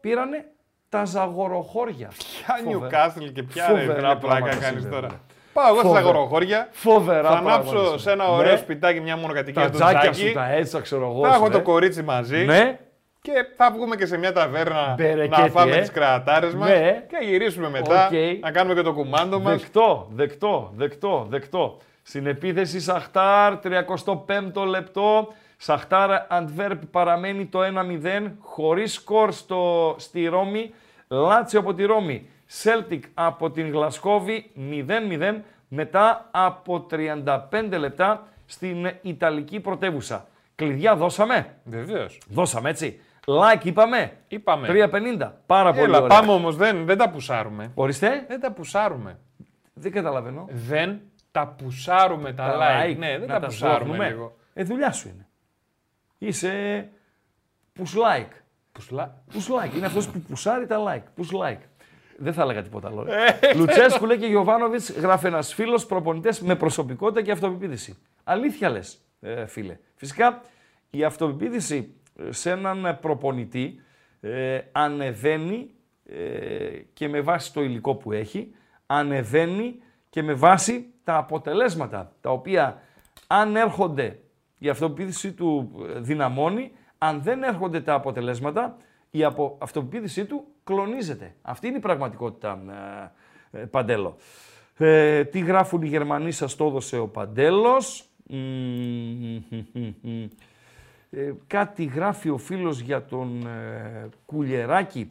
πήρανε τα ζαγοροχώρια. Ποια Φοβερά. Newcastle και ποια ρε Φοβερά φίλε πλάκα πράγματα κάνεις συμβαίνουν. τώρα. Πάω εγώ στα Φοβερά. αγοροχώρια. Φοβερά Θα πράγματα ανάψω σε ένα συμβαίνουν. ωραίο Ναι. σπιτάκι μια μονοκατοικία Τα του τζάκια Τζάκη. σου, τα έτσι, ξέρω εγώ. Θα έχω σου, το ναι. κορίτσι μαζί. Ναι. Και θα βγούμε και σε μια ταβέρνα Μπερεκέτι, να φάμε ε. τις κρατάρες μας Ναι. και γυρίσουμε μετά Οκ. να κάνουμε και το κουμάντο μας. Δεκτό, δεκτό, δεκτό, δεκτό. Στην επίθεση Σαχτάρ, 35ο λεπτό. Σαχτάρ Αντβέρπ παραμένει το 1-0, χωρίς σκορ στο, στη Ρώμη. Λάτσιο από τη Ρώμη. Σέλτικ από την Γλασκόβη 0-0 μετά από 35 λεπτά στην Ιταλική πρωτεύουσα. Κλειδιά δώσαμε. Βεβαίως. Δώσαμε έτσι. Like είπαμε; Είπαμε. 3,50. Πάρα πολύ Έλα, ωραία. πάμε όμως, δεν, δεν τα πουσάρουμε. Ορίστε. Δεν τα πουσάρουμε. Δεν καταλαβαίνω. Δεν τα πουσάρουμε τα, like. Ναι, δεν να τα πουσάρουμε σβώχνουμε. λίγο. Ε, δουλειά σου είναι. Είσαι push like. Πουσλά. Push like. Είναι αυτός που πουσάρει τα like. Push like. Δεν θα έλεγα τίποτα άλλο. Ε. Λουτσέσκου λέει και Γιωβάνοβιτς, γράφει ένας φίλος προπονητές με προσωπικότητα και αυτοπεποίθηση. Αλήθεια λες, φίλε. Φυσικά η αυτοπεποίθηση ε, σε έναν προπονητή ε, ανεβαίνει ε, και με βάση το υλικό που έχει, ανεβαίνει και με βάση τα αποτελέσματα τα οποία αν έρχονται η αυτοπεποίθηση του ε, δυναμώνει, αν δεν έρχονται τα αποτελέσματα η απο- αυτοπεποίθησή του κλονίζεται. Αυτή είναι η πραγματικότητα, ε, ε, Παντέλο. Ε, τι γράφουν οι Γερμανοί, σας το έδωσε ο Παντέλος. Μμμ, ε, κάτι γράφει ο φίλος για τον ε, Κουλιεράκη.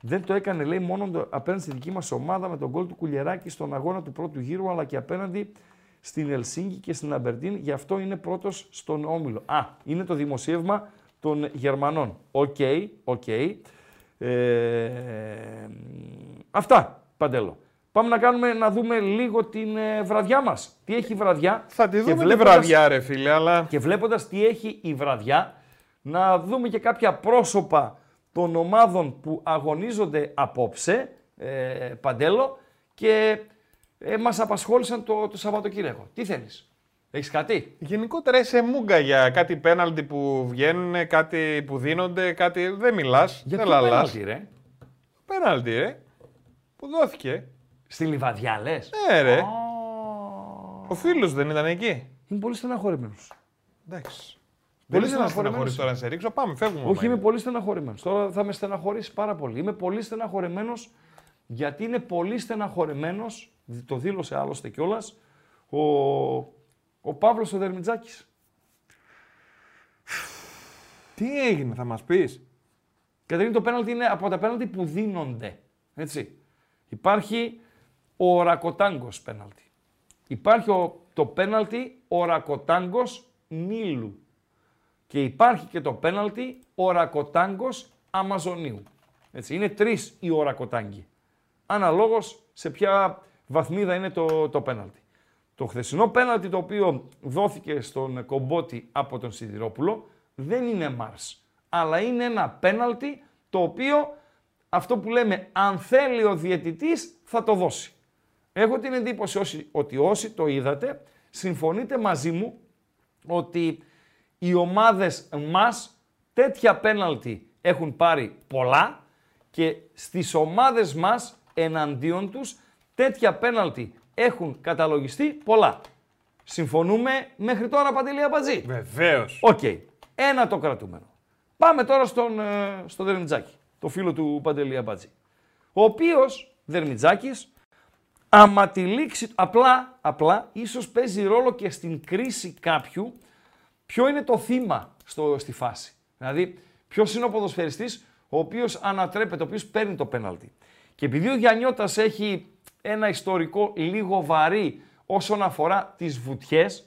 Δεν το έκανε, λέει, μόνο το, απέναντι στη δική μας ομάδα με τον γκολ του Κουλιεράκη στον αγώνα του πρώτου γύρου, αλλά και απέναντι στην Ελσίνκη και στην Αμπερντίν. Γι' αυτό είναι πρώτος στον Όμιλο. Α, είναι το δημοσίευμα των Γερμανών. Οκ, οκ. Ε, αυτά, Παντέλο. Πάμε να, κάνουμε, να δούμε λίγο την ε, βραδιά μας. Τι έχει η βραδιά. Θα τη και δούμε τη βλέποντας- βραδιά, ρε φίλε, αλλά και βλέποντας τι έχει η βραδιά, να δούμε και κάποια πρόσωπα των ομάδων που αγωνίζονται απόψε, ε, Παντέλο, και ε, μας απασχόλησαν το, το Σαββατοκύριακο. Τι θέλεις, έχεις κάτι; γενικότερα είσαι μούγκα για κάτι πέναλτι που βγαίνουν, κάτι που δίνονται, κάτι. Δεν μιλάς. Για δεν ποιο λαλάς. πέναλτι, ρε; Πέναλτι, ρε. Που δόθηκε. Στη Λιβαδιά, λες; Ναι, ρε. Α, Ο φίλος δεν ήταν εκεί. Είμαι πολύ στεναχωρημένος. Εντάξει. Πολύ Δεν ήθελα να στεναχωρημένος στεναχωρήσει τώρα να σε ρίξω. Πάμε, φεύγουμε. Όχι, είμαι Μάγκη. πολύ στεναχωρημένος. Τώρα θα με στεναχωρήσει πάρα πολύ. Είμαι πολύ στεναχωρημένος γιατί είναι πολύ στεναχωρημένος, το δήλωσε άλλωστε κιόλας, ο, ο Παύλος ο Δερμιτζάκης. Τι έγινε, θα μας πεις; Καταρχήν το πέναλτι είναι από τα πέναλτι που δίνονται. Έτσι. Υπάρχει ο ορακοτάγκος πέναλτι. Υπάρχει ο, το πέναλτι ορακοτάγκος Νίλου. Και υπάρχει και το πέναλτι ορακοτάγκος Αμαζονίου. Έτσι. Είναι τρεις οι ορακοτάγκοι. Αναλόγως σε ποια βαθμίδα είναι το, το πέναλτι. Το χθεσινό πέναλτι το οποίο δόθηκε στον Κομπότη από τον Σιδηρόπουλο δεν είναι Μάρς. Αλλά είναι ένα πέναλτι το οποίο αυτό που λέμε αν θέλει ο διαιτητής θα το δώσει. Έχω την εντύπωση όσοι- ότι όσοι το είδατε συμφωνείτε μαζί μου ότι οι ομάδες μας τέτοια πέναλτι έχουν πάρει πολλά και στις ομάδες μας εναντίον τους τέτοια πέναλτι έχουν καταλογιστεί πολλά. Συμφωνούμε μέχρι τώρα Παντελή Αμπατζή; Βεβαίως. Οκ. Ένα το κρατούμενο. Πάμε τώρα στον, ε, στο Δερμιτζάκη, το φίλο του Παντελή Αμπατζή. Ο οποίος, Δερμιτζάκης, άμα τη λήξη, απλά, απλά, ίσως παίζει ρόλο και στην κρίση κάποιου, ποιο είναι το θύμα στο, στη φάση. Δηλαδή, ποιος είναι ο ποδοσφαιριστής ο οποίος ανατρέπεται, ο οποίος παίρνει το πέναλτι. Και επειδή ο Γιαννιώτας έχει ένα ιστορικό λίγο βαρύ όσον αφορά τις βουτιές,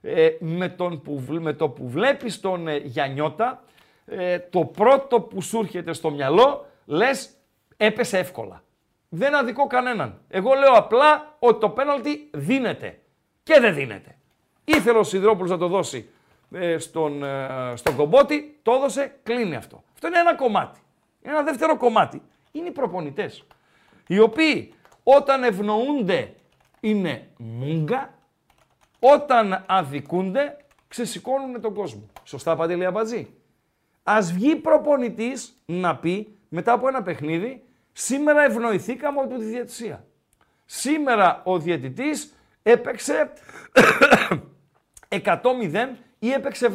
ε, με, τον που, βλ- με το που βλέπεις τον ε, Γιαννιώτα, ε, το πρώτο που σου έρχεται στο μυαλό, λες έπεσε εύκολα. Δεν αδικώ κανέναν. Εγώ λέω απλά ότι το πέναλτι δίνεται. Και δεν δίνεται. Ήθελε ο Σιδηρόπουλος να το δώσει ε, στον, ε, στον κομπότη, το έδωσε, κλείνει αυτό. Αυτό είναι ένα κομμάτι. Ένα δεύτερο κομμάτι είναι οι προπονητές. Οι οποίοι όταν ευνοούνται είναι μούγκα, όταν αδικούνται ξεσηκώνουν τον κόσμο. Σωστά Παντελή Αμπατζή. Ας βγει προπονητής να πει μετά από ένα παιχνίδι σήμερα ευνοηθήκαμε από τη διαιτησία. Σήμερα ο διαιτητής έπαιξε 100-0 ή έπαιξε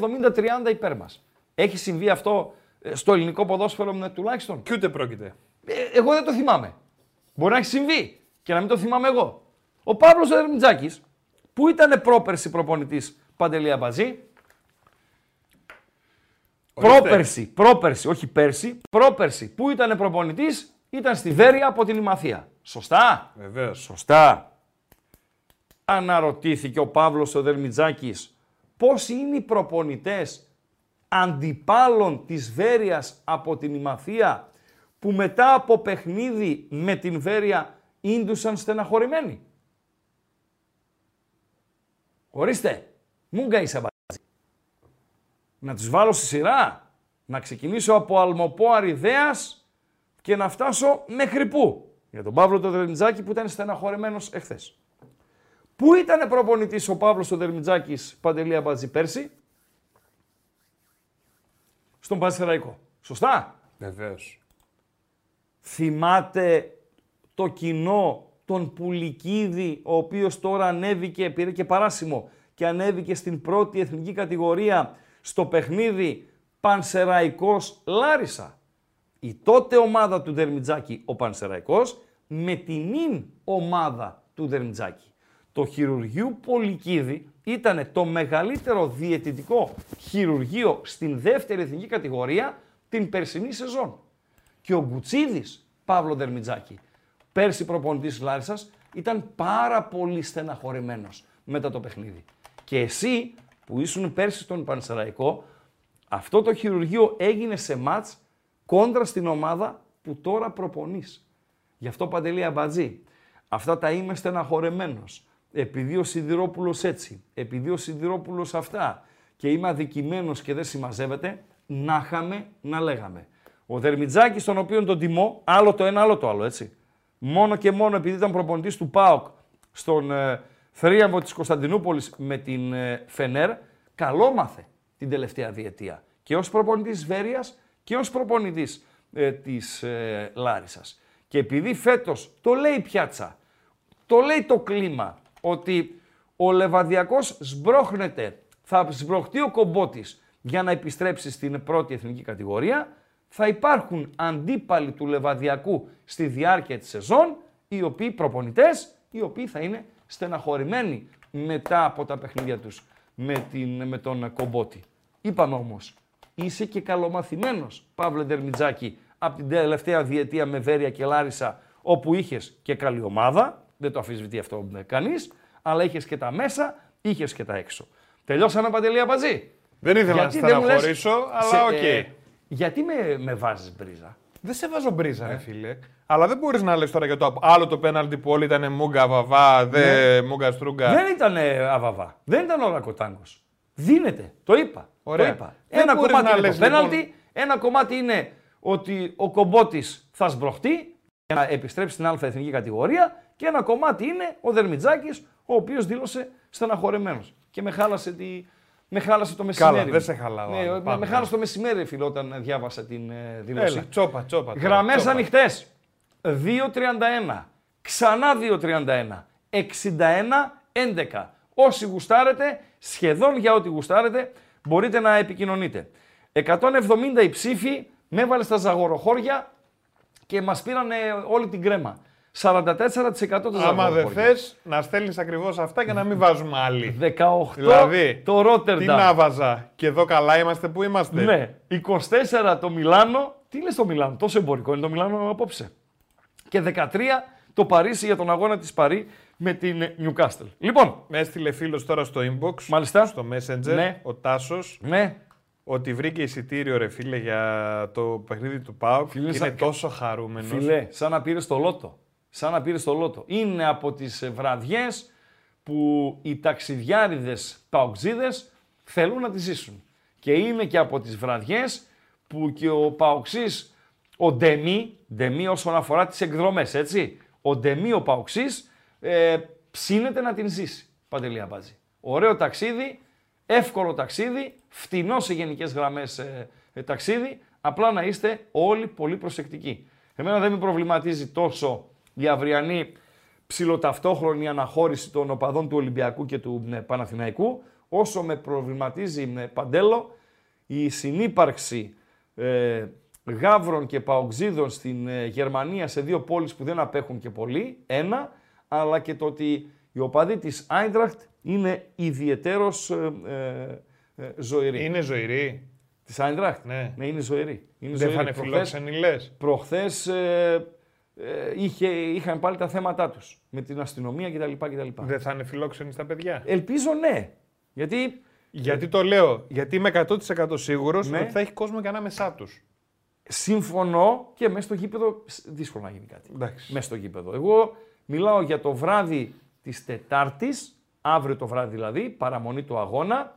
70-30 υπέρ μας. Έχει συμβεί αυτό ε, στο ελληνικό ποδόσφαιρο με τουλάχιστον; Και ούτε πρόκειται. Ε, εγώ δεν το θυμάμαι. Μπορεί να έχει συμβεί και να μην το θυμάμαι εγώ. Ο Παύλος Ερμιτζάκης, που ήταν πρόπερση προπονητής Παντελή Αμπαζή, Ορίστε. πρόπερση, πρόπερση, όχι πέρσι, πρόπερση, που ήταν προπονητής, ήταν στη Βέρεια από την Ημαθία. Σωστά; Βεβαίως. Σωστά. Αναρωτήθηκε ο Παύλος ο Δερμιτζάκης πώς είναι οι προπονητές αντιπάλων της Βέρειας από την Ημαθία που μετά από παιχνίδι με την Βέρεια ίντουσαν στεναχωρημένοι; Ορίστε, μούγκα είσαι αμπατζή. Να τους βάλω στη σειρά, να ξεκινήσω από Αλμοπό Αριδέας και να φτάσω μέχρι πού; Για τον Παύλο τον Δερμιτζάκη που ήταν στεναχωρημένος εχθές. Πού ήταν προπονητής ο Παύλος ο Δερμιτζάκης Παντελή Αμπατζή πέρσι; Στον Πανσεραϊκό. Σωστά; Βεβαίως. Θυμάται το κοινό τον Πουλικίδη, ο οποίος τώρα ανέβηκε, πήρε και παράσημο και ανέβηκε στην πρώτη εθνική κατηγορία στο παιχνίδι Πανσεραϊκός Λάρισα. Η τότε ομάδα του Δερμιτζάκη, ο Πανσεραϊκός, με την ίν ομάδα του Δερμιτζάκη. Το χειρουργείο Πολικίδη ήταν το μεγαλύτερο διαιτητικό χειρουργείο στην δεύτερη εθνική κατηγορία την περσινή σεζόν. Και ο Γκουτσίδης, Παύλο Δερμιτζάκη, πέρσι προπονητής Λάρισας, ήταν πάρα πολύ στεναχωρημένος μετά το παιχνίδι. Και εσύ που ήσουν πέρσι στον Πανσεραϊκό, αυτό το χειρουργείο έγινε σε μάτς κόντρα στην ομάδα που τώρα προπονείς. Γι' αυτό Παντελή Αμπατζή, αυτά τα είμαι στεναχωρεμένος. Επειδή ο Σιδηρόπουλος έτσι, επειδή ο Σιδηρόπουλος αυτά και είμαι αδικημένος και δεν συμμαζεύεται, να είχαμε να λέγαμε. Ο Δερμιτζάκης, τον οποίο τον τιμώ, άλλο το ένα, άλλο το άλλο, έτσι. Μόνο και μόνο επειδή ήταν προπονητής του ΠΑΟΚ στον ε, θρίαμβο της Κωνσταντινούπολης με την ε, Φενέρ, καλό μάθε την τελευταία διετία. Και ως προπονητής Βέρειας και ως προπονητής ε, της ε, Λάρισας. Και επειδή φέτος το λέει η πιάτσα, το λέει το κλίμα, ότι ο Λεβαδιακός σμπρώχνεται, θα σμπροχτεί ο κομπότης για να επιστρέψει στην πρώτη εθνική κατηγορία, θα υπάρχουν αντίπαλοι του Λεβαδιακού στη διάρκεια της σεζόν, οι οποίοι προπονητές, οι οποίοι θα είναι στεναχωρημένοι μετά από τα παιχνίδια τους με, την, με τον κομπότη. Είπαμε όμως, είσαι και καλομαθημένος, Παύλε Ντερμιτζάκη, από την τελευταία διετία με Βέρεια και Λάρισα, όπου είχες και καλή ομάδα, δεν το αφισβητεί αυτό κανείς, αλλά είχες και τα μέσα, είχες και τα έξω. Τελειώσαμε Παντελή Αμπατζή. Δεν ήθελα Γιατί να δεν μου λες, στεναχωρήσω, σε- αλλά οκ. ε, γιατί με, με βάζεις μπρίζα; Δεν σε βάζω μπρίζα, Ε. ρε φίλε. Αλλά δεν μπορείς να λες τώρα για το άλλο το πέναλτι που όλοι ήταν μούγκα βαβά, δε μούγκα στρούγκα. Ναι. Δεν ήταν ε, αβαβά. Δεν ήταν ο Ρακοτάγκος. Δίνεται. Το είπα. Ωραία. Το είπα. Δεν Ένα μπορείς κομμάτι να είναι λες, το πέναλτι, λοιπόν- ένα κομμάτι είναι ότι ο κομπότης θα σμπροχτεί για να επιστρέψει στην α εθνική κατηγορία και ένα κομμάτι είναι ο Δερμιτζάκης, ο οποίος δήλωσε στεναχωρεμένος. Και με χάλασε, τη... με χάλασε το μεσημέρι. δεν σε χαλάω Ναι, άλλο. με- Πάμε. με χάλασε το μεσημέρι, φίλε, όταν διάβασα την ε, δήλωση. Έλα, τσόπα, τσόπα. τώρα, Γραμμές τσόπα. ανοιχτές. 2.31. Ξανά 2.31. 61-11. Όσοι γουστάρετε, σχεδόν για ό,τι γουστάρετε, μπορείτε να επικοινωνείτε. 170 οι ψήφοι, με έβαλε στα ζαγοροχώρια και μας πήρανε όλη την κρέμα. 44% τα ζαγοροχώρια. Άμα δεν θες, να στέλνεις ακριβώς αυτά και να μην βάζουμε άλλοι. 18 Δηλαδή, το Τι Ρότερνταμ. να βάζα; Και εδώ καλά είμαστε που είμαστε. Ναι, 24 το Μιλάνο. Τι λες το Μιλάνο, τόσο εμπορικό είναι το Μιλάνο απόψε. Και 13 το Παρίσι για τον αγώνα της Παρί με την Newcastle. Λοιπόν, Με έστειλε φίλος τώρα στο inbox. Μάλιστα. Στο Messenger. Ναι. Ο Τάσος. ναι, Ότι βρήκε εισιτήριο, ρε φίλε, για το παιχνίδι του Πάουκ. Φίλε, και σαν- είναι τόσο χαρούμενος. φιλέ, σαν να πήρε το λότο. Σαν να πήρε το λότο. Είναι από τις ε, βραδιές που οι ταξιδιάριδες παοξίδες θέλουν να τις ζήσουν. Και είναι και από τις βραδιές που και ο παοξής, ο Ντεμί, Ντεμί όσον αφορά τις εκδρομές, έτσι. Ο Ντεμί ο παοξής ε, ψήνεται να την ζήσει. Παντελή Αμπάτζη. Ωραίο ταξίδι, εύκολο ταξίδι, φτηνό σε γενικές γραμμές ε, ε, ταξίδι, απλά να είστε όλοι πολύ προσεκτικοί. Εμένα δεν με προβληματίζει τόσο η αυριανή ψηλοταυτόχρονη αναχώρηση των οπαδών του Ολυμπιακού και του ε, Παναθηναϊκού, όσο με προβληματίζει ε, Παντέλο η συνύπαρξη ε, Γαύρων και Παοξίδων στην ε, Γερμανία σε δύο πόλεις που δεν απέχουν και πολύ, ένα, αλλά και το ότι οι οπαδοί της Άιντραχτ είναι ιδιαιτέρως ε, ε, ε, ζωηροί. Είναι ζωηρή. Της Άιντραχτ, Ναι. ναι, είναι ζωηροί. Είναι Δεν θα είναι Προχθές- φιλόξενοι, λες. Προχθές ε, ε, είχε, είχαν πάλι τα θέματα τους με την αστυνομία κτλ. κτλ. Δεν θα είναι φιλόξενοι στα παιδιά. Ελπίζω ναι. Γιατί Γιατί το λέω, γιατί είμαι 100% σίγουρος Ναι. ότι θα έχει κόσμο και ανάμεσά τους. Συμφωνώ και μέσα στο γήπεδο σ- δύσκολο να γίνει κάτι. Εντάξει. Μέσα στο γήπεδο. Εγώ μιλάω για το βράδυ της Τετάρτης, αύριο το βράδυ δηλαδή, παραμονή του αγώνα,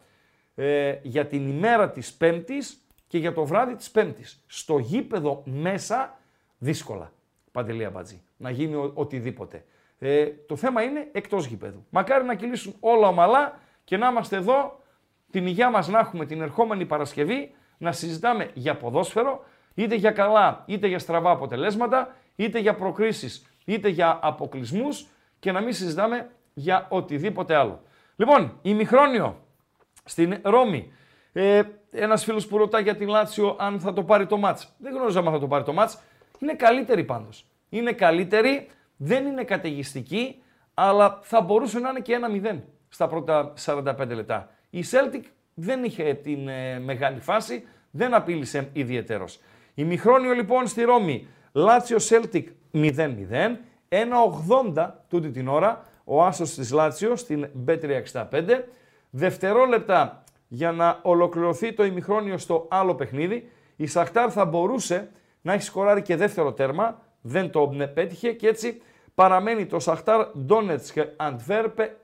ε, για την ημέρα της Πέμπτης και για το βράδυ της Πέμπτης. Στο γήπεδο μέσα δύσκολα, Παντελή Αμπατζή, να γίνει ο- οτιδήποτε. Ε, το θέμα είναι εκτός γήπεδου. Μακάρι να κυλήσουν όλα ομαλά και να είμαστε εδώ την υγεία μας να έχουμε την ερχόμενη Παρασκευή να συζητάμε για ποδόσφαιρο, είτε για καλά είτε για στραβά αποτελέσματα, είτε για προκρίσεις είτε για αποκλεισμούς και να μην συζητάμε για οτιδήποτε άλλο. Λοιπόν, ημιχρόνιο στην Ρώμη. Ε, Ένας φίλος που ρωτά για την Λάτσιο αν θα το πάρει το μάτς. Δεν γνωρίζω αν θα το πάρει το μάτς. Είναι καλύτερη πάντως. Είναι καλύτερη, δεν είναι καταιγιστική, αλλά θα μπορούσε να είναι και ένα 0 στα πρώτα 45 λεπτά. Η Celtic δεν είχε την ε, μεγάλη φάση, δεν απείλησε ιδιαιτέρως. Ημιχρόνιο λοιπόν στη Ρώμη. Λάτσιο Celtic 0-0. 1-80 τούτη την ώρα ο άσος της Λάτσιο στην B365. Δευτερόλεπτα για να ολοκληρωθεί το ημιχρόνιο στο άλλο παιχνίδι. Η Σαχτάρ θα μπορούσε να έχει σκοράρει και δεύτερο τέρμα. Δεν το ε, πέτυχε και έτσι παραμένει το Σαχτάρ Ντόνετς και Αντβέρπε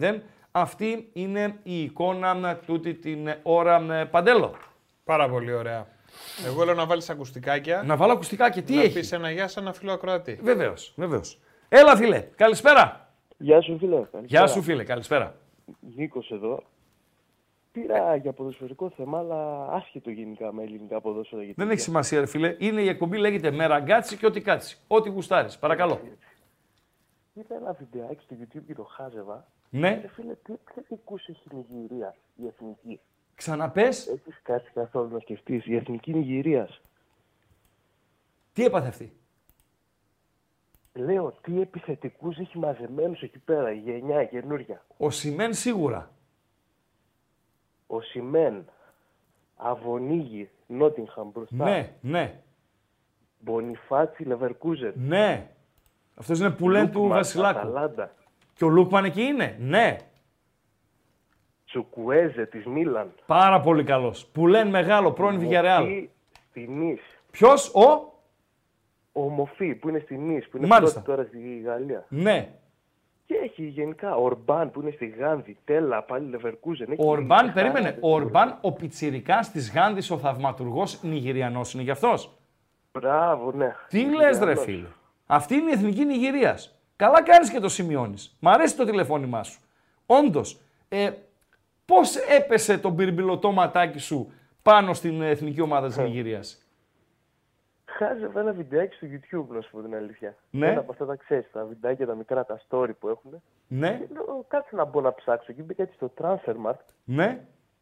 1-0. Αυτή είναι η εικόνα ε, τούτη την ε, ώρα ε, Παντέλο. Πάρα πολύ ωραία. Εγώ λέω να βάλεις ακουστικάκια. Να βάλω ακουστικά και τι να έχει; πεις ένα γεια σε ένα φίλο ακροατή. Βεβαίως, βεβαίως. Έλα, φίλε, καλησπέρα. Γεια σου φίλε. Καλησπέρα. Γεια σου, φίλε, καλησπέρα. Νίκος εδώ. Πήρα για ποδοσφαιρικό θέμα, αλλά άσχετο γενικά με ελληνικά ποδόσφαιρα. γιατί Δεν έχει σημασία, ρε φίλε. Είναι η εκπομπή, λέγεται Μεραγκάτσι και ό,τι κάτσει. Ό,τι γουστάρεις. Παρακαλώ. Είδα ένα βιντεάκι στο YouTube και το χάζευα. Ναι, Και φίλε, τι επιθετικούς έχει η Νιγηρία, η εθνική. Ξαναπες. Έχεις κάτσει καθόλου να σκεφτείς, η εθνική Νιγηρίας. Τι έπαθε αυτή; Λέω, τι επιθετικούς έχει μαζεμένους εκεί πέρα, η γενιά, η καινούρια. Ο Σιμέν σίγουρα. Ο Σιμέν, Αβωνίγη, Νότιγχαμ μπροστά. Ναι, ναι, Μπονιφάτσι, Λεβερκούζεν. ναι. Αυτός είναι που λένε του Λούκμαν, Βασιλάκου. Αταλάντα. Και ο Λούκμαν εκεί είναι. Ναι, Τσουκουέζε της Μίλαν. πάρα πολύ καλός. Που λένε μεγάλο πρώην Βιγιαρεάλ. Μοφή στη Νης. Ποιος, ο; Ο Μοφί που είναι στη Νις, που είναι Μάλιστα. πρώτη τώρα στη Γαλλία. Ναι. Και έχει γενικά Ορμπάν που είναι στη Γάνδη, Τέλα, πάλι Λεβερκούζεν. Έχει Ο Ορμπάν, χαρά, περίμενε. ρε, Ο Ορμπάν, ο πιτσιρικάς της Γάνδης, ο θαυματουργός Νιγηριανός είναι γι' αυτός; Μπράβο, ναι. Τι λες, ρε Νιγηριανός. φίλε; Αυτή είναι η εθνική Νιγηρίας. Καλά κάνεις και το σημειώνεις. Μ' αρέσει το τηλεφώνημά σου. Όντως, ε, πώς έπεσε το μπυρμπιλωτό ματάκι σου πάνω στην εθνική ομάδα της Νιγηρίας; Χάζευα ένα βιντεάκι στο YouTube, να σου πω την αλήθεια. Ναι. Ένα από αυτά τα ξέρεις, τα βιντεάκια τα μικρά, τα story που έχουν. Ναι, Και λέω, κάτσε να μπω να ψάξω. Και μπήκα έτσι στο Transfermarkt ναι,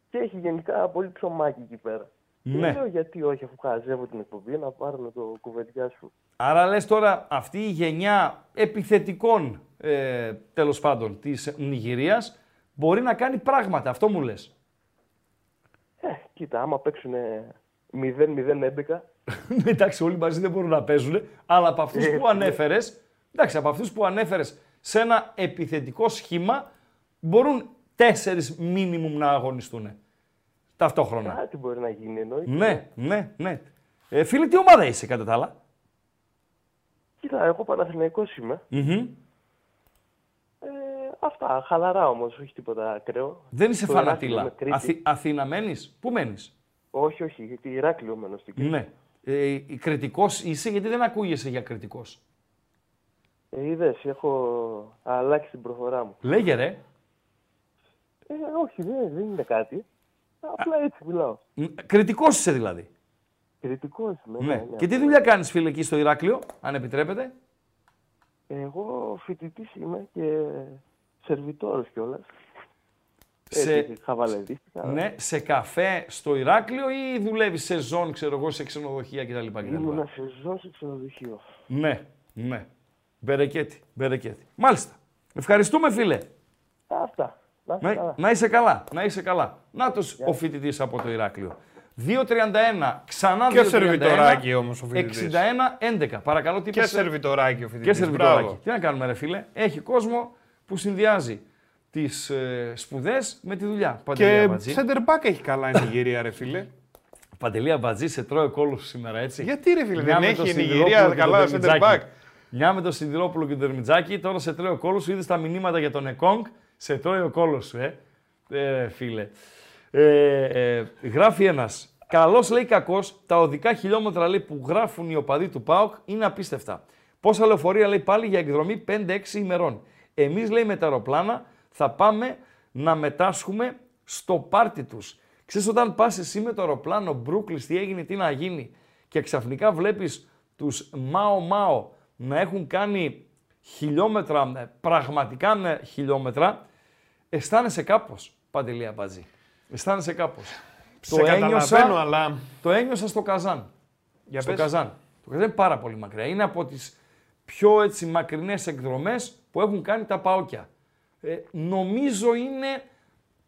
και έχει γενικά πολύ ψωμάκι εκεί πέρα. Και ναι. λέω, γιατί όχι, αφού χαζεύω την εκπομπή, να πάρω να το κουβεντιά σου. Άρα λες τώρα αυτή η γενιά επιθετικών ε, τέλος πάντων της Νιγηρίας μπορεί να κάνει πράγματα. Αυτό μου λες. Ε, κοίτα, άμα παίξουν 0-0-11, [laughs] εντάξει, όλοι μαζί δεν μπορούν να παίζουν, αλλά από αυτούς Ε, που ανέφερες, εντάξει, από αυτούς που ανέφερες σε ένα επιθετικό σχήμα μπορούν τέσσερις μίνιμουμ να αγωνιστούν ταυτόχρονα. κάτι μπορεί να γίνει εννοείται. Ναι, ναι, ναι. Ε, φίλε, τι ομάδα είσαι κατά τα άλλα; Κοίτα, εγώ Παναθηναϊκός είμαι. Μμμ. Ε, αυτά, χαλαρά όμως, όχι τίποτα ακραίο. Δεν είσαι Στο Ηράκλειο φανατήλα. είμαι Κρήτη. Αθη, Αθήνα μένεις; Πού μένεις; Όχι, όχι, γιατί Ηράκλειο μένω στην Κρήτη. Ναι. Ε, κριτικός είσαι γιατί δεν ακούγεσαι για κριτικός. Ε, είδες, έχω αλλάξει την προφορά μου. Λέγε ρε. Ε, όχι, δεν, δεν είναι κάτι. Απλά έτσι μιλάω. Μ, Κριτικός είσαι δηλαδή. Κριτικός είμαι. Ναι. ναι. Και τι δουλειά κάνεις φίλε εκεί στο Ηράκλειο, αν επιτρέπετε; Εγώ φοιτητής είμαι και σερβιτόρος κιόλας. σε, Έτσι, χαβαλεδίστηκα. ναι, σε καφέ στο Ηράκλειο ή δουλεύεις σεζόν, ξέρω εγώ, σε ξενοδοχεία κτλ. κτλ. Ήμουνα σε ζώο σε ξενοδοχείο. Ναι, ναι. Μπερεκέτη, μπερεκέτη. Μάλιστα. Ευχαριστούμε, φίλε. Αυτά. Να είστε Να, καλά. να είσαι καλά, να είσαι καλά. Να το ο φοιτητής από το Ηράκλειο. 2.31, ξανά 2.31. Και σερβιτοράκι όμως ο φοιτητής. 61-11. Παρακαλώ, τι Και είπες, σερβιτοράκι ο Και φοιτητής. σερβιτοράκι. Μπράβο. Τι να κάνουμε, ρε φίλε; Έχει κόσμο που συνδυάζει τις ε, σπουδές με τη δουλειά. Παντελή Και Αμπατζή. center back έχει καλά η Νιγηρία, ρε φίλε. Παντελή Αμπατζή σε τρώει ο κόλο σήμερα, έτσι. Γιατί ρε φίλε, Μια δεν με έχει το η Σιδηρόπουλο Νιγηρία και καλά τον center Δερμιτζάκη. back. Μια με τον Σιδηρόπουλο και τον Δερμιτζάκη, τώρα σε τρώει ο κόλο σου. Είδες τα μηνύματα για τον Εκόνγκ, σε τρώει ο κόλο σου, ε. ε φίλε. Ε, ε, γράφει ένας. Καλό λέει κακός, τα οδικά χιλιόμετρα λέει, που γράφουν οι οπαδοί του ΠΑΟΚ είναι απίστευτα. Πόσα λεωφορεία λέει πάλι για εκδρομή 5-6 ημερών. Εμείς λέει με τα αεροπλάνα θα πάμε να μετάσχουμε στο πάρτι τους. Ξέρεις όταν πας εσύ με το αεροπλάνο Brooklyn, τι έγινε, τι να γίνει και ξαφνικά βλέπεις τους Μάο Μάο να έχουν κάνει χιλιόμετρα, ε, πραγματικά ε, χιλιόμετρα, αισθάνεσαι κάπως, Παντελή Αμπατζή. Αισθάνεσαι κάπως. Σε καταλαβαίνω, αλλά Το ένιωσα στο Καζάν. Για στο πες. Καζάν. Το Καζάν είναι πάρα πολύ μακριά. Είναι από τις πιο έτσι μακρινές εκδρομές που έχουν κάνει τα Παόκια. Ε, νομίζω είναι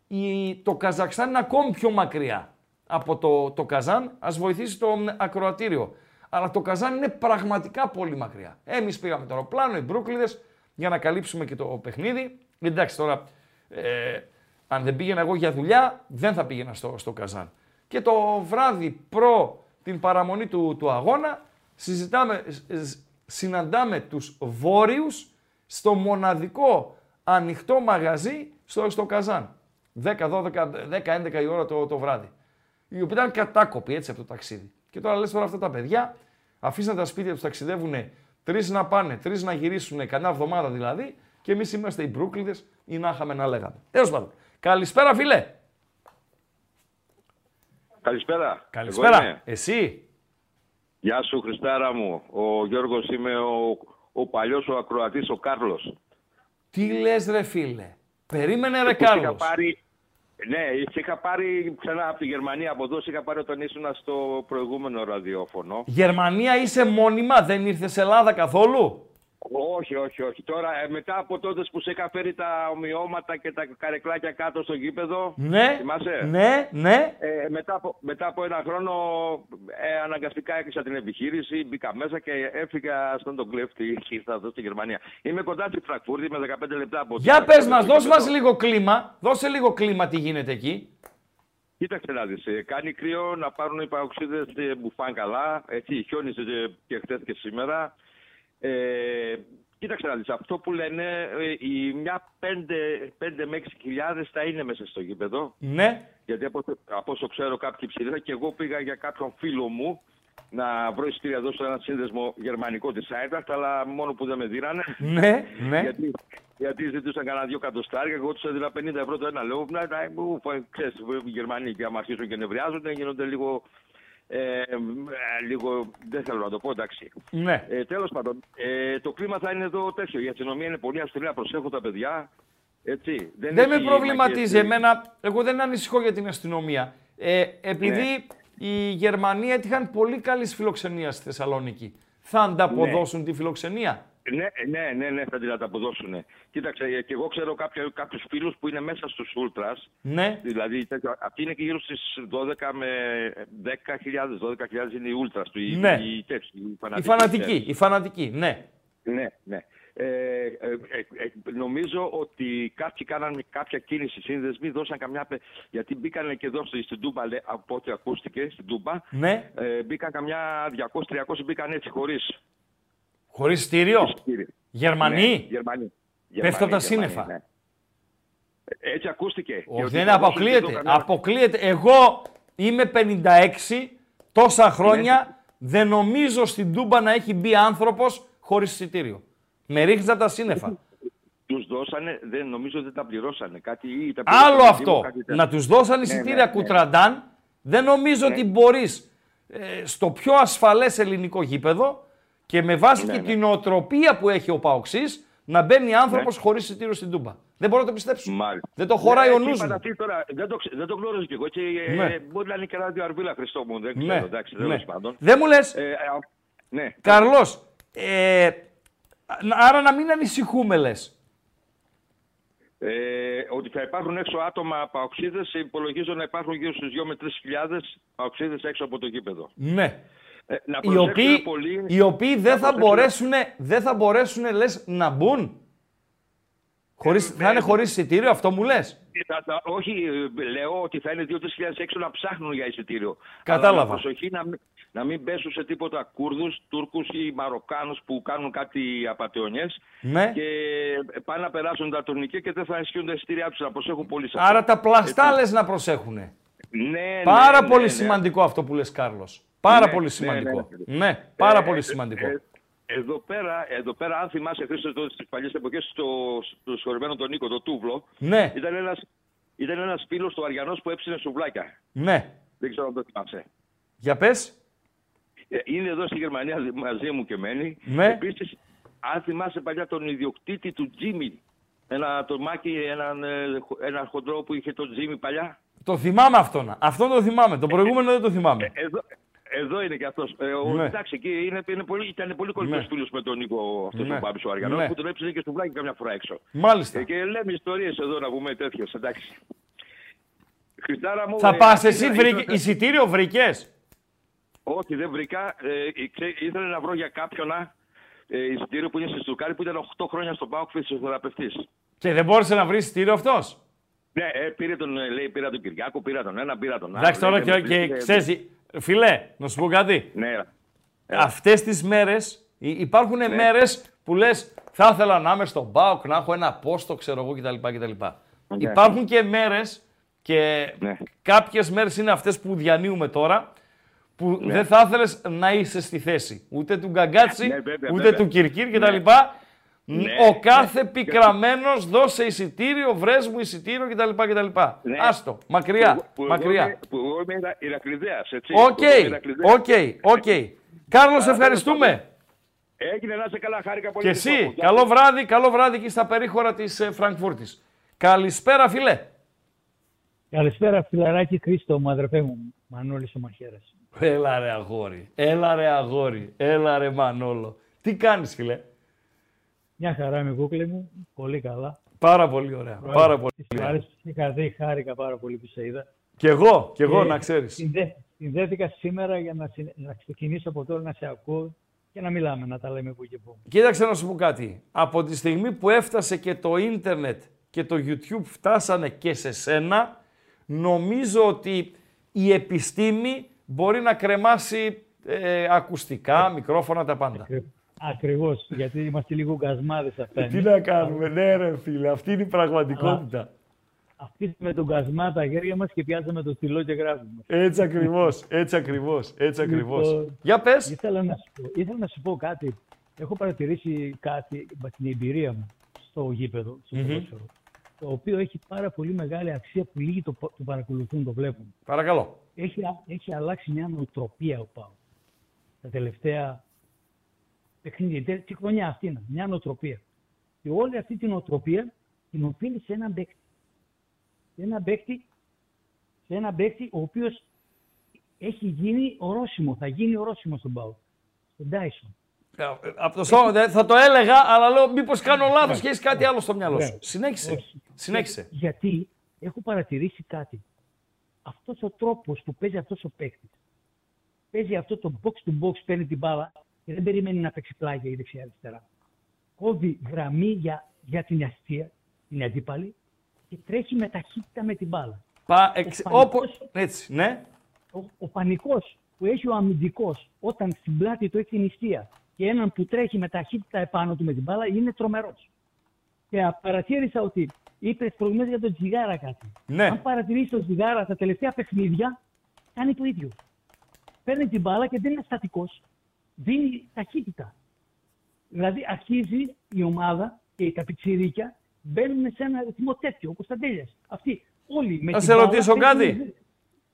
η, το Καζακστάν είναι ακόμη πιο μακριά από το, το Καζάν. Ας βοηθήσει το μ, ακροατήριο. Αλλά το Καζάν είναι πραγματικά πολύ μακριά. Εμείς πήγαμε το αεροπλάνο, οι Μπρούκλιδες, για να καλύψουμε και το παιχνίδι. Εντάξει τώρα, ε, αν δεν πήγαινα εγώ για δουλειά, δεν θα πήγαινα στο, στο Καζάν. Και το βράδυ προ την παραμονή του, του αγώνα, συζητάμε, ε, σ- συναντάμε τους βόρειους στο μοναδικό ανοιχτό μαγαζί στο, στο Καζάν. 10, 12, 10, 11 η ώρα το, το βράδυ. Οι οποίοι ήταν κατάκοποι έτσι από το ταξίδι. Και τώρα λες τώρα αυτά τα παιδιά, αφήσαν τα σπίτια τους, ταξιδεύουν τρεις να πάνε, τρεις να γυρίσουν, κανένα εβδομάδα δηλαδή, και εμείς είμαστε οι Μπρούκλιδες ή να είχαμε να λέγαμε. Τέλος πάντων. Καλησπέρα, φίλε. Καλησπέρα. Εγώ Καλησπέρα. είμαι. Εσύ. Γεια σου Χριστάρα μου. Ο Γιώργος είμαι ο, ο παλιός ο ακροατής ο Κάρλος. Τι λες ρε φίλε; Περίμενε ρε Που είχα Κάρλος. πάρει, ναι, σε είχα πάρει ξανά από τη Γερμανία από εδώ, σε είχα πάρει όταν ήσουν στο προηγούμενο ραδιόφωνο. Γερμανία είσαι μόνιμα, δεν ήρθες Ελλάδα καθόλου; Όχι, όχι, όχι. Τώρα, ε, μετά από τότε που σε είχα φέρει τα ομοιώματα και τα καρεκλάκια κάτω στο γήπεδο, Ναι, θυμάσαι; ναι, ναι. Ε, μετά, από, μετά από ένα χρόνο ε, αναγκαστικά έκλεισα την επιχείρηση, μπήκα μέσα και έφυγα στον τον κλέφτη και ήρθα εδώ στη Γερμανία. Είμαι κοντά στη Φραγκφούρτη με 15 λεπτά από Για το- πες το μας, δώσ' γήπεδο. μας λίγο κλίμα. Δώσε λίγο κλίμα τι γίνεται εκεί. Κοίταξε να δεις, ε, κάνει κρύο να πάρουν οι παοξίδες ε, που φάνε καλά, έτσι, χιόνιζε ε, και χθες και σήμερα. Ε, κοίταξε να δεις, αυτό που λένε, ε, η μια 5, με 6 χιλιάδες θα είναι μέσα στο γήπεδο. Ναι, Γιατί από, από όσο ξέρω κάποιοι ψηφίσαν και εγώ πήγα για κάποιον φίλο μου να βρω εισιτήρια εδώ σε ένα σύνδεσμο γερμανικό της Άιντραχτ, αλλά μόνο που δεν με δίνανε. ναι, ναι. [laughs] Γιατί, γιατί ζητούσαν κανένα δύο κατοστάρια, εγώ τους έδινα 50 ευρώ το ένα. Λέω, να, να, μου, πω, ξέρεις, οι Γερμανοί και άμα αρχίσουν και νευριάζουν, γίνονται λίγο, ε, ε, λίγο, δεν θέλω να το πω, εντάξει. ναι. Ε, Τέλος πάντων, ε, το κλίμα θα είναι εδώ τέτοιο. Η αστυνομία είναι πολύ αυστηρή, να προσέχουν τα παιδιά. Έτσι, Δεν με έχει προβληματίζει μαγείες- εμένα. Εγώ δεν ανησυχώ για την αστυνομία. Ε, επειδή Ναι. η Γερμανία έτυχαν πολύ καλής φιλοξενίας στη Θεσσαλονίκη. Θα ανταποδώσουν τη φιλοξενία; Ναι, ναι, ναι, ναι, θα την ανταποδώσουν. Κοίταξε, ε, και εγώ ξέρω κάποιους φίλους που είναι μέσα στους Ultras. Ναι, Δηλαδή, τέτοιο, αυτοί είναι και γύρω στις 12 με 10.000, 12.000 είναι οι Ultras του. οι- Ναι. οι, τέτοιοι, οι η φανατικοί, φανατική, η φανατική, ναι. Ναι, ναι. Ε, ε, ε, ε, νομίζω ότι κάποιοι κάναν κάποια κίνηση σύνδεσμοι, δώσαν καμιά. πε- Γιατί μπήκαν και εδώ στη- στην Τούμπα, λέ- από ό,τι ακούστηκε, στην Τούμπα. Ναι, Ε, μπήκαν καμιά 200-300 μπήκαν έτσι χωρίς. Χωρίς στήριο; Γερμανοί. Ναι, Γερμανοί. Πέφτουν από τα Γερμανοί, σύννεφα. ναι. Ε, Έτσι ακούστηκε. Και Όχι, ότι δεν θα δώσουν και αποκλείεται. εδώ καμιά- Αποκλείεται. Εγώ είμαι 56, τόσα χρόνια, δεν νομίζω στην Τούμπα να έχει μπει άνθρωπος χωρίς εισιτήριο. Με ρίχνεις από τα σύννεφα. Τους δώσανε, δεν, νομίζω δεν τα πληρώσανε. Κάτι, ή τα Άλλο πληρώσανε αυτό. λίγο, κάτι τέτοιο. Να τους δώσαν εισιτήρια ναι, ναι. κουτραντάν, δεν νομίζω ότι μπορείς ε, στο πιο ασφαλές ελληνικό γήπεδο και με βάση Ναι, και ναι. την οτροπία που έχει ο Παοξής να μπαίνει άνθρωπος χωρίς εισιτήριο στην Τούμπα. Δεν μπορώ να το πιστέψω. Μάλιστα. Δεν το χωράει Ναι, ο εκεί νους μου. είπατε αυτή Τώρα, δεν, το, ξε- δεν το γνώριζα κι εγώ. Και, ε, Ναι. μπορεί να είναι και ένα δύο αρβίλα Χριστό μου. Δεν ξέρω. Ναι, Εντάξει, ναι. τέλος πάντων. Δεν μου λες, Ε, α, ναι. Καρλός, ε, άρα να μην ανησυχούμε λες. Ε, ότι θα υπάρχουν έξω άτομα παοξίδες, υπολογίζω να υπάρχουν γύρω στους 2 με 3 χιλιάδες παοξίδες έξω από το γήπεδο. Ναι. Ε, να Οι προσέξουμε οποίοι, πολύ... οι οποίοι δεν να θα προσέξουμε- μπορέσουν, δεν θα μπορέσουν, λες, να μπουν. Χωρίς, Ε, θα είναι χωρίς εισιτήριο, αυτό μου λες. Θα- θα- όχι, ε, λέω ότι θα είναι 2-3 χιλιάδες έξω να ψάχνουν για εισιτήριο. Κατάλαβα. Αλλά με προσοχή να, μην- να μην πέσουν σε τίποτα Κούρδους, Τούρκους ή Μαροκάνους που κάνουν κάτι απαταιωνιές Ναι. και πάνε να περάσουν τα τουρνικέ και δεν θα ισχύουν τα εισιτήριά τους. Να προσέχουν πολύ σε αυτό. Άρα τα πλαστά Έτσι. λες να προσέχουν. Ναι, Πάρα ναι, πολύ ναι, ναι. σημαντικό αυτό που λες, Κάρλος. Πάρα Ναι, πολύ ναι, σημαντικό. ναι. Ναι, πάρα Ε, πολύ ε, σημαντικό. ε, εδώ, πέρα, εδώ πέρα, αν θυμάσαι Χρήστο τότε στις παλιές εποχές στο, στο συγχωρημένο τον Νίκο, το Τούβλο, Ναι, ήταν ένας, ήταν ένας φίλος του Αριανός που έψινε σουβλάκια. ναι. Δεν ξέρω αν το θυμάσαι. Για πες. Ε, Είναι εδώ στη Γερμανία δι- μαζί μου και μένει. Ναι. Επίσης, αν θυμάσαι παλιά τον ιδιοκτήτη του Τζίμι, ένα το Μάκη, έναν, ε, χο- έναν χοντρό που είχε τον Τζίμι παλιά. Το θυμάμαι αυτόν. Αυτό το θυμάμαι. Το προηγούμενο δεν το θυμάμαι. Εδώ, εδώ είναι και αυτός. Ε, ο, Ναι. Εντάξει, εκεί είναι, είναι πολύ, ήταν πολύ κολλητός Ναι. φίλος με τον Νίκο αυτός Ναι. ο Μπάμπης ο Αριανός Ναι. που τον έψινε και στο βλάκι καμιά φορά έξω. Μάλιστα. Ε, και λέμε ιστορίες εδώ να πούμε τέτοιες, εντάξει. Χριστάρα μου, Θα ε, πας ήθελα- εσύ, βρήκε- ήθελα- εισιτήριο βρήκες; Όχι, δεν βρήκα. Ε, ξέ- ήθελα να βρω για κάποιον ε, εισιτήριο που είναι στη Στουρκάρη που ήταν 8 χρόνια στον Πάοκ φυσιοθεραπευτής. Και δεν μπόρεσε να βρει εισιτήριο αυτός; Ναι, ε, πήρε τον, ε, λέει, πήρα τον Κυριάκο, πήρα τον ένα, πήρα τον άλλο. Εντάξει τώρα Λέει, και, δεν και βρίσκεται. ξέρεις, φιλέ, να σου πω κάτι. Ναι, Αυτές τις μέρες υ- υπάρχουν μέρες που λες θα ήθελα να είμαι στον ΠΑΟΚ, να έχω ένα πόστο, ξέρω εγώ κτλ. κτλ. Υπάρχουν και μέρες και Ναι. κάποιες μέρες είναι αυτές που διανύουμε τώρα που δεν θα ήθελες να είσαι στη θέση ούτε του Γκαγκάτσι, Ναι, βέβαια, ούτε βέβαια. του Κυρκύρ κτλ. Ναι, Ο κάθε πικραμένος δώσε εισιτήριο, βρες μου εισιτήριο κτλ. κτλ. Ναι. Άστο, μακριά, Που- που εγώ μακριά. είμαι- Που εγώ είμαι Ιρα- Ηρακλειδέας, έτσι. Οκ, Που εγώ είμαι Ηρακλειδέας. οκ, οκ. Κάρλος, ευχαριστούμε. Έγινε να είσαι καλά, χάρηκα πολύ. Και Χριστό μου. εσύ, Γεια καλό σου. βράδυ, καλό βράδυ εκεί στα περίχωρα της ε, Φραγκφούρτης. Καλησπέρα, φίλε. Καλησπέρα, φιλαράκι Χρήστο μου, αδερφέ μου, Μανώλης ο Μαχαίρας. Έλα ρε αγόρι, έλα ρε αγόρι, έλα ρε Μανόλο. Τι κάνεις, φίλε; Μια χαρά είμαι κούκλε μου, πολύ καλά. Πάρα πολύ ωραία, πάρα πολύ Της ωραία. άρεσε, είχα δει, χάρηκα πάρα πολύ που σε είδα. Κι εγώ, κι εγώ Και να ξέρεις. συνδέ- Συνδέθηκα σήμερα για να, συν- να ξεκινήσω από τώρα να σε ακούω και να μιλάμε, να τα λέμε που και που. Κοίταξε να σου πω κάτι. Από τη στιγμή που έφτασε και το ίντερνετ και το YouTube φτάσανε και σε σένα, νομίζω ότι η επιστήμη μπορεί να κρεμάσει ε, ακουστικά, μικρόφωνα, τα πάντα. Ακριβώς, γιατί είμαστε λίγο γκασμάδες αυτά. Τι να κάνουμε, ναι ρε φίλε, αυτή είναι η πραγματικότητα. Αυτή με τον γκασμά τα χέρια μας και πιάσαμε το στυλό και γράφουμε. Έτσι ακριβώς, έτσι ακριβώς, έτσι ακριβώς. Λοιπόν, Για πες. Ήθελα να, σου πω, ήθελα να σου πω κάτι. Έχω παρατηρήσει κάτι με την εμπειρία μου στο γήπεδο, στο Μμμ. ποδόσφαιρο, το οποίο έχει πάρα πολύ μεγάλη αξία που λίγοι το, το παρακολουθούν, το βλέπουν. Παρακαλώ. Έχει, α- έχει αλλάξει μια νοοτροπία ο ΠΑΟ. Τα τελευταία παιχνίδια, τε- τη χρονιά αυτή είναι, μια νοοτροπία. Και όλη αυτή την νοοτροπία την οφείλει σε έναν παίκτη. Σε έναν παίκτη, σε έναν παίκτη ο οποίος έχει γίνει ορόσημο, θα γίνει ορόσημο στον ΠΑΟ. Στον Τάισον. Ε, Από το στόμα, δεν- θα το έλεγα, αλλά λέω μήπως κάνω λάθος και έχεις κάτι άλλο στο μυαλό σου. Ωραία. Συνέχισε. Όχι. Συνέχισε. Γιατί έχω παρατηρήσει κάτι. Αυτός ο τρόπος που παίζει αυτός ο παίκτης. Παίζει αυτό το box to box, παίρνει την μπάλα και δεν περιμένει να παίξει πλάγια ή δεξιά-αριστερά. Κόβει γραμμή για, για την αστεία, την αντίπαλη και τρέχει με ταχύτητα με την μπάλα. Πα, εξ, πανικός- όπως, έτσι, ναι. Ο, ο πανικός που έχει ο αμυντικός όταν στην πλάτη του έχει την νηστεία και έναν που τρέχει με ταχύτητα επάνω του με την μπάλα είναι τρομερός. Και α, παρατήρησα ότι είπες προηγουμένως για τον Τζιγάρα κάτι. Ναι. Αν παρατηρήσεις τον Τζιγάρα τα τελευταία παιχνίδια, κάνει το ίδιο. Παίρνει την μπάλα και δεν είναι στατικός. Δίνει ταχύτητα. Δηλαδή αρχίζει η ομάδα και τα πιτσιρίκια μπαίνουν σε ένα ρυθμό τέτοιο, ο Κωνσταντέλιας. Αυτοί όλοι με Να την σε μπάλα ρωτήσω παίζουν κάτι.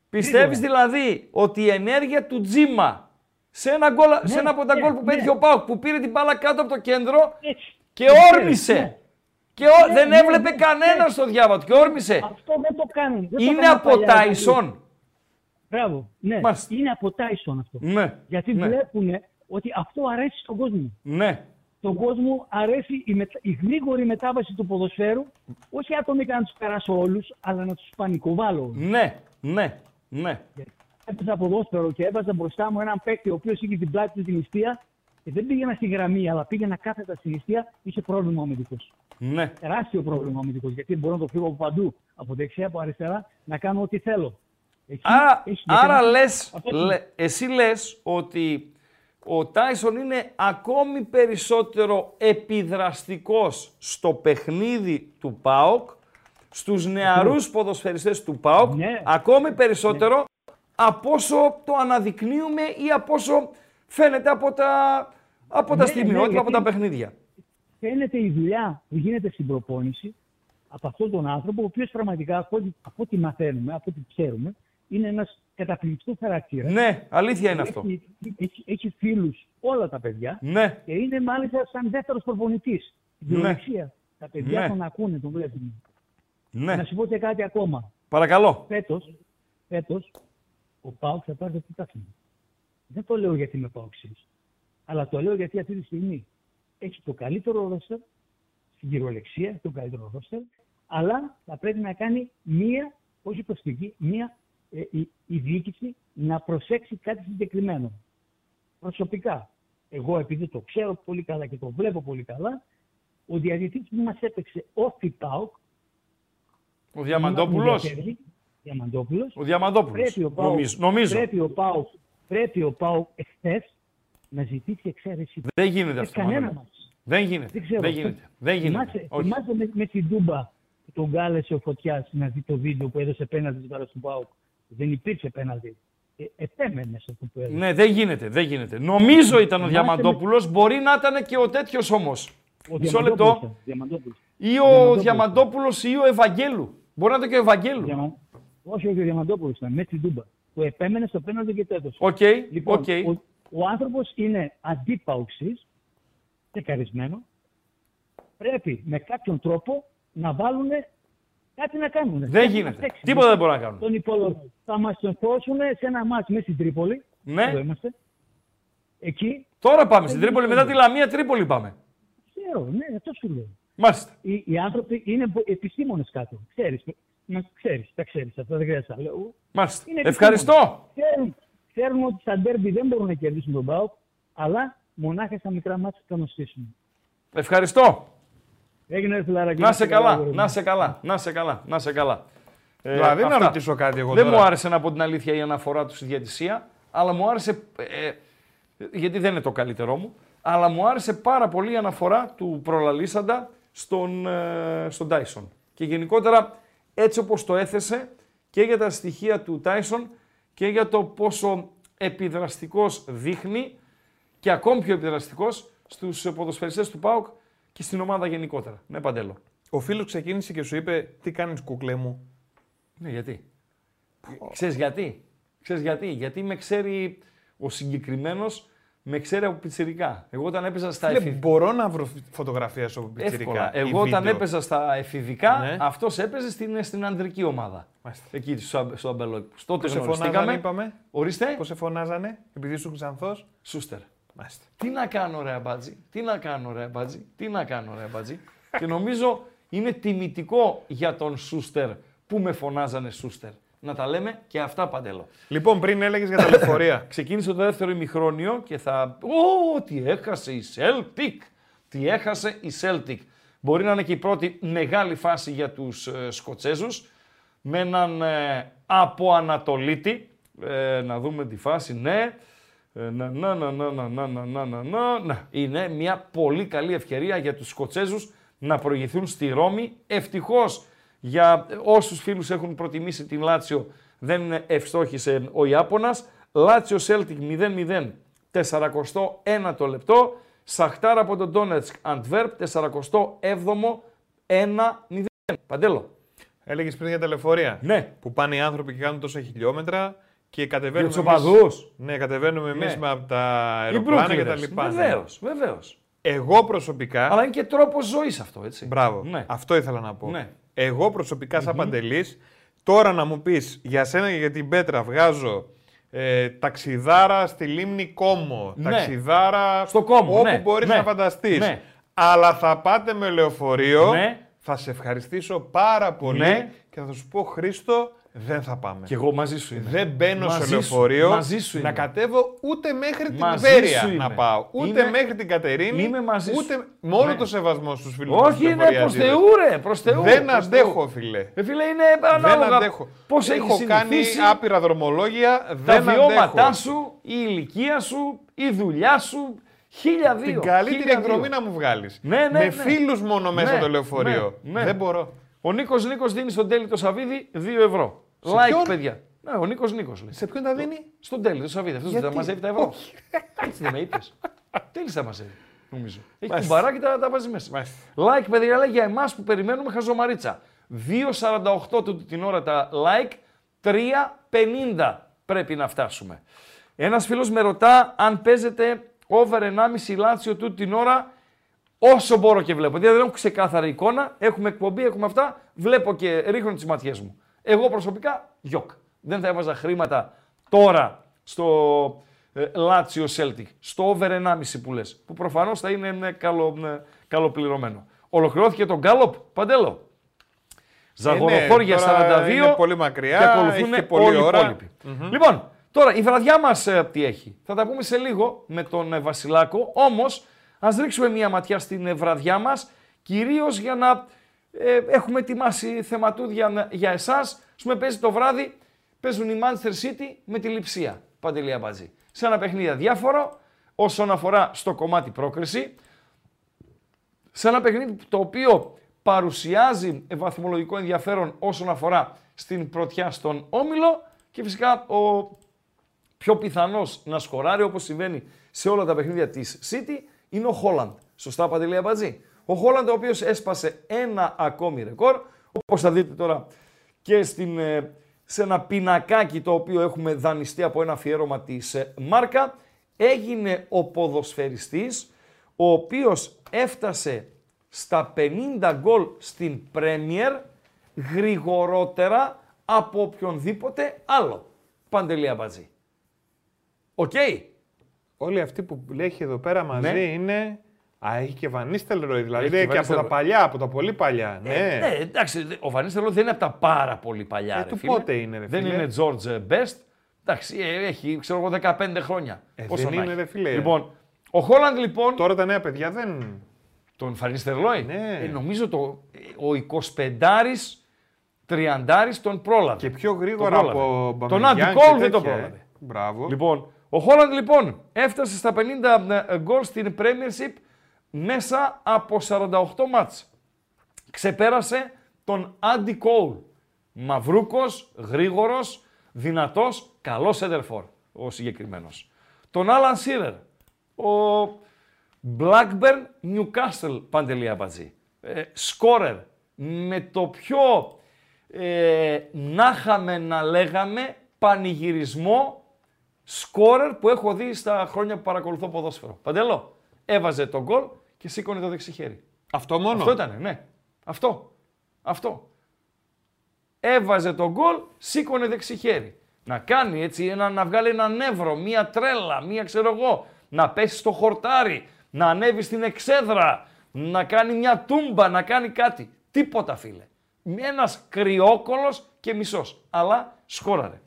Πιστεύεις δηλαδή ότι η ενέργεια του Τζίμα σε ένα, γκολ, σε ένα από τα ναι, γκολ που ναι. πέτυχε ο Πάουκ που πήρε την μπάλα κάτω από το κέντρο Έτσι. και Ναι, όρμησε ναι. Και ο- Ναι, δεν ναι, έβλεπε ναι, κανένα ναι. στο διάβατο και όρμησε. Αυτό δεν το κάνουν. Δεν το Είναι κάνουν από παλιά, δηλαδή. Τάισον. Μπράβο. Ναι, Μάλιστα. είναι από Τάισον αυτό. Ναι. Γιατί ναι. βλέπουν ότι αυτό αρέσει στον κόσμο. Ναι. Τον κόσμο αρέσει η, μετα... η γρήγορη μετάβαση του ποδοσφαίρου, όχι ατομικά να τους περάσω όλους, αλλά να τους πανικοβάλω όλους. Ναι. Ναι. Ναι. Έπαιζα ποδόσφαιρο και έβαζα μπροστά μου έναν παίκτη ο οποίος είχε την πλάτη του την νηστεία και δεν πήγαινα στη γραμμή, αλλά πήγαινα κάθετα στη νηστεία, είχε πρόβλημα ο αμυντικός. Ναι. Τεράστιο πρόβλημα ο αμυντικός. Γιατί μπορώ να το φύγω από παντού, από δεξιά, από αριστερά, να κάνω ό,τι θέλω. Εκεί Άρα, έχει άρα συγκεκριμένα- λες, Αυτό λε- εσύ λες ότι ο Τάισον είναι ακόμη περισσότερο επιδραστικός στο παιχνίδι του ΠΑΟΚ, στους νεαρούς ποδοσφαιριστές του ΠΑΟΚ, Ναι. ακόμη περισσότερο από όσο το αναδεικνύουμε ή από όσο φαίνεται από τα, από τα Ναι, στιγμιότυπα, ναι, από τα γιατί- παιχνίδια. φαίνεται η δουλειά που γίνεται στην προπόνηση από αυτόν τον άνθρωπο, ο οποίος πραγματικά από ό,τι, από ό,τι μαθαίνουμε, από ό,τι ξέρουμε, είναι ένας καταπληκτικός χαρακτήρας. Ναι, αλήθεια είναι αυτό. Έχει, έχει, έχει φίλους όλα τα παιδιά Ναι, και είναι μάλιστα σαν δεύτερος προπονητής. Στην Ναι. κυριολεξία. Τα παιδιά Ναι. τον ακούνε, τον βλέπουν. ναι. Να σου πω και κάτι ακόμα. Παρακαλώ. Φέτος, φέτος ο Πάουκ θα πάρει το πρωτάθλημα. Δεν το λέω γιατί είμαι Πάουξης, αλλά το λέω γιατί αυτή τη στιγμή έχει το καλύτερο ρόστερ στην κυριολεξία, το καλύτερο ρόστερ, αλλά θα πρέπει να κάνει μία, όχι προσφυγή, μία ε, η, η διοίκηση να προσέξει κάτι συγκεκριμένο. Προσωπικά, εγώ επειδή το ξέρω πολύ καλά και το βλέπω πολύ καλά, ο διαιτητής που μας έπαιξε όφη Πάουκ, Ο Διαμαντόπουλος. Διαμαντόπουλος, Ο Διαμαντόπουλος. Πρέπει ο Πάουκ, Νομίζω. νομίζω. Πρέπει ο Πάουκ, πρέπει ο Πάουκ εχθές να ζητήσει εξαίρεση. Δεν γίνεται Σε αυτό. κανένα Μανώλη. μας. Δεν γίνεται. Δεν ξέρω. Δεν γίνεται. Δεν γίνεται. Θυμάσαι, Όχι. θυμάσαι με, με την Τούμπα που τον κάλεσε ο Φωτιάς να δει το βίντεο που έδωσε πέναλτι στην παρά του Πάουκ. Δεν υπήρξε πέναλτι. Ε, επέμενες σε αυτό που έδωσε. Ναι, δεν γίνεται, δεν γίνεται. Νομίζω ήταν ο Θυμάσαι Διαμαντόπουλος, μπορεί να ήταν και ο τέτοιος όμως. Ο Μισό Διαμαντόπουλος λεπτό. ήταν, Διαμαντόπουλος. Ή ο Διαμαντόπουλος. Διαμαντόπουλος ή ο Ευαγγέλου. Μπορεί να ήταν και ο Ευαγγέλου. Διαμα... Όχι, όχι, ο Διαμαντόπουλος ήταν με την Τούμπα. Που επέμενες στο πέναλτι και το έδωσε. Οκ, Λοιπόν, οκ. ο, ο άνθρωπος είναι αντιπαοξής, τσεκαρισμένο. Πρέπει με κάποιον τρόπο να βάλουν κάτι να κάνουν. Δεν Κάτι να γίνεται. παίξει. Τίποτα δεν μπορούν να κάνουν. Τον υπόλοιπο. Θα μας τον δώσουν σε ένα ματς μέσα στην Τρίπολη. Ναι. Εδώ είμαστε. Εκεί, Τώρα πάμε στην Δεν Τρίπολη, γίνεται. μετά τη Λαμία Τρίπολη πάμε. ξέρω, ναι, αυτό σου λέω. Μάλιστα. Οι, οι άνθρωποι είναι επιστήμονες κάτω. Ξέρεις, να ξέρεις, τα ξέρεις, αυτά δεν χρειάζεται να λέω. Μάλιστα. Είναι Ευχαριστώ. Ξέρουν, ξέρουν ότι στα ντέρμπι δεν μπορούν να κερδίσουν τον ΠΑΟΚ, αλλά μονάχα στα μικρά μάτια θα τον στήσουν. Ευχαριστώ. Έγινε ρε φιλαράκι. Να σε καλά, αγόρι μου. να σε καλά, να σε καλά, να σε καλά. Ε, Δηλαδή, να αυτά. ρωτήσω κάτι εγώ Δεν τώρα. μου άρεσε να πω την αλήθεια η αναφορά τους στη διατησία, αλλά μου άρεσε, ε, γιατί δεν είναι το καλύτερό μου, αλλά μου άρεσε πάρα πολύ η αναφορά του προλαλήσαντα στον, ε, στον Tyson. Και γενικότερα έτσι όπως το έθεσε και για τα στοιχεία του Tyson και για το πόσο επιδραστικός δείχνει και ακόμη πιο επιδραστικός στους ποδοσφαιριστές του ΠΑΟΚ και στην ομάδα γενικότερα. Ναι, Παντέλο. Ο φίλος ξεκίνησε και σου είπε: Τι κάνεις, κουκλέ μου; Ναι, γιατί. Ξέρεις γιατί; Ξέρεις γιατί; Γιατί με ξέρει ο συγκεκριμένος, με ξέρει από πιτσιρικά. Εγώ όταν έπαιζα στα Φίλε, εφηβικά. μπορώ να βρω φωτογραφία σου από Εύκολα. πιτσιρικά. ή Εγώ όταν βίντεο. έπαιζα στα εφηβικά, Ναι. αυτός έπαιζε στην, στην αντρική ομάδα. Μάλιστα. Εκεί στο, αμπ- στο αμπελόκηπος. Τότε Πώς σε γνωριστήκαμε. φωνάζανε, είπαμε; Ορίστε. Πώς σε φωνάζανε, επειδή ήσουν ξανθός; Σούστερ. Μάλιστα. Τι να κάνω ρε αμπάτζι, τι να κάνω ρε αμπάτζι, τι να κάνω ρε αμπάτζι. και νομίζω είναι τιμητικό για τον Σούστερ που με φωνάζανε Σούστερ. Να τα λέμε και αυτά παντέλο. Λοιπόν, πριν έλεγες για τα λεωφορεία. [coughs] Ξεκίνησε το δεύτερο ημιχρόνιο και θα. Ω, τι έχασε η Celtic! Τι έχασε η Celtic. Μπορεί να είναι και η πρώτη μεγάλη φάση για τους ε, Σκοτσέζους με έναν ε, από Ανατολίτη. Ε, να δούμε τη φάση, ναι. Ε, να, να, να, να, να, να, να, να, να, να, να. Είναι μια πολύ καλή ευκαιρία για τους Σκοτσέζους να προηγηθούν στη Ρώμη. Ευτυχώς για όσους φίλους έχουν προτιμήσει την Λάτσιο δεν ευστόχησε ο Ιάπωνας. Λάτσιο Celtic 0-0, 41 το λεπτό. Σαχτάρα από τον Ντόνετσκ Αντβέρπ, 47ο, 1-0. Παντέλο. Έλεγες πριν για τα λεωφορεία. Ναι. Που πάνε οι άνθρωποι και κάνουν τόσα χιλιόμετρα και κατεβαίνουμε. Για τους εμείς- οπαδούς. Ναι, κατεβαίνουμε εμείς Ναι. με από τα Οι αεροπλάνα και τα Brooklyners. λοιπά. ναι. Βεβαίως, βεβαίως. Εγώ προσωπικά. Αλλά είναι και τρόπο ζωής αυτό, έτσι. Μπράβο. Ναι. Αυτό ήθελα να πω. Ναι. Εγώ προσωπικά, σαν Παντελής, τώρα να μου πεις για σένα και για την Πέτρα βγάζω ε, ταξιδάρα στη λίμνη Κόμο. Ναι. Ταξιδάρα Στο Κόμο, όπου ναι, μπορείς ναι, να φανταστείς. ναι. Αλλά θα πάτε με λεωφορείο. Ναι. Θα σε ευχαριστήσω πάρα πολύ Ναι. και θα σου πω Χρήστο, δεν θα πάμε. Και εγώ μαζί σου είμαι. Δεν μπαίνω Μαζί σε σου, λεωφορείο μαζί σου να είμαι. κατέβω ούτε μέχρι την Μαζί Βέρεια σου να είμαι. πάω. Ούτε Είμαι- μέχρι την Κατερίνη. είμαι μαζί σου. ούτε... Με όλο Ναι. το σεβασμό στους φίλους Όχι, είναι προς Θεού, ρε. Προς Θεού, Δεν προς αντέχω, Θεού. φίλε. Ε, φίλε, είναι Δεν ανάλογα αντέχω. πώς Έχω έχεις κάνει συνηθίσει άπειρα δρομολόγια. τα Δεν βιώματά αντέχω. σου, η ηλικία σου, η δουλειά σου. Χίλια δύο. Την καλύτερη χίλια εκδρομή δύο. να μου βγάλεις. Ναι, ναι, Με ναι. φίλους μόνο μέσα Ναι, το λεωφορείο. ναι, ναι. Δεν μπορώ. Ο Νίκος Νίκος δίνει στον τέλει το Σαββίδι 2 ευρώ. Σε like, ποιον; παιδιά. Ναι, ο Νίκος Νίκος λέει. Σε ποιον τα δίνει; Στον τέλει το Σαββίδι. Αυτός δεν Γιατί; τα μαζεύει τα ευρώ. Έτσι δεν με είπες. Τέλει τα μαζεύει. Νομίζω. Έχει Μάλιστα. κουμπαράκι τα, τα βάζει μέσα. Μάλιστα. Like, παιδιά, λέει για εμάς που περιμένουμε χαζομαρίτσα. 2,48 τούτη την ώρα τα like, 3,50 πρέπει να φτάσουμε. Ένας φίλος με ρωτά αν παίζεται over 1,5 λάτσιο τούτη την ώρα όσο μπορώ και βλέπω. Δηλαδή δεν έχω ξεκάθαρη εικόνα, έχουμε εκπομπή, έχουμε αυτά, βλέπω και ρίχνω τις ματιές μου. Εγώ προσωπικά, γιοκ. Δεν θα έβαζα χρήματα τώρα στο ε, Lazio Celtic, στο over 1,5 που λες, που προφανώς θα είναι ε, καλο, ε, καλοπληρωμένο. Ολοκληρώθηκε το Γκάλοπ, Παντέλο. Ζαγοροχώρια ναι, τώρα 42 είναι πολύ μακριά, και ακολουθούν έχει και πολλή όλοι οι ώρα. υπόλοιποι. Λοιπόν, τώρα η βραδιά μας ε, τι έχει; Θα τα πούμε σε λίγο με τον ε, Βασιλάκο, όμως ας ρίξουμε μια ματιά στην ε, βραδιά μας, κυρίως για να ε, έχουμε ετοιμάσει θεματούδια ε, για εσάς. Ας πούμε παίζει το βράδυ, παίζουν η Manchester City με τη Λιψία, Παντελή Αμπατζή. Σε ένα παιχνίδι αδιάφορο, όσον αφορά στο κομμάτι πρόκριση, σε ένα παιχνίδι το οποίο παρουσιάζει βαθμολογικό ενδιαφέρον όσον αφορά στην πρωτιά στον Όμιλο και φυσικά ο πιο πιθανός να σκοράρει όπως συμβαίνει σε όλα τα παιχνίδια της City είναι ο Χόλαντ. Σωστά Παντελή Αμπατζή; Ο Χόλαντ ο οποίος έσπασε ένα ακόμη ρεκόρ όπως θα δείτε τώρα και στην, ε, σε ένα πινακάκι το οποίο έχουμε δανειστεί από ένα αφιέρωμα της ε, Μάρκα έγινε ο ποδοσφαιριστής ο οποίος έφτασε στα 50 γκολ στην Premier γρηγορότερα από οποιονδήποτε άλλο. Παντελή Αμπατζή. Οκ. Όλοι αυτοί που έχει εδώ πέρα μαζί Ναι. είναι. Α, έχει και Βανίστελ Ρόι, δηλαδή Έχει και και, από Βανίστελ τα Ρόι. παλιά, από τα πολύ παλιά. Ε, ναι. ναι, εντάξει, δε- ο Βανίστερο δεν είναι από τα πάρα πολύ παλιά. Ε, ρε του φίλε. πότε είναι, ρε Δεν φίλε; είναι George Best. Εντάξει, ε, έχει ξέρω εγώ 15 χρόνια. Ε, Πόσο δεν να είναι, έχει. ρε φίλε. Λοιπόν, ο Χόλαντ λοιπόν. Τώρα τα νέα παιδιά δεν. Τον Φανίστερ Λόι. Ναι. Ε, νομίζω το, ο 25 30 τον πρόλαβε. Και πιο Τον γρήγορα πρόλαβε. από Τον Μπαμεγιάν Άντι Κόλ και δεν τον τέτοια, ε. πρόλαβε. Μπράβο. Λοιπόν, ο Χόλαντ λοιπόν έφτασε στα 50 γκολ στην Premiership μέσα από 48 μάτς. Ξεπέρασε τον Άντι Κόλ. Μαυρούκος, γρήγορος, δυνατός, καλός σέντερφορ ο συγκεκριμένος. Τον Άλαν Σίρερ, ο Blackburn Newcastle Παντελή Αμπατζή. Ε, σκόρερ με το πιο ε, να είχαμε να λέγαμε πανηγυρισμό σκόρερ που έχω δει στα χρόνια που παρακολουθώ ποδόσφαιρο. Παντελό, έβαζε τον γκολ και σήκωνε το δεξί χέρι. Αυτό μόνο; Αυτό ήταν, ναι. Αυτό. Αυτό. Έβαζε τον γκολ, σήκωνε δεξί χέρι. Να κάνει έτσι, ένα, να βγάλει ένα νεύρο, μία τρέλα, μία ξέρω εγώ, να πέσει στο χορτάρι, να ανέβει στην εξέδρα, να κάνει μια τούμπα, να κάνει κάτι. Τίποτα φίλε. Ένας κρυόκολος και μισός. Αλλά σκόραρε.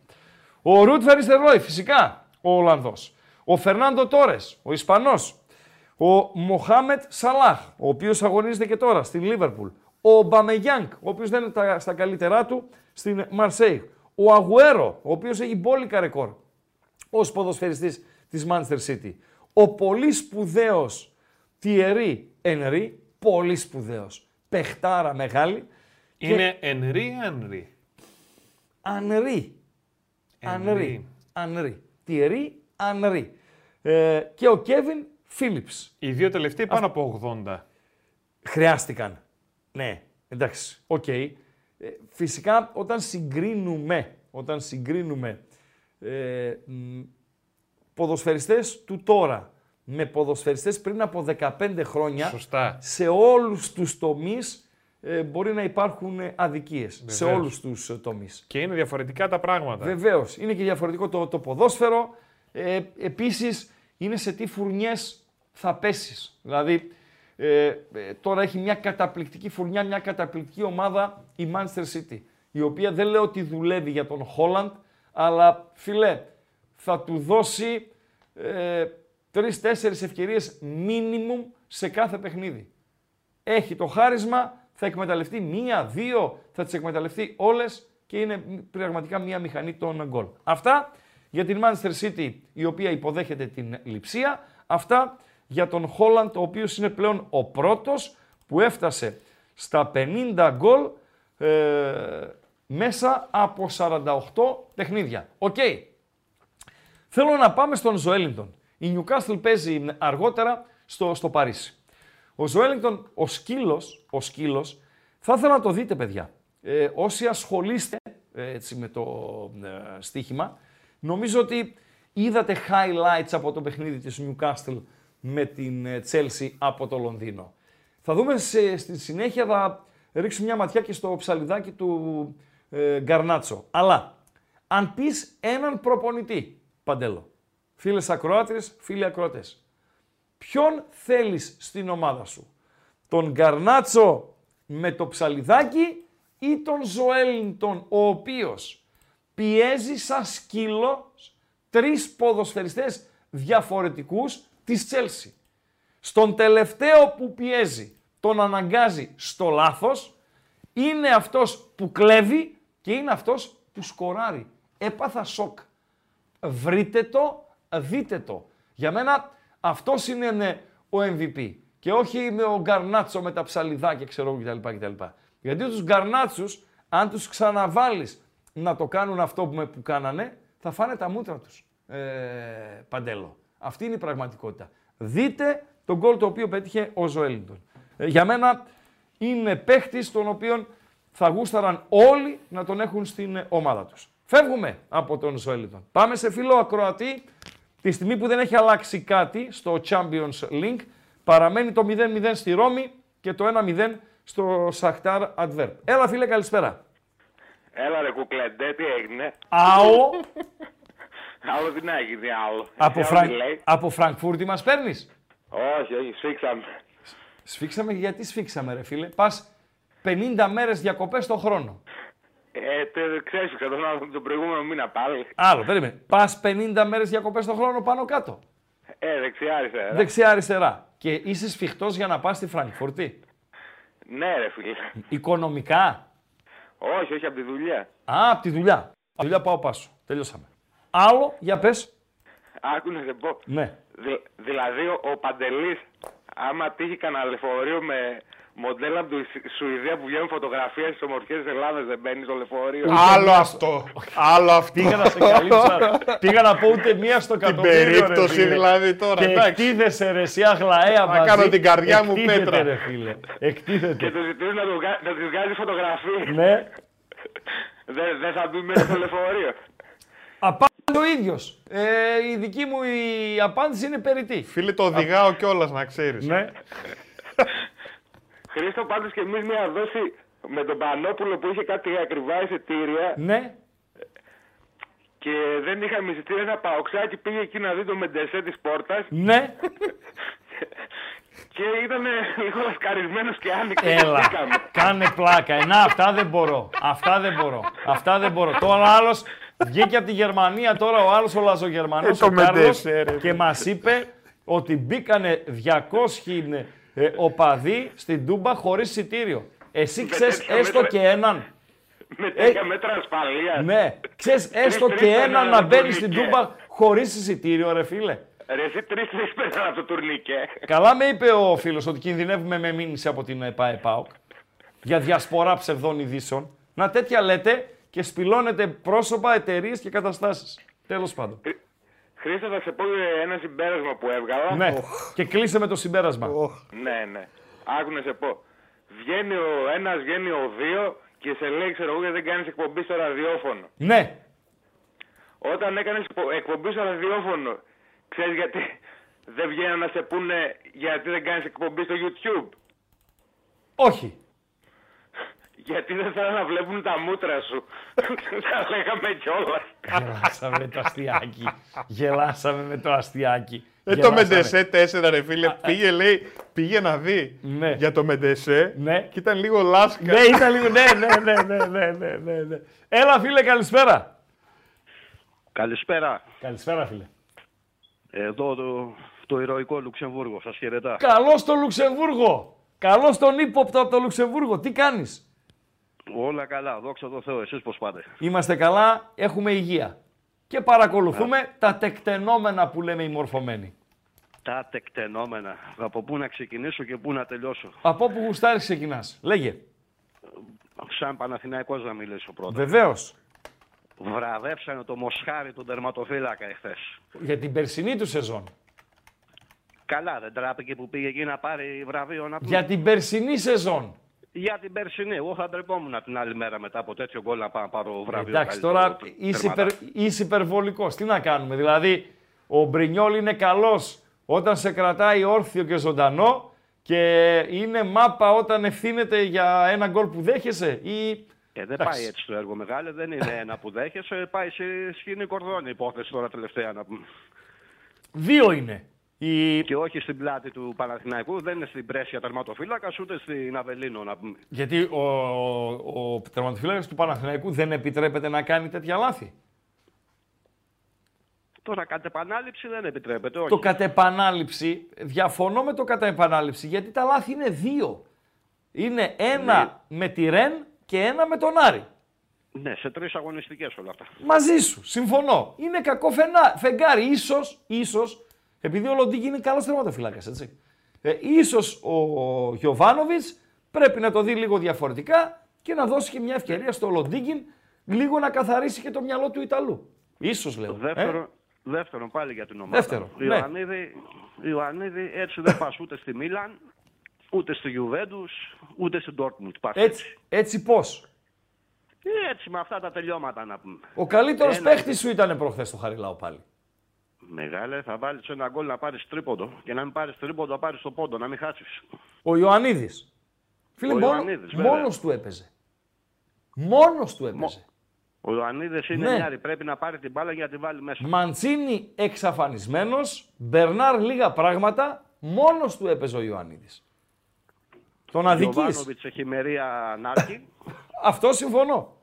Ο Ρουτ Φεριστερόι, φυσικά, ο Ολλανδός. Ο Φερνάντο Τόρες, ο Ισπανός. Ο Μοχάμετ Σαλάχ, ο οποίος αγωνίζεται και τώρα στην Λίβερπουλ. Ο Μπαμεγιάνκ, ο οποίος δεν είναι τα- στα καλύτερά του στην Μαρσέη. Ο Αγουέρο, ο οποίος έχει μπόλικα ρεκόρ ως ποδοσφαιριστής της Manchester City. Ο πολύ σπουδαίος Thierry Henry, πολύ σπουδαίος, παιχτάρα μεγάλη. και Είναι Ενρή ή Ανρή. Ανρί. Henry. Ανρί. Ανρί. Thierry Henry. Ε, και ο Κέβιν Φίλιπς. Οι δύο τελευταίοι πάνω από 80. Χρειάστηκαν. Ναι, εντάξει, οκ. Ε, φυσικά όταν συγκρίνουμε, όταν συγκρίνουμε ε, μ, ποδοσφαιριστές του τώρα με ποδοσφαιριστές πριν από 15 χρόνια. Σωστά. Σε όλους τους τομείς ε, μπορεί να υπάρχουν ε, αδικίες. Σε Βεβαίως. όλους τους ε, τομείς. Και είναι διαφορετικά τα πράγματα. Βεβαίως. Είναι και διαφορετικό το, το ποδόσφαιρο. Ε, Επίσης, είναι σε τι φουρνιές θα πέσεις. Δηλαδή, ε, ε, τώρα έχει μια καταπληκτική φουρνιά, μια καταπληκτική ομάδα η Manchester City. Η οποία δεν λέω ότι δουλεύει για τον Χόλαντ, αλλά φιλέ, θα του δώσει ε, τρει-τέσσερι ευκαιρίες minimum σε κάθε παιχνίδι. Έχει το χάρισμα, θα εκμεταλλευτεί μία, δύο, θα τις εκμεταλλευτεί όλες και είναι πραγματικά μία μηχανή των γκολ. Αυτά για την Manchester City η οποία υποδέχεται την Λειψία. Αυτά για τον Χόλαντ ο οποίος είναι πλέον ο πρώτος που έφτασε στα 50 γκολ ε, μέσα από 48 παιχνίδια. Οκ. Θέλω να πάμε στον Ζοελίντον. Η Newcastle παίζει αργότερα στο, στο Παρίσι. Ο Ζωέλινγκτον, ο σκύλος, ο σκύλος, θα ήθελα να το δείτε παιδιά. Ε, όσοι ασχολείστε ε, έτσι, με το ε, στοίχημα, νομίζω ότι είδατε highlights από το παιχνίδι της Newcastle με την ε, Chelsea από το Λονδίνο. Θα δούμε σε, στη συνέχεια, θα ρίξουμε μια ματιά και στο ψαλιδάκι του ε, Γκαρνάτσο. Αλλά, αν πεις έναν προπονητή, Παντέλο, φίλες ακροάτριες, φίλοι ακροατές, ποιον θέλεις στην ομάδα σου. Τον Γκαρνάτσο με το ψαλιδάκι ή τον Ζωέλινγκτον, ο οποίος πιέζει σαν σκύλο τρεις ποδοσφαιριστές διαφορετικούς της Τσέλσι. Στον τελευταίο που πιέζει, τον αναγκάζει στο λάθος, είναι αυτός που κλέβει και είναι αυτός που σκοράρει. Έπαθα σοκ. Βρείτε το, δείτε το. Για μένα αυτός είναι ναι, ο MVP. Και όχι με ο Γκαρνάτσο με τα ψαλιδάκια, ξέρω εγώ κτλ. κτλ. Γιατί τους Γκαρνάτσους, αν τους ξαναβάλεις να το κάνουν αυτό που, με, που κάνανε, θα φάνε τα μούτρα τους. Ε, παντέλο. Αυτή είναι η πραγματικότητα. Δείτε τον γκολ το οποίο πέτυχε ο Ζωέλιντον. Ε, για μένα είναι παίχτης τον οποίον θα γούσταραν όλοι να τον έχουν στην ε, ομάδα τους. Φεύγουμε από τον Ζωέλιντον. Πάμε σε φίλο ακροατή. Τη στιγμή που δεν έχει αλλάξει κάτι στο Champions League, παραμένει το 0-0 στη Ρώμη και το 1-0 στο Σαχτάρ Adverb. Έλα φίλε, καλησπέρα. Έλα ρε κουκλεντέ, τι έγινε; Αο, [laughs] Άλλο τι να γίνει άλλο. από, Ξέρω Φραν... τι λέει. από Φραγκφούρτη μας παίρνεις; Όχι, όχι, σφίξαμε. Σφίξαμε, γιατί σφίξαμε ρε φίλε; Πας 50 μέρες διακοπές το χρόνο. Ε, τε, ξέσφιξα τον άνθρωπο τον προηγούμενο μήνα πάλι. Άλλο, περίμενε. Πας 50 μέρες διακοπές το χρόνο πάνω κάτω. Ε, δεξιά αριστερά. Δεξιά-αριστερά. Και είσαι σφιχτός για να πας στη Φραγκφούρτη; Ναι ρε φίλε. Οικονομικά; Όχι, όχι, από τη δουλειά. Α, από τη δουλειά. Από τη δουλειά πάω πάσο. Τελειώσαμε. Άλλο, για πες. Άκου να σε πω. Ναι. Δη- δηλαδή ο, ο Παντελής, άμα τύχει κανένα λεωφορείο με μοντέλα από τη Σου- Σουηδία που βγαίνουν φωτογραφίες στις ομορφιές της Ελλάδας δεν μπαίνει στο λεωφορείο. Άλλο αυτό. Άλλο αυτό. Πήγα να σε καλύψω. Πήγα να πω ούτε μία στο Την εκατομμύριο. ρε περίπτωση φίλε. δηλαδή τώρα. Και εντάξει. εκτίθεσαι ρε εσύ αγλαέα μαζί. κάνω την καρδιά μου Εκτίθεται, πέτρα. ρε φίλε. Και Εκτίθεται. του ζητούν να, του βγα- να της βγάζεις φωτογραφίες. ναι. Δεν δεν θα μπει μέσα στο λεωφορείο. Απάντησε ο ίδιος. Ε, η δική μου η απάντηση είναι περιττή. Φίλε, το οδηγάω κιόλας να ξέρεις. Ναι. Χρήστο πάντως και εμείς μια δόση με τον Πανόπουλο που είχε κάτι ακριβά εισιτήρια Ναι. και δεν είχαμε εισιτήρια ένα παοξάκι πήγε εκεί να δει το μεντεσέ της πόρτας Ναι. [laughs] και ήταν λίγο λασκαρισμένος και άνοιξε Έλα. και μπήκαμε. Κάνε πλάκα. Ε, να, αυτά δεν μπορώ. Αυτά δεν μπορώ. Αυτά δεν μπορώ. Τώρα άλλο βγήκε από τη Γερμανία τώρα ο άλλος ο Λαζογερμανός, Ε, το ο Κάρλος, Μεντέσαι, ρε, και μας είπε ότι μπήκανε 200 ε, οπαδοί στην Τούμπα χωρίς εισιτήριο. Εσύ ξέρεις τέτοια έστω μέτρα. και έναν. Με τέτοια μέτρα ασφαλείας. Ναι, ξέρεις έστω Τρεις-τρεις και έναν παίρνανε να από μπαίνει το στην τουρνικέ. Τούμπα χωρίς εισιτήριο, ρε φίλε. Ρε εσύ τρεις-τρεις παίρναν από το τουρνικέ. Καλά με είπε ο φίλος ότι κινδυνεύουμε με μήνυση από την ΕΠΑ ΕΠΑΟΚ για διασπορά ψευδών ειδήσεων. Να τέτοια λέτε και σπηλώνετε πρόσωπα, εταιρείες και καταστάσεις. Τέλος πάντων. Χρήστο θα σε πω ένα συμπέρασμα που έβγαλα. Ναι, και κλείσε με το συμπέρασμα. Ναι, ναι. Άκου να σε πω. Βγαίνει ο ένας, βγαίνει ο δύο και σε λέει, ξέρω εγώ, γιατί δεν κάνεις εκπομπή στο ραδιόφωνο. Ναι, Όταν έκανες εκπομπή στο ραδιόφωνο, ξέρεις γιατί δεν βγαίνουν να σε πούνε γιατί δεν κάνεις εκπομπή στο YouTube; Όχι. Γιατί δεν θέλουν να βλέπουν τα μούτρα σου. [laughs] τα λέγαμε κιόλας. Γελάσαμε με το αστιάκι. Γελάσαμε με το αστιάκι. Ε, το Γελάσαμε. Μεντεσέ 4, ρε φίλε. Πήγε, λέει, πήγε να δει Ναι. για το Μεντεσέ Ναι. και ήταν λίγο λάσκα. Ναι, ήταν λίγο. Ναι, ναι, ναι, ναι, ναι, ναι, ναι, ναι. Έλα, φίλε, καλησπέρα. Καλησπέρα. Καλησπέρα, φίλε. Εδώ το, το ηρωικό Λουξεμβούργο. Σας χαιρετά. Καλό στο Λουξεμβούργο. Καλό στον ύποπτο από το Λουξεμβούργο. Τι κάνεις; Όλα καλά. Δόξα τω Θεώ. Εσείς πώς πάτε. Είμαστε καλά, έχουμε υγεία. Και παρακολουθούμε τα τεκτενόμενα που λέμε οι μορφωμένοι. Τα τεκτενόμενα. Από πού να ξεκινήσω και πού να τελειώσω. Από όπου γουστάρεις ξεκινάς. Λέγε. Σαν Παναθηναϊκός να μιλήσω πρώτα. Βεβαίως. Βραβεύσανε το Μοσχάρι τον τερματοφύλακα εχθές. Για την περσινή του σεζόν. Καλά, δεν τράπηκε που πήγε εκεί να πάρει βραβείο να πούμε. Για την περσινή σεζόν. Για την περσινή. Εγώ θα ντρεπόμουν την άλλη μέρα μετά από τέτοιο γκολ να πάω να πάρω βραβείο. Εντάξει, καλύτερο τώρα τε- είσαι, τερματά. υπερ, είσαι υπερβολικός. Τι να κάνουμε. Δηλαδή, ο Μπρινιόλ είναι καλός όταν σε κρατάει όρθιο και ζωντανό και είναι μάπα όταν ευθύνεται για ένα γκολ που δέχεσαι ή... Ε, δεν Εντάξει. πάει έτσι το έργο μεγάλο, δεν είναι ένα που δέχεσαι, πάει σε σκηνή κορδόνη η υπόθεση τώρα τελευταία να πούμε. Δύο είναι. Η... Και όχι στην πλάτη του Παναθηναϊκού, δεν είναι στην πρέσια τερματοφύλακας, ούτε στην Αβελίνο να πούμε. Γιατί ο, ο, ο τερματοφύλακας του Παναθηναϊκού δεν επιτρέπεται να κάνει τέτοια λάθη. Τώρα κατ' επανάληψη δεν επιτρέπεται, όχι. Το κατ' επανάληψη, διαφωνώ με το κατ' επανάληψη, γιατί τα λάθη είναι δύο. Είναι ένα με τη Ρεν και ένα με τον Άρη. Ναι, σε τρεις αγωνιστικές όλα αυτά. Μαζί σου, συμφωνώ. Είναι κακό φαινά, φεγγάρι. Ίσως, ίσως, επειδή ο Λοντίγκη είναι καλός τερματοφύλακας, έτσι. Ε, ίσως ο Γιωβάνοβιτς πρέπει να το δει λίγο διαφορετικά και να δώσει και μια ευκαιρία στο Λοντίγκιν λίγο να καθαρίσει και το μυαλό του Ιταλού. Ίσως λέω. Δεύτερο, Ε; δεύτερον πάλι για την ομάδα. Δεύτερο, ναι. Ιωαννίδη, Ιωαννίδη, έτσι δεν πας ούτε στη Μίλαν, ούτε στη Γιουβέντους, ούτε στην Ντόρκμουντ. Πας Έτσι, έτσι πώς; Ε, Έτσι με αυτά τα τελειώματα να πούμε. Ο καλύτερος Ένα- παίχτης σου ήταν προχθές στο Χαριλάου πάλι. Μεγάλε, θα βάλεις ένα γκολ να πάρεις τρίποντο και να μην πάρεις τρίποντο, να πάρεις το πόντο, να μην χάσεις. Ο Ιωαννίδης. Φίλε, Ο μόνο, Ιωαννίδης, βέβαια. μόνος του έπαιζε. Μόνος του έπαιζε. Ο Ιωαννίδης είναι Ναι. μιάρη, πρέπει να πάρει την μπάλα για να τη βάλει μέσα. Μαντσίνη εξαφανισμένος, Μπερνάρ λίγα πράγματα, μόνος του έπαιζε ο Ιωαννίδης. Τον αδικής. Γιωβάνοβιτς εφημερία Νάρκη. [laughs] Αυτό συμφωνώ.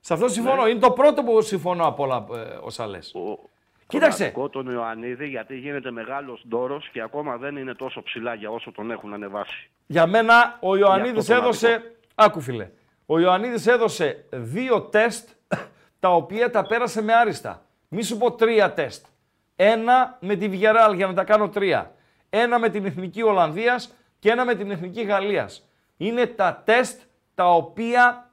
Σε αυτό συμφωνώ. Είναι το πρώτο που συμφωνώ από όλα ε, όσα λες. Κοίταξε. Κοίταξε. τον Ιωαννίδη γιατί γίνεται μεγάλος ντόρος και ακόμα δεν είναι τόσο ψηλά για όσο τον έχουν ανεβάσει. Για μένα ο Ιωαννίδης Για αυτό το έδωσε... Άκου φίλε. Ο Ιωαννίδης έδωσε δύο τεστ τα οποία τα πέρασε με άριστα. Μη σου πω τρία τεστ. Ένα με τη Villarreal για να τα κάνω τρία. Ένα με την Εθνική Ολλανδίας και ένα με την Εθνική Γαλλίας. Είναι τα τεστ τα οποία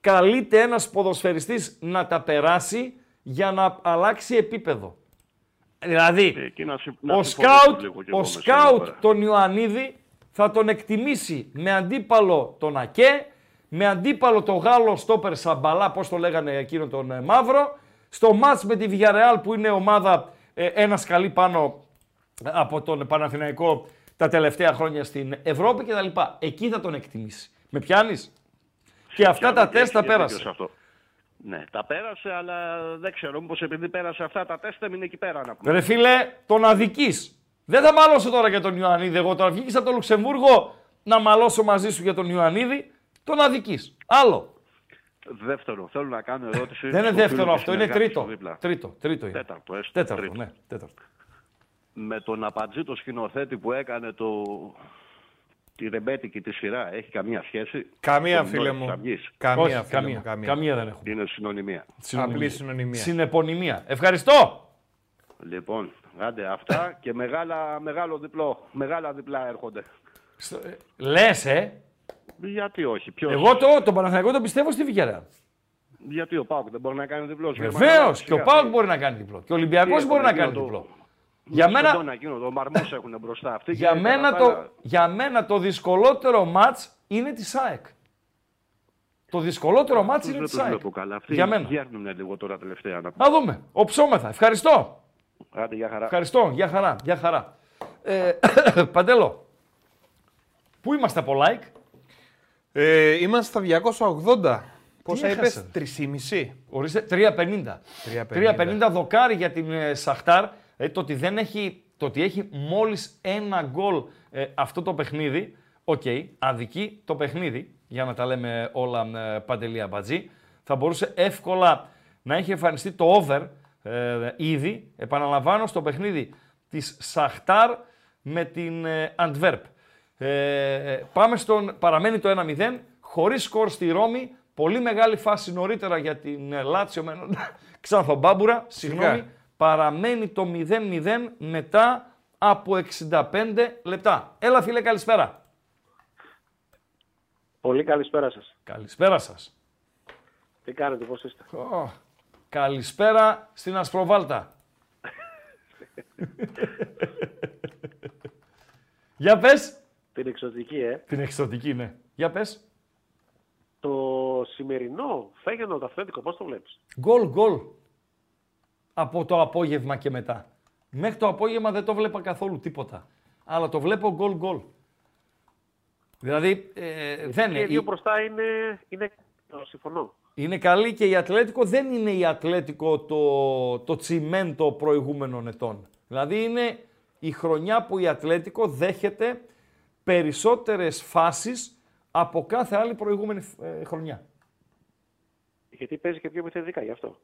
καλείται ένας ποδοσφαιριστής να τα περάσει για να αλλάξει επίπεδο. Δηλαδή, Εκεί να συμ- να ο συμφωνήσω σκάουτ, λίγο κι ο εγώ με σένα σκάουτ τώρα. τον Ιωαννίδη θα τον εκτιμήσει με αντίπαλο τον Ακέ, με αντίπαλο τον Γάλλο στόπερ Σαμπαλά, πώς το λέγανε εκείνο τον ε, Μαύρο, στο μάτς με τη Villarreal που είναι ομάδα ε, ένα σκαλί πάνω ε, από τον Παναθηναϊκό τα τελευταία χρόνια στην Ευρώπη κτλ. Εκεί θα τον εκτιμήσει. Με πιάνεις; Και αυτά τα Πιάνω και τεστ τα έχει δίκιο πέρασε. σε αυτό. Ναι, τα πέρασε, αλλά δεν ξέρω, μήπως επειδή πέρασε αυτά τα τεστ έμεινε εκεί πέρα να πούμε. Ρε φίλε, τον αδικής. Δεν θα μαλώσω τώρα για τον Ιωαννίδη. Εγώ τώρα βγήκες από το Λουξεμβούργο να μαλώσω μαζί σου για τον Ιωαννίδη. Τον αδικής. Άλλο. Δεύτερο, θέλω να κάνω ερώτηση. Δεν είναι στο δεύτερο φίλο αυτό, είναι συνεργάτη τρίτο. σου δίπλα. Τρίτο, τρίτο είναι. Τέταρτο, έστω. Τέταρτο, Τρίτο. ναι, τέταρτο. Με τον Απατζή το σκηνοθέτη που έκανε το... τη ρεμπέτικη τη σειρά, έχει καμία σχέση; Καμία, Τον φίλε Νόης μου. Αυγής. Καμία, Όχι, φίλε καμία. μου, καμία. Καμία δεν έχουμε. Είναι συνωνυμία. Απλή συνωνυμία. Συνεπωνυμία. Ευχαριστώ. Λοιπόν, άντε αυτά και μεγάλα, μεγάλο διπλό. Μεγάλα διπλά έρχονται. Λες, ε; Γιατί όχι, ποιος... Εγώ το, τον Παναθηναϊκό τον πιστεύω στη Villarreal. Γιατί ο Πάουκ δεν μπορεί να κάνει διπλό; Βεβαίως. Και ο Πάουκ μπορεί να κάνει διπλό. Και ο Ολυμπιακός μπορεί να κάνει διπλό. Για μένα, Τον εκείνο, το μαρμός έχουν μπροστά αυτοί. για, και μένα παραπάνω- το, για μένα το δυσκολότερο μάτς είναι της ΣΑΕΚ. Το δυσκολότερο μάτς Αυτούς είναι δεν της τους ΣΑΕΚ. βλέπω καλά. Αυτοί Για μένα. γέρνουν λίγο τώρα τελευταία. Να... Να δούμε. Οψόμεθα. Ευχαριστώ. Άντε, για χαρά. Ευχαριστώ. Γεια χαρά. Γεια χαρά. Ε, [coughs] Παντέλο, πού είμαστε από like; Ε, είμαστε στα 280. Πόσα έχασα, είπες, 3,5. Ορίστε, 350. 350 δοκάρι για την ε, Σαχτάρ. Ε, το, ότι δεν έχει, το ότι έχει μόλις ένα γκολ ε, αυτό το παιχνίδι, οκ, αδικεί το παιχνίδι, για να τα λέμε όλα ε, Παντελή Αμπατζή. Θα μπορούσε εύκολα να έχει εμφανιστεί το over ε, ήδη, επαναλαμβάνω, στο παιχνίδι της Σαχτάρ με την ε, Αντβέρπ. Ε, πάμε στον, παραμένει το 1-0, χωρίς σκορ στη Ρώμη, πολύ μεγάλη φάση νωρίτερα για την ε, Λάτσιο με έναν [laughs] Ξανθομπάμπουρα, συγγνώμη, παραμένει το 0-0 μετά από 65 λεπτά. Έλα φίλε, καλησπέρα. Πολύ καλησπέρα σας. Καλησπέρα σας. Τι κάνετε, πώς είστε; Ω, καλησπέρα στην Ασπροβάλτα. [laughs] Για πες. Την εξωτική, ε. Την εξωτική, ναι. Για πες. Το σημερινό φέγενο το αυθέντικο, πώς το βλέπεις; Γκολ, γκολ. Από το απόγευμα και μετά. Μέχρι το απόγευμα δεν το βλέπα καθόλου τίποτα. Αλλά το βλέπω γκολ, γκολ. Δηλαδή, ε, δεν Και είναι. δύο μπροστά είναι, είναι συμφωνώ. Είναι καλή και η Ατλέτικο δεν είναι η Ατλέτικο το, το τσιμέντο προηγούμενων ετών. Δηλαδή είναι η χρονιά που η Ατλέτικο δέχεται περισσότερες φάσεις από κάθε άλλη προηγούμενη ε, χρονιά. Γιατί παίζει και πιο επιθετικά γι' αυτό.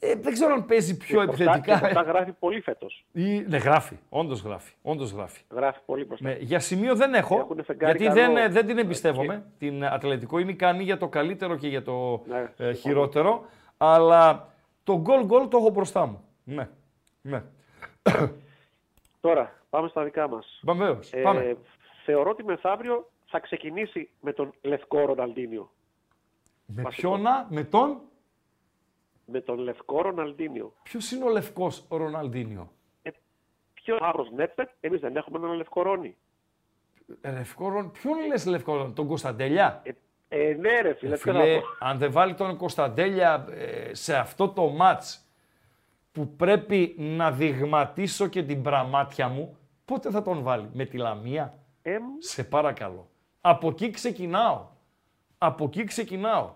Ε, δεν ξέρω αν παίζει πιο Και μπροστά- επιθετικά. και μπροστά γράφει πολύ φέτος. Ή, ναι, γράφει. Όντως γράφει. Όντως γράφει. Γράφει πολύ μπροστά. Ναι, για σημείο δεν έχω, Έχουν φεγγάρι γιατί καλό. δεν, ε, δεν την εμπιστεύομαι, την Ατλετικό. Είναι ικανή για το καλύτερο και για το Ναι, ε, χειρότερο. Αλλά το γκολ γκολ το έχω μπροστά μου. Ναι. ναι. Τώρα, πάμε στα δικά μας. Βεβαίως, Ε, πάμε. θεωρώ ότι μεθαύριο θα ξεκινήσει με τον Λευκό Ροναλντίνιο. Με βασικό. ποιον να, με τον. Με τον Λευκό Ροναλντίνιο. Ποιος είναι ο λευκός Ροναλντίνιο; Ποιος μαύρο Νέτπετ, εμείς δεν έχουμε έναν Λευκό Ρόνι. Ε, Λευκό Ρον... Ποιον λες λευκό Ρον, τον Κωνσταντέλια; Ε, ναι, ρε φίλε, Ε, τι να φίλε, πω. αν δεν βάλει τον Κωνσταντέλια ε, σε αυτό το μάτς που πρέπει να δειγματίσω και την πραμάτια μου, πότε θα τον βάλει, με τη Λαμία; Ε, σε παρακαλώ. Από εκεί ξεκινάω. Από εκεί ξεκινάω.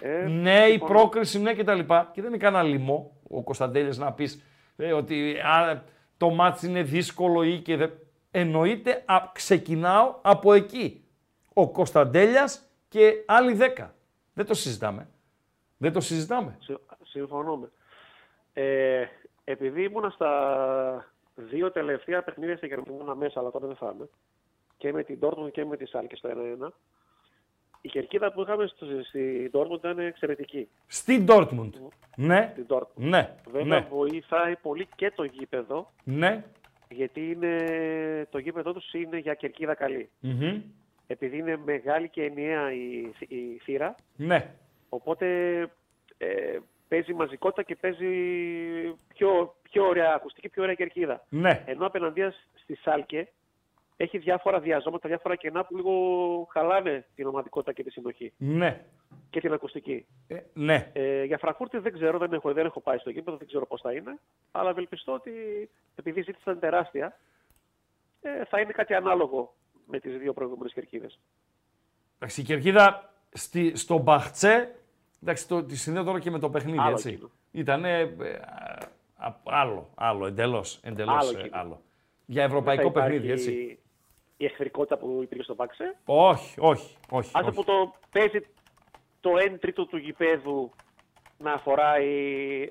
Ε, ναι, η συμφωνώ. πρόκριση, ναι και τα λοιπά. Και δεν είναι κανένα λοιμό ο Κωνσταντέλιας να πεις ε, ότι α, το μάτς είναι δύσκολο ή και δεν... Εννοείται, α, ξεκινάω από εκεί. Ο Κωνσταντέλιας και άλλοι δέκα. Δεν το συζητάμε. Δεν το συζητάμε. Συ- Συμφωνούμε. Ε, επειδή ήμουνα στα δύο τελευταία παιχνίδια στην Γερμανία μέσα, αλλά τώρα δεν θα είμαι, και με την Dortmund και με τη Σάλκη στο 1-1, η κερκίδα που είχαμε στο, στη Dortmund ήταν εξαιρετική. Στην Dortmund. Ναι. Στην Dortmund. Ναι. Βέβαια Ναι. βοηθάει πολύ και το γήπεδο, Ναι. γιατί είναι, το γήπεδο τους είναι για κερκίδα καλή. Μμμ. Επειδή είναι μεγάλη και ενιαία η, η θύρα, Ναι. Οπότε ε, παίζει μαζικότητα και παίζει πιο, πιο ωραία ακουστική, πιο ωραία κερκίδα. Ναι. Ενώ απέναντίας στη Σάλκε έχει διάφορα διαζώματα, διάφορα κενά που λίγο χαλάνε την ομαδικότητα και τη συνοχή Ναι. και την ακουστική. Ε, ναι. Ε, για Φραγκφούρτη δεν ξέρω, δεν έχω, δεν έχω πάει στο γήπεδο, δεν ξέρω πώς θα είναι. Αλλά ευελπιστώ ότι επειδή η ζήτηση ήταν τεράστια, ε, θα είναι κάτι ανάλογο με τις δύο προηγούμενες κερκίδες. Εντάξει, η κερκίδα στη, στο Μπαχτσέ, εντάξει, το, τη συνδέω τώρα και με το παιχνίδι, Άλλο έτσι. εκείνο. Ήταν άλλο, άλλο, εντελώς, εντελώς Άλλο άλλο, εκείνο. άλλο. Για ευρωπαϊκό Δεν θα παιχνίδι, υπάρχει έτσι. Η εχθρικότητα που υπήρχε στο Μπάξε. Όχι, όχι, όχι. Άσε όχι. που το παίζει το 1 τρίτο του γηπέδου να φοράει.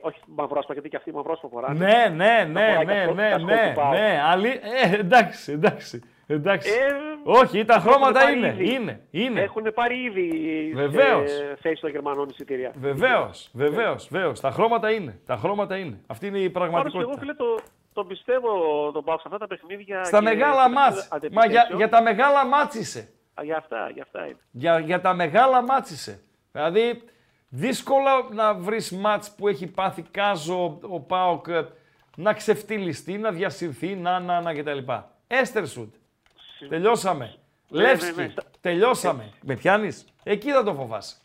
Όχι μαυρόσπα, γιατί και αυτοί μαυρόσπα φοράνε. Ναι, ναι, Να ναι, φοράει ναι, κασκόλ- ναι, κασκόλ ναι, του ΠΑΟΚ. ναι, άλλη, ε, εντάξει, εντάξει, εντάξει. Ε, όχι, τα έχουν χρώματα πάρει είναι, ήδη. είναι, είναι. Έχουν πάρει ήδη Βεβαίως. ε, θέση των Γερμανών εισιτήρια. Βεβαίως, βεβαίως, βεβαίως. Τα χρώματα είναι. Τα χρώματα είναι. Αυτή είναι η Πάντως και εγώ πραγματικότητα. φίλε το, το πιστεύω τον πάω σε αυτά τα παιχνίδια. Στα και μεγάλα σε μάτς. παιχνίδια Μα για, αντεπιθέσεων. για τα μεγάλα μάτς είσαι. Α, για αυτά, για αυτά είναι. Για, για τα μεγάλα μάτς είσαι. Δηλαδή, δύσκολο να βρεις μάτς που έχει πάθει κάζο ο Πάοκ ε, να ξεφτυλιστεί, να διασυρθεί, να, να, να κτλ. Έστερσουτ. Τελειώσαμε. Ναι, ναι, Λεύσκι. ναι, στα- Τελειώσαμε. Με πιάνεις; Εκεί θα το φοβάσαι.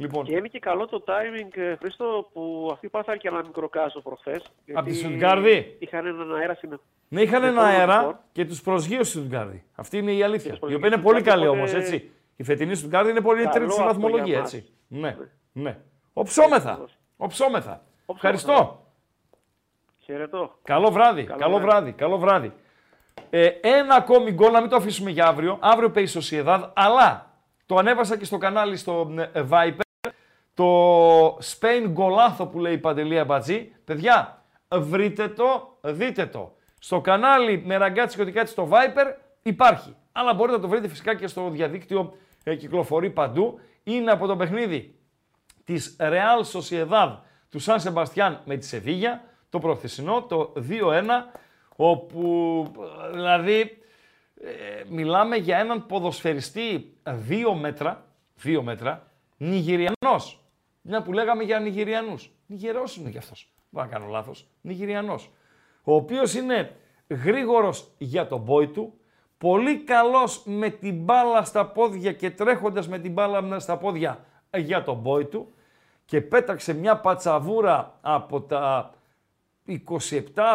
Λοιπόν, Και είναι και καλό το timing, ε, Χρήστο, που αυτοί πάθαν και ένα μικρό κάσο προχθές. τη Στουτγκάρδη; Είχαν έναν αέρα στην. Ναι, είχαν στην ένα φόρμα αέρα λοιπόν. και τους προσγείωσε η Στουτγκάρδη. Αυτή είναι η αλήθεια. Η οποία προσγείωσε είναι πολύ η Στουτγκάρδη, καλή όμως, οπότε- έτσι. Η φετινή Στουτγκάρδη είναι πολύ Καλό τρίτη στη αυτό βαθμολογία, για μας. έτσι. Ναι, ναι. Οψόμεθα. Οψόμεθα. Ευχαριστώ. Χαιρετώ. Καλό βράδυ. Καλό Καλό βράδυ. βράδυ. Καλό βράδυ. Ε, ένα ακόμη γκολ, να μην το αφήσουμε για αύριο. Αύριο παίζει η Sociedad, αλλά το ανέβασα και στο κανάλι στο ε, Viper. Το Spain γκολάθο που λέει η Παντελία Μπατζή. Παιδιά, βρείτε το, δείτε το. Στο κανάλι με ραγκάτσι και ό,τι κάτι στο Viper υπάρχει. Αλλά μπορείτε να το βρείτε φυσικά και στο διαδίκτυο, ε, κυκλοφορεί παντού. Είναι από το παιχνίδι της Real Sociedad του Σαν Σεμπαστιάν με τη Σεβίγια, το προχθεσινό, το 2-1, όπου ε, δηλαδή ε, μιλάμε για έναν ποδοσφαιριστή 2 μέτρα, 2 μέτρα, Νιγηριανός. Μια που λέγαμε για Νιγηριανούς. Νιγερός είναι κι αυτός. Δεν να κάνω λάθος. Νιγηριανός. Ο οποίος είναι γρήγορος για τον πόη του, πολύ καλός με την μπάλα στα πόδια και τρέχοντας με την μπάλα στα πόδια για τον πόη του και πέταξε μια πατσαβούρα από τα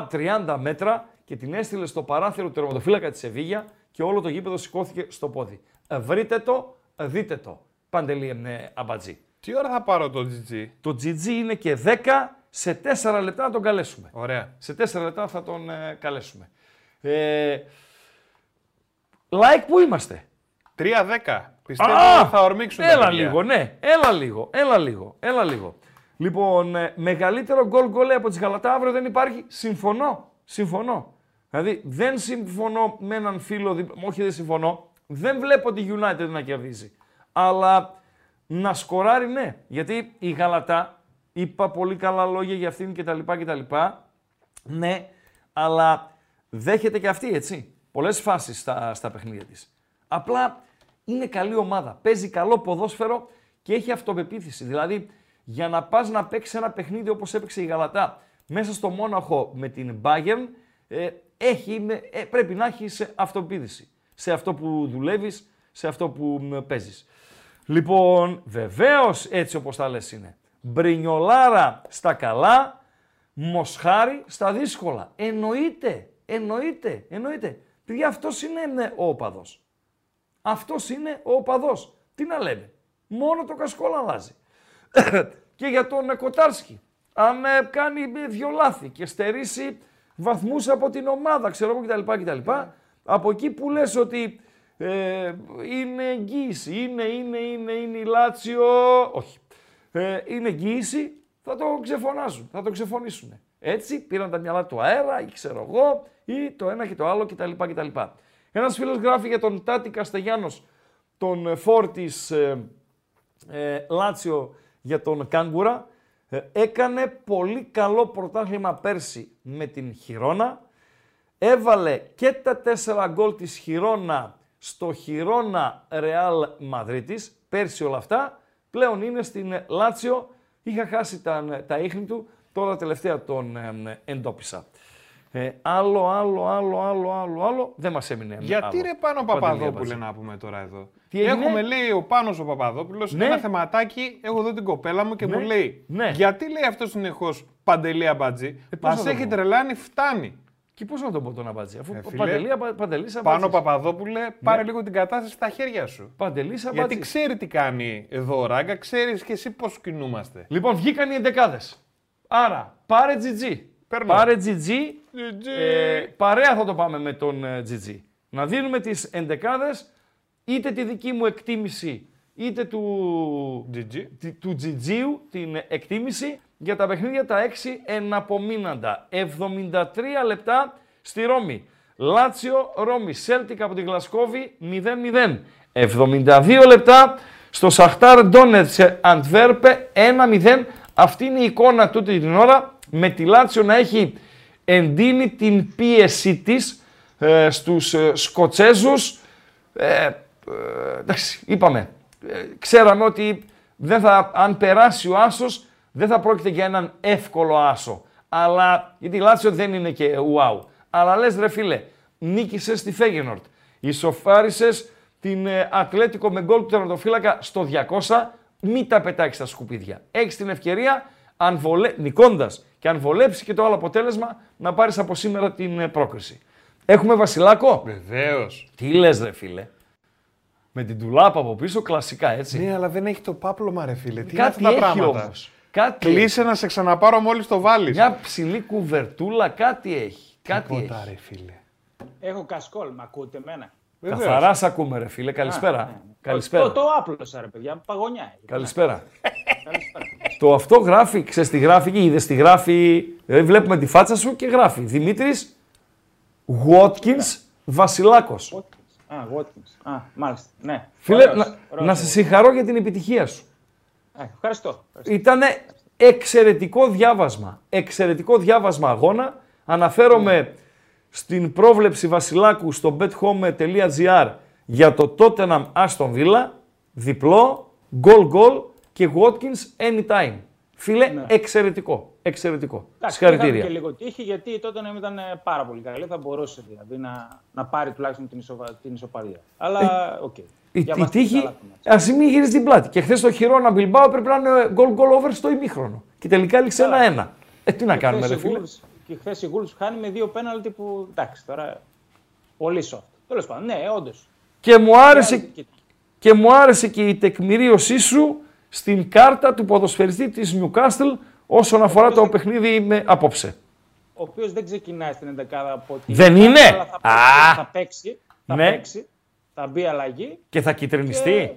27-30 μέτρα και την έστειλε στο παράθυρο του τερματοφύλακα της Σεβίγια και όλο το γήπεδο σηκώθηκε στο πόδι. Ε, Βρείτε το, ε, δείτε το. Παντελή ε, Αμπατζή. Τι ώρα θα πάρω το GG. Το GG είναι και 10, σε 4 λεπτά να τον καλέσουμε. Ωραία. Σε 4 λεπτά θα τον ε, καλέσουμε. Ε, like που είμαστε. 3-10. Πιστεύω Α, θα ορμήξουν τα Έλα παιδιά. λίγο, ναι. Έλα λίγο, έλα λίγο, έλα λίγο. Λοιπόν, ε, μεγαλύτερο γκολ γκολ από τις Γαλατά αύριο δεν υπάρχει; Συμφωνώ, συμφωνώ. Δηλαδή δεν συμφωνώ με έναν φίλο, δι- όχι δεν συμφωνώ, δεν βλέπω τη United να κερδίζει. Αλλά να σκοράρει ναι, γιατί η Γαλατά, είπα πολύ καλά λόγια για αυτήν κτλ. κτλ. Ναι, αλλά δέχεται και αυτή, έτσι. Πολλές φάσεις στα, στα παιχνίδια της. Απλά είναι καλή ομάδα. Παίζει καλό ποδόσφαιρο και έχει αυτοπεποίθηση. Δηλαδή, για να πας να παίξεις ένα παιχνίδι όπως έπαιξε η Γαλατά μέσα στο Μόναχο με την Bayern, ε, έχει, με- ε, πρέπει να έχεις αυτοπεποίθηση. Σε αυτό που δουλεύεις, σε αυτό που μ, παίζεις. Λοιπόν, βεβαίως έτσι όπως τα λες είναι. Μπρινιολάρα στα καλά, Μοσχάρι στα δύσκολα. Εννοείται, εννοείται, εννοείται. Παιδιά, αυτός είναι ναι, ο οπαδός. Αυτός είναι ο οπαδός. Τι να λέμε. Μόνο το κασκόλ αλλάζει. [coughs] και για τον ε, Κοτάρσκι. Αν ε, κάνει ε, δυο λάθη και στερήσει βαθμούς από την ομάδα, ξέρω εγώ κτλ. κτλ. Από εκεί που λες ότι ε, είναι εγγύηση, είναι, είναι, είναι, είναι η Λάτσιο, όχι. Ε, είναι εγγύηση, θα το ξεφωνάζουν, θα το ξεφωνήσουν. Έτσι πήραν τα μυαλά του αέρα ή ξέρω εγώ ή το ένα και το άλλο κτλ. κτλ. Ένας φίλος γράφει για τον Τάτι Καστεγιάνος, τον ε, φόρ της ε, ε, Λάτσιο για τον Κάγκουρα. Ε, έκανε πολύ καλό πρωτάθλημα πέρσι με την Χιρόνα. Έβαλε και τα τέσσερα γκολ της Χιρόνα στο Χιρόνα Ρεάλ Μαδρίτης. Πέρσι όλα αυτά. Πλέον είναι στην Λάτσιο. Είχα χάσει τα, τα ίχνη του. Τώρα τελευταία τον ε, εντόπισα. Ε, άλλο, άλλο, άλλο, άλλο, άλλο, άλλο. Δεν μας έμεινε Γιατί άλλο. ρε πάνω Παντελή Παπαδόπουλε Αμπατζή. να πούμε τώρα εδώ; Τι έγινε; Έχουμε λέει ο Πάνος ο Παπαδόπουλος Ναι. ένα θεματάκι, έχω εδώ την κοπέλα μου και Ναι. μου λέει Ναι. γιατί λέει αυτός συνεχώς Παντελή Αμπατζή, Ε, πώς μας να το έχει πω; τρελάνει, φτάνει. Και πώς να τον πω τον Αμπατζή, αφού Ε, ε, φίλε, Παντελή, Απα- Παντελής Πάνω Αμπατζής. Παπαδόπουλε, πάρε λίγο την κατάσταση στα χέρια σου. Παντελής Γιατί Αμπατζής. ξέρει τι κάνει εδώ ο Ράγκα, ξέρεις και εσύ πώς κινούμαστε. Λοιπόν, βγήκαν οι εντεκάδες. Άρα, πάρε GG. Παίρνω. Πάρε GG. GG. Ε, παρέα θα το πάμε με τον ε, GG. Να δίνουμε τις εντεκάδες, είτε τη δική μου εκτίμηση, είτε του GG. τη- του GG, την εκτίμηση, για τα παιχνίδια τα 6 εναπομείναντα. 73 λεπτά στη Ρώμη. Λάτσιο, Ρώμη, Σέλτικ από την Γλασκόβη 0-0. 72 λεπτά στο Σαχτάρ Ντόνετς Αντβέρπε 1-0. Αυτή είναι η εικόνα τούτη την ώρα με τη Λάτσιο να έχει εντείνει την πίεσή της ε, στους ε, Σκοτσέζους. Ε, ε, εντάξει, είπαμε. Ε, ξέραμε ότι δεν θα, αν περάσει ο Άσος δεν θα πρόκειται για έναν εύκολο Άσο. Αλλά, γιατί η Λάτσιο δεν είναι και wow. Αλλά λες ρε φίλε, νίκησες στη Φέγενορτ. Ισοφάρισες την ε, Ατλέτικο με γκολ του τερματοφύλακα στο 200. Μην τα πετάξεις στα σκουπίδια. Έχεις την ευκαιρία, αν βολε... νικώντας και αν βολέψει και το άλλο αποτέλεσμα, να πάρεις από σήμερα την ε, πρόκριση. Έχουμε Βασιλάκο; Βεβαίως. Τι λες, ρε φίλε; Με την τουλάπα από πίσω, κλασικά έτσι. Ναι, αλλά δεν έχει το πάπλωμα, ρε φίλε. Τι Κάτι είναι αυτά τα έχει πράγματα; όμως. Κάτι Κλείσε να σε ξαναπάρω μόλις το βάλεις. Μια ψηλή κουβερτούλα, κάτι έχει. Κάτι Τίποτα, έχει. ρε φίλε. Έχω κασκόλ, με ακούτε εμένα; Καθαρά σ' ακούμε, ρε φίλε. Καλησπέρα. Α, ναι. Καλησπέρα. Το, το άπλωσα, ρε παιδιά, παγωνιά. έχει. Καλησπέρα. το αυτό γράφει, ξέρεις τι γράφει και είδες τι γράφει. Δηλαδή βλέπουμε τη φάτσα σου και γράφει Δημήτρης Watkins Βασιλάκος. Α, Watkins. Α, μάλιστα. Ναι. Φίλε, Ωραίος, να, ωραίος. να σε συγχαρώ για την επιτυχία σου. Ε, ευχαριστώ. ευχαριστώ. Ήταν εξαιρετικό διάβασμα. Εξαιρετικό διάβασμα αγώνα. Αναφέρομαι στην πρόβλεψη Βασιλάκου στο bethome.gr για το Tottenham Aston Villa, διπλό, goal goal και Watkins anytime. Φίλε, εξαιρετικό. Εξαιρετικό. Ναι. Εντάξει, Συγχαρητήρια. είχαμε και λίγο τύχη γιατί τότε ήταν ε, πάρα πολύ καλή. Θα μπορούσε δηλαδή να, να πάρει τουλάχιστον την, ισοβα, την ισοπαλία. Αλλά οκ. Η, η Διαβάστηκε τύχη, καλά το ματς. ας μην γυρίσει την πλάτη. Και χθες το Χιρόνα Μπιλμπάο πρέπει να είναι goal goal over στο ημίχρονο. Και τελικά έληξε ένα-ένα. Ε, τι να κάνουμε, ρε Χθες η φίλε. Wolves- Και χθες η Wolves χάνει με δύο πέναλτι που εντάξει τώρα. Πολύ soft. Τέλος πάντων, ναι, όντως. Και μου άρεσε, και μου άρεσε και η τεκμηρίωσή σου στην κάρτα του ποδοσφαιριστή της Newcastle όσον αφορά το παιχνίδι με απόψε. Ο οποίος δεν ξεκινάει στην 11 από την. Δεν είναι; Αλλά θα παίξει. Α! Θα παίξει. Θα Ναι. παίξει. Θα μπει αλλαγή. Και θα κυτρινιστεί. Και,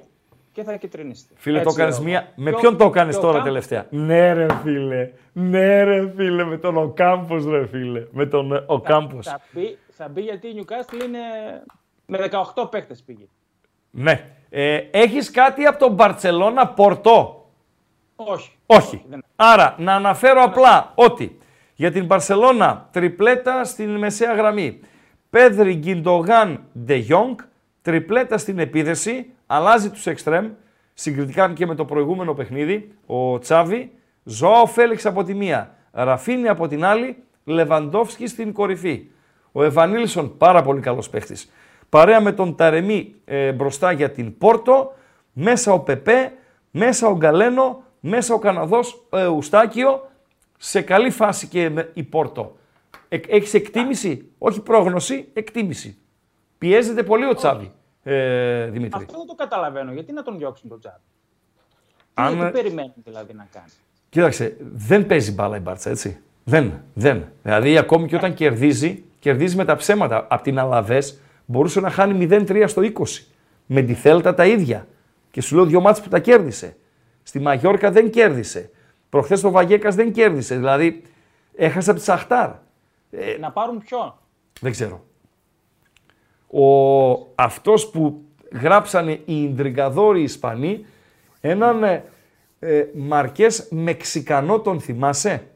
και θα κυτρινιστεί. Φίλε, το Έτσι έκανες λέω. μία. Με Και ο- ποιον το έκανες και ο τώρα Κάμπ- τελευταία; Ναι, ρε φίλε. Ναι, ρε φίλε. Με τον Οκάμπος, ρε φίλε. Με τον ε, Οκάμπος. Θα μπει, θα μπει γιατί η Newcastle είναι. Με 18 παίχτε πήγε. Ναι. Ε, Έχεις κάτι από τον Μπαρσελόνα Πορτό; Όχι. Όχι. δεν- Άρα, να αναφέρω απλά ότι για την Μπαρσελόνα τριπλέτα στην μεσαία γραμμή. Πέδρη Γκιντογάν Ντε Γιόγκ, τριπλέτα στην επίδεση, αλλάζει τους εξτρέμ, συγκριτικά και με το προηγούμενο παιχνίδι, ο Τσάβη, Ζωάο Φέληξ από τη μία, Ραφίνη από την άλλη, Λεβαντόφσκι στην κορυφή. Ο Ευανίλσον πάρα πολύ καλός παίχτης. Παρέα με τον Ταρεμί ε, μπροστά για την Πόρτο, μέσα ο Πεπέ, μέσα ο Γκαλένο, μέσα ο Καναδός ε, Ουστάκιο, σε καλή φάση και με- η Πόρτο. Ε, έχεις εκτίμηση, όχι πρόγνωση, εκτίμηση. Πιέζεται πολύ ο Τσάβη, ε, Δημήτρη. Αυτό δεν το καταλαβαίνω. Γιατί να τον διώξουν τον Τζάμπι; Αν- Τι, τι περιμένει δηλαδή να κάνει; Κοίταξε, δεν παίζει μπάλα η Μπάρτσα, έτσι. Δεν, δεν. Δηλαδή, ακόμη και όταν κερδίζει, κερδίζει με τα ψέματα. Απ' την Αλαβέ μπορούσε να χάνει 0-3 στο 20. Με τη Θέλτα τα ίδια. Και σου λέω δύο μάτς που τα κέρδισε. Στη Μαγιόρκα δεν κέρδισε. Προχθές το Βαγέκας δεν κέρδισε. Δηλαδή, έχασε από τη Σαχτάρ. Ε, Να πάρουν ποιον; δεν ξέρω. Ο, αυτός που γράψανε οι Ιντριγκαδόροι Ισπανοί, έναν ε, ε, Μαρκές Μεξικανό τον θυμάσαι;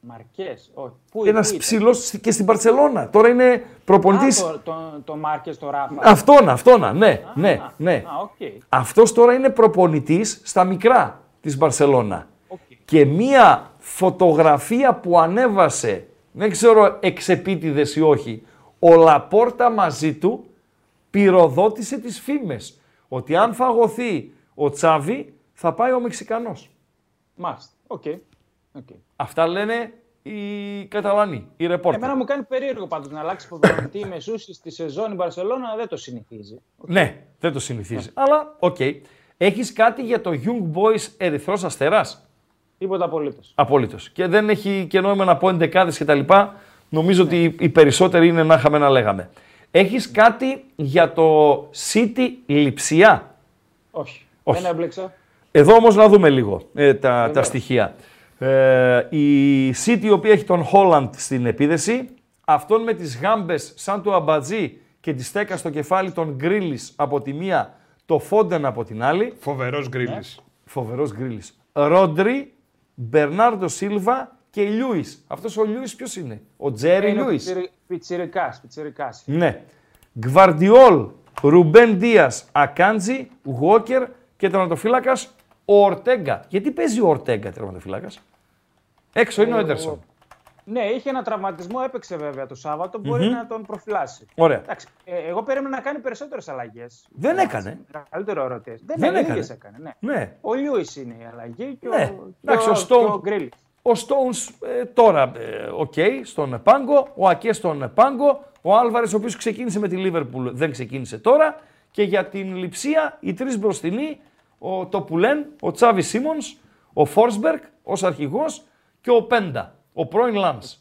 Μαρκές. Όχι. Πού Ένας πού ήταν; ψηλός στη- και στην Μπαρσελόνα. Τώρα είναι προπονητής. Α, το, το, το Μάρκες, το Ράφα. Αυτόνα, αυτόνα, ναι, ναι, ναι. Α, οκ. Αυτός τώρα είναι προπονητής στα μικρά της Μπαρσελόνα. Και μία φωτογραφία που ανέβασε, δεν ξέρω εξεπίτηδες ή όχι, ο Λαπόρτα μαζί του πυροδότησε τις φήμες ότι αν φαγωθεί ο Τσάβη θα πάει ο Μεξικανός. Μάλιστα. OK. OK. Αυτά λένε οι Καταλανοί, οι ρεπόρτερ. Εμένα μου κάνει περίεργο πάντως να αλλάξει προπονητή μεσούσης της σεζόν η Μπαρσελόνα δεν το συνηθίζει. Ναι, δεν το συνηθίζει. Αλλά, οκ. Έχεις κάτι για το Young Boys Ερυθρός Αστέρας; Τίποτα απολύτως. Απολύτως. Και δεν έχει και νόημα να πω εντεκάδες κτλ. Νομίζω ότι οι περισσότεροι είναι να είχαμε να λέγαμε. Έχεις κάτι για το City Λιψία. Όχι. Όχι. Δεν έμπλεξα. Εδώ όμως να δούμε λίγο ε, τα, τα Βεβαίως. στοιχεία. Ε, η City η οποία έχει τον Holland στην επίθεση, αυτόν με τις γάμπες σαν του Αμπατζή και τη στέκα στο κεφάλι τον Γκρίλης από τη μία, το Φόντεν από την άλλη. Φοβερός Γκρίλης. Φοβερός Γκρίλης. Ρόντρι, Μπερνάρντο Σίλβα και Λιούις. Αυτός ο Λιούις ποιος είναι, ο Τζέρι Λιούις. Πιτσιρικάς. Πιτσιρικάς. Ναι. Γκβαρδιόλ, Ρουμπέν Δίας, Ακάντζη, Γουόκερ και τερματοφύλακας ο Ορτέγκα. Γιατί παίζει ο Ορτέγκα τερματοφύλακας; Έξω είναι ο Ε, Έντερσον. Ναι, είχε ένα τραυματισμό, έπαιξε βέβαια το Σάββατο, μπορεί Μμμ. να τον προφυλάσει. Ωραία. Εντάξει, ε, εγώ περίμενα να κάνει περισσότερες αλλαγές. Δεν έκανε. Καλύτερο ερωτές. Δεν, Δεν έκανε. έκανε. ίδιες έκανε ναι. Ναι. Ο Λιούις είναι η αλλαγή και Ναι. ο, Εντάξει, και ο ο, Stones- και ο Γκρίλις. Ο Stones ε, τώρα, ε, οκ, στον πάγκο, ο Ακέ στον πάγκο, ο Άλβαρες ο οποίος ξεκίνησε με τη Λίβερπουλ δεν ξεκίνησε τώρα και για την Λειψία οι τρεις μπροστινοί, ο Πόουλσεν, ο Τσάβι Σίμονς, ο Φόρσμπεργκ ως αρχηγός και Οπέντα, ο πρώην Λανς.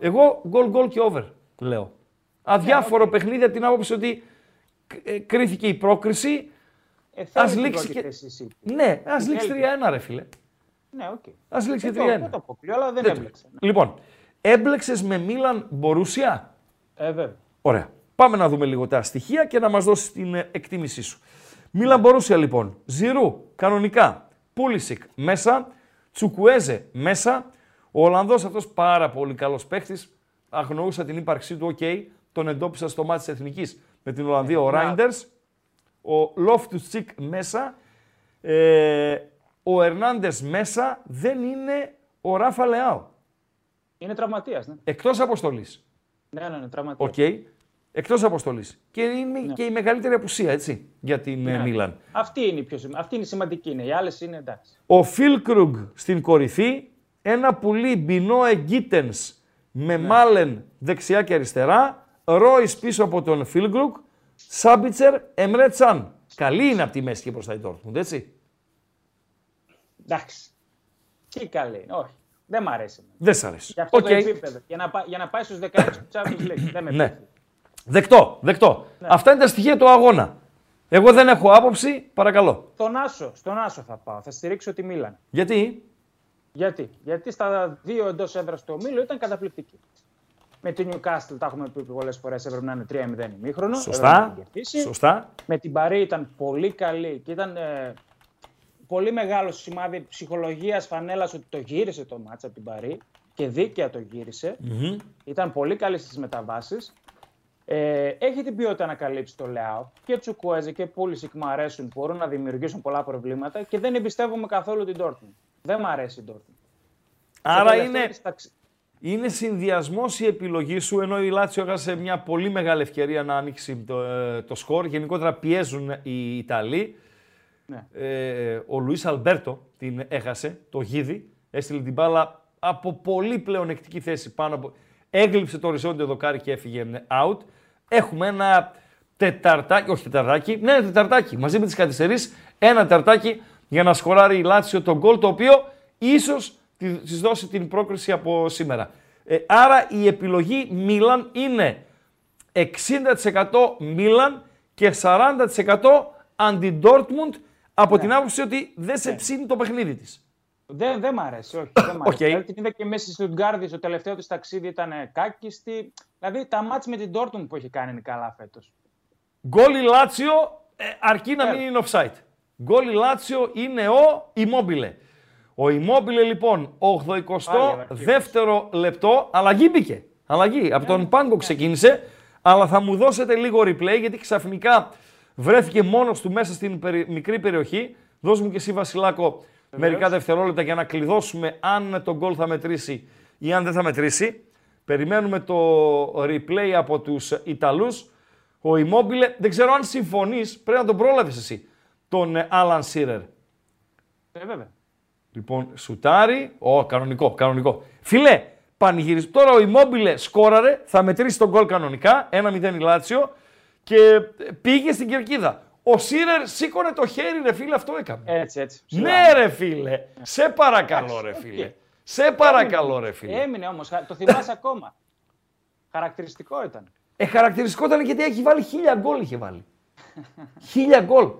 Εγώ γκολ γκολ και over λέω. Αδιάφορο παιχνίδι από την άποψη ότι ε, κρίθηκε η πρόκριση. Ε, θέλει ας την λήξει πρώτη και... θέση η City. Ναι, ας Θέλει. λήξει 3-1 ρε φίλε. Ναι, οκ. Ας λήξει Δεν 3-1. το- Δεν το αποκλείω, αλλά δεν Δεν το- έμπλεξε. Λοιπόν, έμπλεξες με Μίλαν Μπορούσια; Ε, βέβαια. Ωραία. Πάμε να δούμε λίγο τα στοιχεία και να μας δώσεις την ε, εκτίμησή σου. Μίλαν Μπορούσια λοιπόν. Ζιρού κανονικά. Πούλισικ μέσα. Τσουκουέζε μέσα. Ο Ολλανδός αυτός πάρα πολύ καλός παίχτης. Αγνοούσα την ύπαρξή του. Οκ. Τον εντόπισα στο ματς της Εθνικής με την Ολλανδία ο να- Ράιντερς. Ο Λόφτου Τσικ μέσα. Ε, ο Ερνάντες μέσα. Δεν είναι ο Ράφα Λεάο. Είναι τραυματίας. Ναι, Εκτός αποστολής. ναι, ναι, ναι τραυματίας. Οκ. Εκτός αποστολής. Και είναι και η μεγαλύτερη απουσία, έτσι, για την ε, Ναι. Μίλαν. Αυτή είναι η πιο σημαντική. Αυτή είναι η σημαντική. Είναι. Οι άλλες είναι εντάξει. Ο Φίλκρουγκ στην κορυφή, ένα πουλί Μπινόε Γκίτενς με Ναι. Μάλεν δεξιά και αριστερά, Ρόις πίσω από τον Φίλκρουγκ, Σάμπιτσερ, Εμρέ Τσάν. Καλή είναι από τη μέση και μπροστά η Dortmund, έτσι. Εντάξει. Τι καλή είναι. Όχι. Δεν μ' αρέσει. Δεν σ' αρέσει. Για αυτό Οκ. το επίπεδο. Για να, πά- για να πάεις στους 16 του Champions League. Δεν με Ναι. πείθει. Δεκτό, δεκτό. Ναι. Αυτά είναι τα στοιχεία του αγώνα. Εγώ δεν έχω άποψη, παρακαλώ. Στον Άσο, στον Άσο θα πάω. Θα στηρίξω τη Μίλαν. Γιατί; Γιατί, Γιατί στα δύο εντός έδρας του ομίλου ήταν καταπληκτική. Με την Newcastle, τα έχουμε πει πολλές φορές, έπρεπε να είναι 3-0 ημίχρονο. Σωστά. έπρεπε να την κερδίσει. Σωστά. Με την Παρή ήταν πολύ καλή και ήταν ε, πολύ μεγάλο σημάδι ψυχολογίας φανέλας ότι το γύρισε το μάτσα από την Παρή και δίκαια το γύρισε. Μμμ. Ήταν πολύ καλή στις μεταβάσεις. Ε, έχει την ποιότητα να καλύψει το Λεάο. Και Τσουκουέζε και Πούλησικ μου αρέσουν, μπορούν να δημιουργήσουν πολλά προβλήματα και δεν εμπιστεύομαι καθόλου την Dortmund. Δεν μου αρέσει η Dortmund. Άρα Το τελευταίο είναι, της ταξι- είναι συνδυασμός η επιλογή σου, ενώ η Λάτσιο έχασε μια πολύ μεγάλη ευκαιρία να ανοίξει το, ε, το σκορ. Γενικότερα πιέζουν οι Ιταλοί. Ναι. Ε, ο Λουίς Αλμπέρτο την έχασε, το γίδι. Έστειλε την μπάλα από πολύ πλεονεκτική θέση πάνω από... Έγλειψε το οριζόντιο δοκάρι και έφυγε out. Έχουμε ένα τεταρτάκι, όχι τεταρτάκι, ναι, τεταρτάκι. Μαζί με τις καθυστερήσεις, ένα τεταρτάκι για να σκοράρει η Λάτσιο τον γκολ, το οποίο ίσως τη- της δώσει την πρόκριση από σήμερα. Ε, άρα η επιλογή Μίλαν είναι 60% Μίλαν και 40% αντι-Dortmund από την άποψη ότι δεν σε ψήνει το παιχνίδι της. Δεν, δεν μ' αρέσει, όχι. Δεν μ' [laughs] αρέσει. Οκ. Δηλαδή, την είδα και μέσα στη Στουτγκάρδη, στο τελευταίο της ταξίδι ήταν ε, κάκιστη. Δηλαδή τα μάτς με την Dortmund που έχει κάνει είναι καλά φέτος. Γκολ η Λάτσιο ε, αρκεί να Ναι. μην είναι offside. Γκολ η Λάτσιο είναι ο Immobile. Ο Immobile λοιπόν, 82ο λεπτό, αλλαγή μπήκε. Αλλαγή. Από τον Πάγκο ξεκίνησε, αλλά θα μου δώσετε λίγο replay γιατί ξαφνικά βρέθηκε μόνος του μέσα στην περι- μικρή περιοχή. Δώσ' μου και εσύ Βασιλάκο μερικά δευτερόλεπτα για να κλειδώσουμε αν το γκολ θα μετρήσει ή αν δεν θα μετρήσει. Περιμένουμε το replay από τους Ιταλούς. Ο Immobile, δεν ξέρω αν συμφωνείς, πρέπει να τον πρόλαβες εσύ, τον Άλαν Σίρερ. Ε, βέβαια. Λοιπόν, σουτάρει. Ω, κανονικό, κανονικό. Φιλέ, πανηγυρισμό. Τώρα ο Immobile σκόραρε, θα μετρήσει τον γκολ κανονικά, 1-0 η Λάτσιο και ε, πήγε στην κερκίδα. Ο Σίρερ σήκωνε το χέρι, ρε φίλε, αυτό έκανε. Έτσι, έτσι. Ναι, ρε φίλε. Σε παρακαλώ, ρε φίλε. Σε παρακαλώ, ρε φίλε. Έμεινε όμως. Το θυμάσαι ακόμα. Χαρακτηριστικό ήταν. Ε, χαρακτηριστικό ήταν γιατί έχει βάλει χίλια γκολ είχε βάλει. [laughs] χίλια γκολ.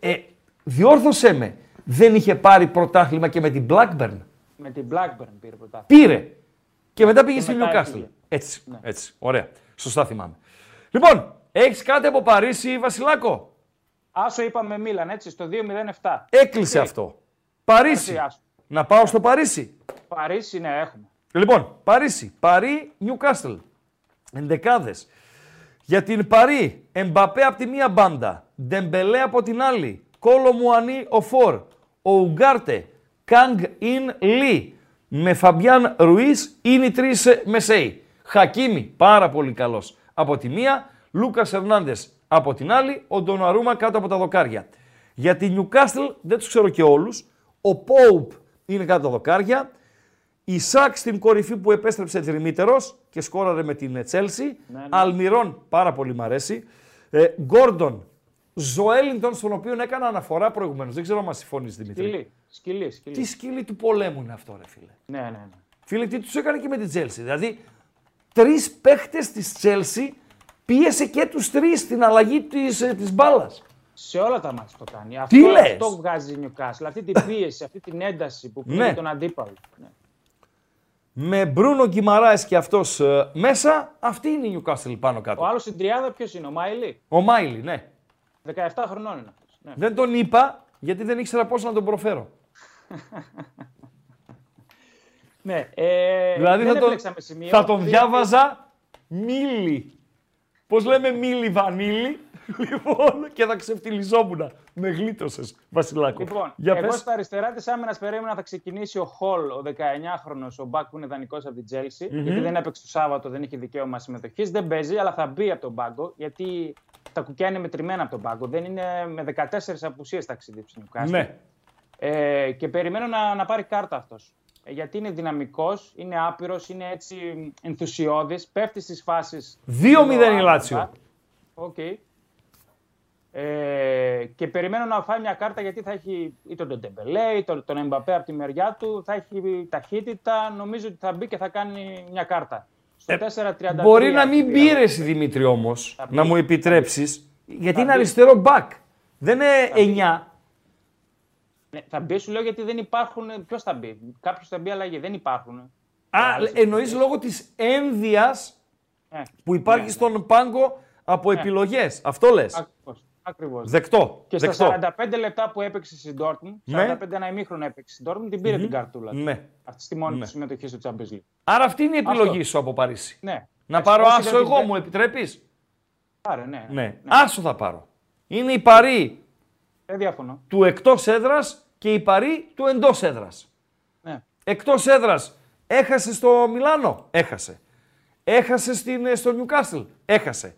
Ε, διόρθωσέ με. Δεν είχε πάρει πρωτάθλημα και με την Blackburn. Με την Blackburn πήρε πρωτάθλημα. Πήρε. Και μετά πήγε Και στη μετά Newcastle. έφυγε. Έτσι, Ναι. έτσι. Ωραία. Σωστά θυμάμαι. Λοιπόν, έχεις κάτι από Παρίσι, Βασιλάκο; Άσο είπαμε Μίλαν, έτσι, στο 2-0-7. Έκλεισε Τι; αυτό. Παρίσι. Έτσι, άσο. Να πάω στο Παρίσι. Παρίσι, ναι, έχουμε. Λοιπόν, Παρίσι. Παρί, Newcastle. Ενδεκάδες. Για την Παρί, Εμπαπέ από τη μία μπάντα, Ντεμπελέ από την άλλη, Κόλο Μουανί ο Φορ, ο Ουγκάρτε, Κανγκ Ιν Λί, με Φαμπιάν Ρουίς είναι οι τρεις μεσαίοι. Χακίμι, πάρα πολύ καλός από τη μία, Λούκας Ερνάντες από την άλλη, ο Ντοναρούμα κάτω από τα δοκάρια. Για τη Newcastle δεν τους ξέρω και όλους. Ο Pope είναι κάτω από τα δοκάρια. Η Σάκ στην κορυφή που επέστρεψε τριμήτερος και σκόραρε με την Τσέλσι. Ναι, ναι. Αλμυρών, πάρα πολύ μ' αρέσει. Ε, Γκόρντον, Ζωέλινγκτον, στον οποίο έκανα αναφορά προηγουμένως. Δεν ξέρω αν μας συμφωνείς Δημήτρη. Σκυλή. Σκυλή, σκυλή. Τι σκυλή του πολέμου είναι αυτό, ρε φίλε. Ναι, ναι, ναι. Φίλε, τι τους έκανε και με την Τσέλσι. Δηλαδή, τρεις παίχτες της Τσέλσι πίεσε και τους τρεις στην αλλαγή της της μπάλας. Σε όλα τα μάτια το κάνει. Τι αυτό, λες; αυτό βγάζει η Newcastle. Αυτή την πίεση, αυτή την ένταση που Ναι. πνίγει τον αντίπαλο. Ναι. Με Μπρούνο Γκυμαράες και αυτός μέσα, αυτή είναι η Newcastle πάνω κάτω. Ο άλλος στην τριάδα ποιος είναι, ο Μάιλι; Ο Μάιλι, ναι. 17 χρονών είναι αυτός. Ναι. Δεν τον είπα γιατί δεν ήξερα πώς να τον προφέρω. [laughs] Ναι, ε, δηλαδή δεν θα τον, επιλέξαμε σημείο. θα τον Δύο- διάβαζα Μίλι. Πώς λέμε Milli Vanilli, [laughs] λοιπόν, και θα ξεφτιλιζόμουν. Με γλίτωσες, Βασιλάκο. Λοιπόν, Για εγώ πες. στα αριστερά της άμυνας περίμενα θα ξεκινήσει ο Χολ, ο 19χρονος, ο μπακ που είναι δανεικός από την Τσέλσι. Μμμ. Γιατί δεν έπαιξε το Σάββατο, δεν είχε δικαίωμα συμμετοχής. Δεν παίζει, αλλά θα μπει από τον πάγκο. Γιατί τα κουκιά είναι μετρημένα από τον πάγκο. Δεν είναι με 14 απουσίες ταξίδι στην Newcastle. Ναι. Ε, και περιμένω να, να πάρει κάρτα αυτός. Γιατί είναι δυναμικός, είναι άπειρος, είναι έτσι ενθουσιώδης, πέφτει στις φάσεις. 2-0 η Λάτσιο. Οκ. Ε, και περιμένω να φάει μια κάρτα γιατί θα έχει ή τον Ντεμπελέ ή τον, τον Εμπαπέ από τη μεριά του. Θα έχει ταχύτητα. Νομίζω ότι θα μπει και θα κάνει μια κάρτα. Στο 4-33. Ε, Μπορεί να μην πήραμε. πήρε Δημήτρη όμως, να μου επιτρέψεις, γιατί Θα είναι μπει. αριστερό μπακ. Δεν είναι 9. Ναι, θα μπει, σου λέω γιατί δεν υπάρχουν. Ποιος θα μπει, Κάποιος θα μπει αλλαγή. Δεν υπάρχουν. Α, εννοείς λόγω της ένδυας Ε, που υπάρχει ναι, στον πάγκο από Ναι. επιλογές. Αυτό λες. Ακριβώς. Ακριβώς. Δεκτό. Και δεκτό. στα 45 λεπτά που έπαιξε στην Dortmund, Ναι. 45 ένα ημίχρονο έπαιξε στην Dortmund, την πήρε Μμμ. την καρτούλα. του. Ναι. Αυτή στη μόνη Ναι. του συμμετοχής στο Champions League. Άρα αυτή είναι η επιλογή Αυτό. σου από Παρίσι. Ναι. Να Εντάξει, πάρω όσοι άσο δεν την εγώ, δέ- μου επιτρέπεις; Πάρε, ναι. Ναι. Άσο θα πάρω. Είναι η παρή Δεν διαφωνώ. του εκτός έδρας και η παρή του εντός έδρας. Ναι. Εκτός έδρας έχασε στο Μιλάνο. Έχασε. Έχασε στην, ε, στο Νιουκάστλ. Έχασε.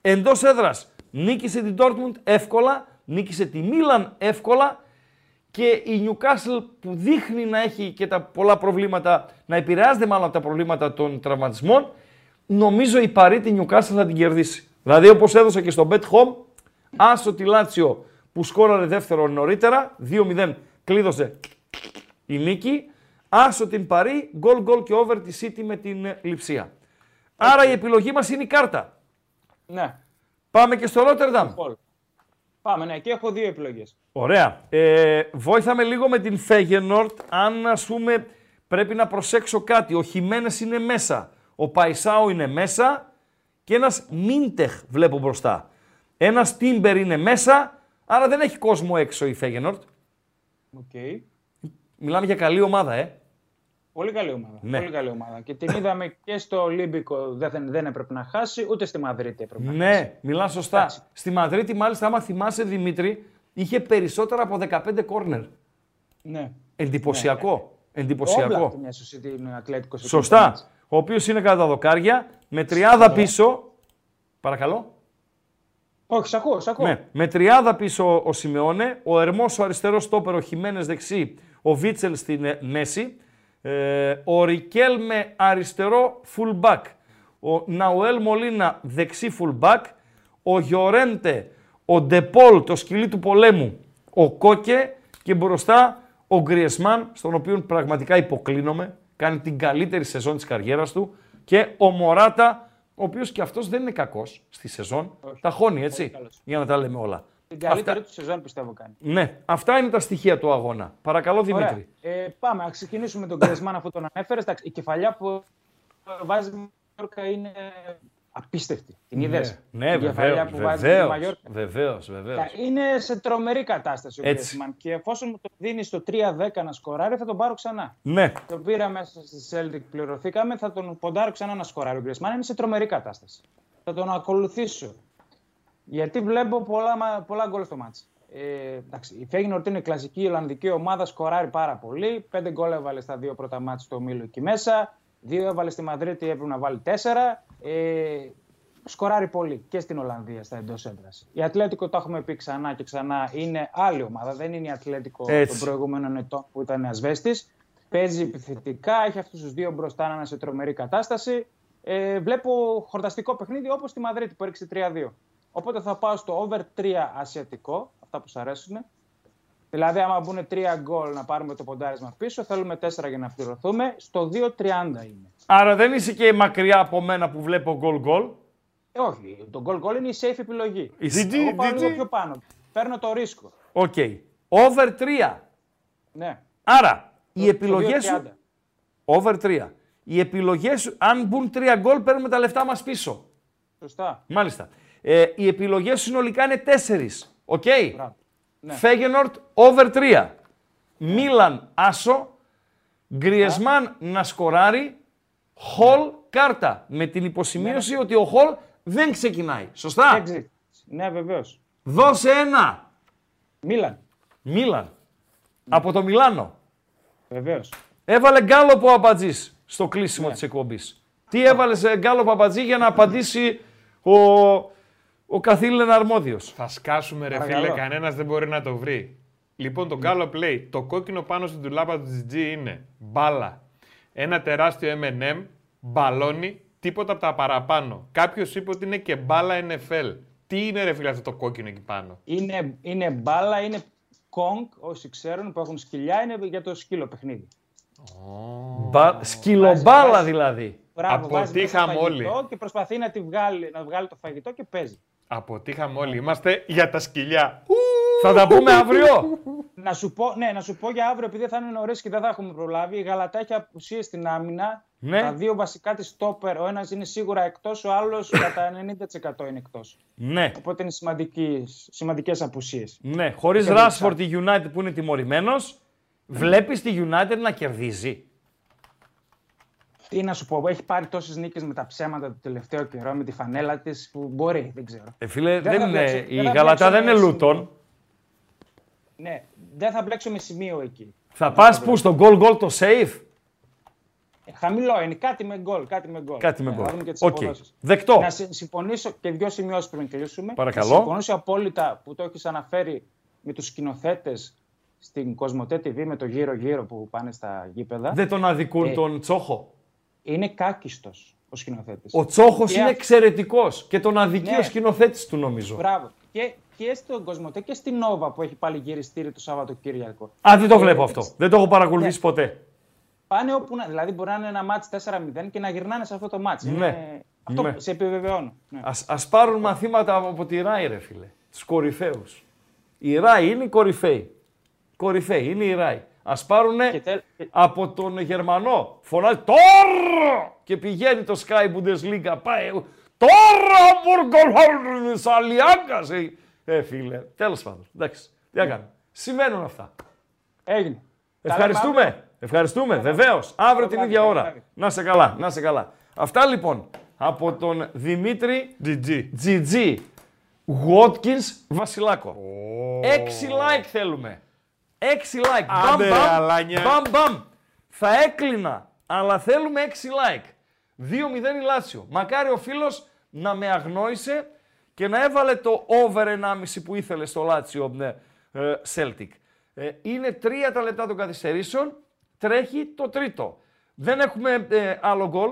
Εντός έδρας νίκησε την Dortmund εύκολα. Νίκησε τη Μίλαν εύκολα. Και η Νιουκάστλ που δείχνει να έχει και τα πολλά προβλήματα, να επηρεάζεται μάλλον από τα προβλήματα των τραυματισμών, νομίζω η Παρή τη Νιουκάστλ θα την κερδίσει. Δηλαδή όπως έδωσα και στο Bet Home, άσο τη Λάτσιο που σκόραρε δεύτερο νωρίτερα, 2-0 κλείδωσε η νίκη. Άσο την Παρή, γκολ γκολ και over τη City με την ε, Λιψία. Άρα η επιλογή μας είναι η κάρτα. Ναι. Πάμε και στο Ρότερνταμ. Paul. Πάμε, ναι. Και έχω δύο επιλογές. Ωραία. Ε, βόηθα με λίγο με την Φέγενορτ. Αν ας πούμε πρέπει να προσέξω κάτι. Ο Χιμένες είναι μέσα. Ο Παϊσάο είναι μέσα. Και ένας Μίντεχ βλέπω μπροστά. Ένας Τίμπερ είναι μέσα. Άρα δεν έχει κόσμο έξω η Φέγενορτ. Οκ. Μιλάμε για καλή ομάδα, ε. Πολύ καλή ομάδα. Ναι. Πολύ καλή ομάδα. Και την είδαμε και στο Ολύμπικο δεν, δεν έπρεπε να χάσει, ούτε στη Μαδρίτη έπρεπε να χάσει. Ναι, μιλά σωστά. Στη Μαδρίτη, μάλιστα, άμα θυμάσαι Δημήτρη, είχε περισσότερα από 15 κόρνερ. Ναι. Εντυπωσιακό. Ο Εντυπωσιακό. Όμπλακ την έσωσε την Ατλέτικο. σε Σωστά. εκείνο το μάτς. Ο οποίος είναι κατά τα δοκάρια, με τριάδα πίσω. Παρακαλώ. Όχι, σ' ακούω, σ' ακούω. Ναι, με τριάδα πίσω ο Σιμεώνε, ο Ερμός ο αριστερός στόπερο, ο Χιμένες δεξί, ο Βίτσελ στην ε, μέση, ε, ο Ρικέλ με αριστερό full back, ο Ναουέλ Μολίνα δεξί full back, ο Γιορέντε, ο Ντεπόλ, το σκυλί του πολέμου, ο Κόκε και μπροστά ο Γκριεσμάν, στον οποίο πραγματικά υποκλίνομαι, κάνει την καλύτερη σεζόν της καριέρας του και ο Μωράτα, ο οποίος και αυτός δεν είναι κακός στη σεζόν, τα χώνει έτσι, για να τα λέμε όλα. Την καλύτερη του σεζόν πιστεύω κάνει. Ναι, αυτά είναι τα στοιχεία του αγώνα. Παρακαλώ Δημήτρη. Ωραία. Ε, πάμε, να ξεκινήσουμε με τον Γκρεσμάν αφού τον ανέφερες. Εντάξει, η κεφαλιά που βάζει η Μαγιόρκα είναι απίστευτη. Την Ναι, είδες; ναι, η κεφαλιά βεβαίως, που βάζεις η βεβαίως, Μαγιόρκα; βεβαίως, βεβαίως. Είναι σε τρομερή κατάσταση ο Έτσι. Γκρεσμάν και εφόσον μου το δίνεις στο 3-10 να σκοράρει θα τον πάρω ξανά. Ναι. Τον πήρα μέσα στη Celtic, πληρωθήκαμε, θα τον ποντάρω ξανά να σκοράρει. Ο Γκρεσμάν είναι σε τρομερή κατάσταση. Θα τον ακολουθήσω. Γιατί βλέπω πολλά, μα- πολλά γκολ στο μάτς. Ε, εντάξει, η Φέγγινορτ είναι κλασική Ολλανδική ομάδα, σκοράρει πάρα πολύ. Πέντε γκολ έβαλε στα δύο πρώτα μάτια στο Μήλο εκεί μέσα. Δύο έβαλε στη Μαδρίτη, έπρεπε να βάλει τέσσερα. Ε, σκοράρει πολύ και στην Ολλανδία στα εντός έδρας. Η Ατλέτικο, το έχουμε πει ξανά και ξανά, είναι άλλη ομάδα. Δεν είναι η Ατλέτικο Έτσι. των προηγούμενων ετών που ήταν ασβέστης. Παίζει επιθετικά, έχει αυτούς τους δύο μπροστά να είναι σε τρομερή κατάσταση. Ε, βλέπω χορταστικό παιχνίδι όπως στη Μαδρίτη που έριξε 3-2. Οπότε θα πάω στο over 3 ασιατικό, αυτά που σα αρέσουν. Δηλαδή, άμα μπουν 3 γκολ να πάρουμε το ποντάρισμα πίσω, θέλουμε 4 για να πληρωθούμε. Στο 2-30 είναι. Άρα δεν είσαι και μακριά από μένα που βλέπω γκολ γκολ; Ε, όχι, το goal goal είναι η safe επιλογή. Η GG, Εγώ πάω λίγο GG. πιο πάνω. Παίρνω το ρίσκο. OK. Over 3. Ναι. Άρα, οι Το- το επιλογές σου... 2.30. Over 3. Οι επιλογές σου, αν μπουν 3 γκολ, παίρνουμε τα λεφτά μας πίσω. Σωστά. Μάλιστα. Ε, οι επιλογές σου συνολικά είναι 4. Οκ. Μπράβο. Ναι. Φέγενορτ over 3. Μίλαν άσο. Γκριεσμάν να σκοράρει. Χολ κάρτα. Με την υποσημείωση ότι ο Χολ δεν ξεκινάει. Σωστά; Exit. Ναι, βεβαίως. Δώσε ένα. Μίλαν. Μίλαν. Από το Μιλάνο. Βεβαίως. Έβαλε γκάλοπο ο Αμπατζής στο κλείσιμο της εκπομπής. Τι έβαλε σε γκάλοπο Αμπατζή για να απαντήσει ο, ο καθήλεν αρμόδιος. Θα σκάσουμε ρε Παρακαλώ. φίλε, κανένας δεν μπορεί να το βρει. Λοιπόν, το Gallup λέει: Το κόκκινο πάνω στην τουλάπα του GG είναι μπάλα. Ένα τεράστιο MM, μπαλόνι, τίποτα από τα παραπάνω. Κάποιος είπε ότι είναι και μπάλα NFL. Τι είναι ρε φίλε αυτό το κόκκινο εκεί πάνω; Είναι, είναι μπάλα, είναι κόγκ, όσοι ξέρουν που έχουν σκυλιά, είναι για το σκύλο παιχνίδι. Μπα... Σκυλομπάλα βάζει- δηλαδή. Μπράβο, βάζει μέσα Αποτύχαμε φαγητό όλοι. Και προσπαθεί να, τη βγάλει, να βγάλει το φαγητό και παίζει. Αποτύχαμε όλοι. Είμαστε για τα σκυλιά. Θα τα πούμε αύριο. Να σου πω, ναι, να σου πω για αύριο, επειδή θα είναι νωρίς και δεν θα έχουμε προλάβει. Η Γαλατά έχει απουσίες στην άμυνα. Ναι. Τα δύο βασικά της στόπερ, ο ένας είναι σίγουρα εκτός, ο άλλος κατά 90% είναι εκτός. Ναι. Οπότε είναι σημαντικές απουσίες. Ναι, χωρίς Και Ράσφορντ η United που είναι τιμωρημένος, βλέπεις τη United να κερδίζει. Τι να σου πω, έχει πάρει τόσες νίκες με τα ψέματα το τελευταίο καιρό, με τη φανέλα της που μπορεί, δεν ξέρω. Ε, φίλε, Δεν δεν θα είναι, μπλέξω- η δεν θα Γαλατά μπλέξω δεν είναι με Λούτον. Ναι, δεν θα μπλέξω με σημείο εκεί. Θα πας που στο goal goal το safe. Ε, Χαμηλό είναι, κάτι με γκολ. Κάτι με γκολ. Κάτι με Ναι, γκολ. θα δούμε και τις Οκ. αποδόσεις. Δεκτό. Να συ- συμφωνήσω και δύο σημειώσεις πριν κλείσουμε. Παρακαλώ. Να συμφωνήσω απόλυτα που το έχεις αναφέρει με τους σκηνοθέτες στην Cosmote TV με το γύρω-γύρω που πάνε στα γήπεδα. Δεν τον αδικούν Ε, τον Τσόχο; Είναι κάκιστος ο σκηνοθέτης. Ο Τσόχος είναι εξαιρετικός και τον αδικεί Ναι. ο σκηνοθέτης του νομίζω. Μπράβο. Και, και στον Κοσμοτέ και στην Νόβα που έχει πάλι γυριστήρι το Σαββατοκύριακο. Α, δεν το Ε, βλέπω αυτό. Δεν το έχω παρακολουθήσει ποτέ. Πάνε όπου να. Δηλαδή μπορεί να είναι ένα μάτς 4-0 και να γυρνάνε σε αυτό το μάτς. Ναι. Είναι- Αυτό Ναι. σε επιβεβαιώνω. Ναι. Ας, ας πάρουν μαθήματα από τη Ράη, ρε φίλε. Τους κορυφαίους. Η Ράη είναι η κορυφαίη. Κορυφαίη, είναι η Ράη. Ας πάρουν από τον Γερμανό. Φωνάζει τώρα και πηγαίνει το Sky Bundesliga. Πάει. Τώρα Μπουργκολχόλμς Αλιάγκας. Ε, ε, φίλε. Τέλος πάντων. Εντάξει. Τι να κάνουμε. Συμβαίνουν αυτά. Έγινε. Ευχαριστούμε. Ευχαριστούμε. Βεβαίως. Αύριο την βράδυ, ίδια καλό ώρα. βράδυ. Να σε καλά. Να σε καλά. Αυτά λοιπόν από τον Δημήτρη GG. GG Watkins Βασιλάκο. Έξι like θέλουμε. Έξι like. Άντε, μπαμ, μπαμ, αλάνια. μπαμ, μπαμ. Θα έκλεινα, αλλά θέλουμε έξι like. 2-0 η Λάτσιο. Μακάρι ο φίλος να με αγνόησε και να έβαλε το over 1,5 που ήθελε στο Λάτσιο ε, ε, Celtic. Ε, είναι τρία τα λεπτά των καθυστερήσεων, τρέχει το τρίτο. Δεν έχουμε ε, άλλο γκολ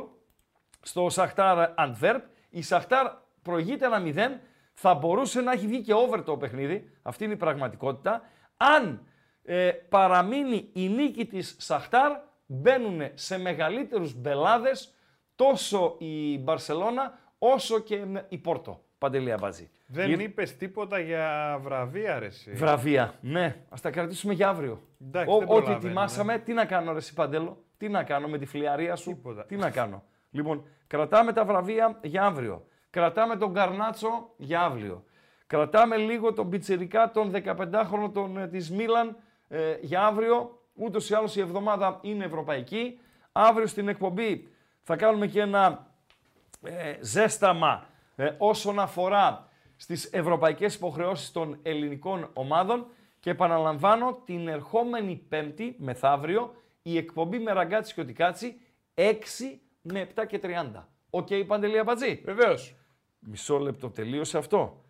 στο Σαχτάρ Αντβέρπ. Η Σαχτάρ προηγείται ένα 0. Θα μπορούσε να έχει βγει και over το παιχνίδι. Αυτή είναι η πραγματικότητα. Αν ε, παραμείνει η νίκη της Σαχτάρ, μπαίνουν σε μεγαλύτερους μπελάδες τόσο η Μπαρσελώνα όσο και ε, η Πόρτο. Παντελία Μπατζή. Δεν Γυρ- είπες τίποτα για βραβεία, ρε. εσύ. Βραβεία. Ναι, ας τα κρατήσουμε για αύριο. Εντάξει, Ό- δεν ό,τι προλαβαίνουμε. ετοιμάσαμε, τι να κάνω, ρε εσύ, Παντέλο, τι να κάνω με τη φλιαρία σου, τι να κάνω. Λοιπόν, κρατάμε τα βραβεία για αύριο. Κρατάμε τον Καρνάτσο για αύριο. Κρατάμε λίγο τον πιτσιρικά, τον 15χρονο τον, ε, της Μίλαν ε, για αύριο. Ούτως ή άλλως η εβδομάδα είναι ευρωπαϊκή. Αύριο στην εκπομπή θα κάνουμε και ένα ε, ζέσταμα ε, όσον αφορά στις ευρωπαϊκές υποχρεώσεις των ελληνικών ομάδων και επαναλαμβάνω την ερχόμενη Πέμπτη, μεθαύριο, η εκπομπή με Ραγκάτση κι ό,τι κάτσει 6 με 7 και 30. OK, okay, Παντελή Αμπατζή; Βεβαίως. Μισό λεπτό τελείωσε αυτό.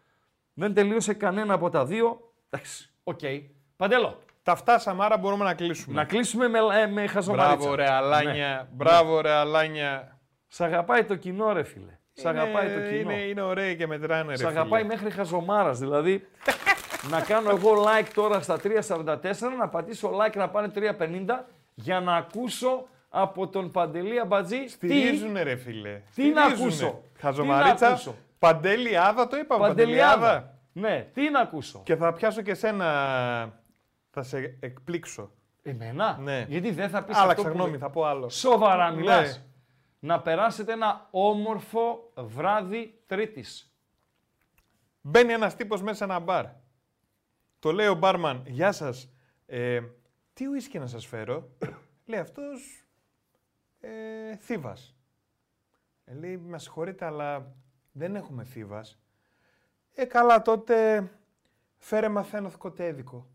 Δεν τελείωσε κανένα από τα δύο. Εντάξει, OK. Okay. Παντέλο. Τα φτάσαμε, άρα μπορούμε να κλείσουμε. Να κλείσουμε με, ε, με χαζομαρίτσα. Μπράβο ρε Αλάνια, ναι. μπράβο ρε Αλάνια. Σ' αγαπάει το κοινό ρε φίλε. Σ' αγαπάει το κοινό. Είναι, είναι ωραίοι και μετράνε ρε Σ' αγαπάει μέχρι χαζομάρας, δηλαδή να κάνω εγώ like τώρα στα 3.44, να πατήσω like να πάνε 3.50 για να ακούσω από τον Παντελή Αμπατζή. Στηρίζουνε ρε φίλε. Τι να ακούσω. Χαζομαρίτσα. Παντέλη Άδα το είπαμε. Παντέλη Άδα. Ναι, τι να ακούσω. Και θα πιάσω και σένα. Θα σε εκπλήξω. Εμένα; Ναι. Γιατί δεν θα πεις Άλλαξα γνώμη, θα πω άλλο. Σοβαρά μιλάς. Ναι. Να περάσετε ένα όμορφο βράδυ Τρίτης. Μπαίνει ένας τύπος μέσα σε ένα μπαρ. Το λέει ο μπάρμαν, Γεια σας. Ε, τι ουίσκι να σας φέρω; [coughs] λέει αυτός. Ε, θύβας. Ε, λέει, με συγχωρείτε, αλλά δεν έχουμε θύβας. Ε, καλά, τότε φέρε μαθαίνω κοτέδικο.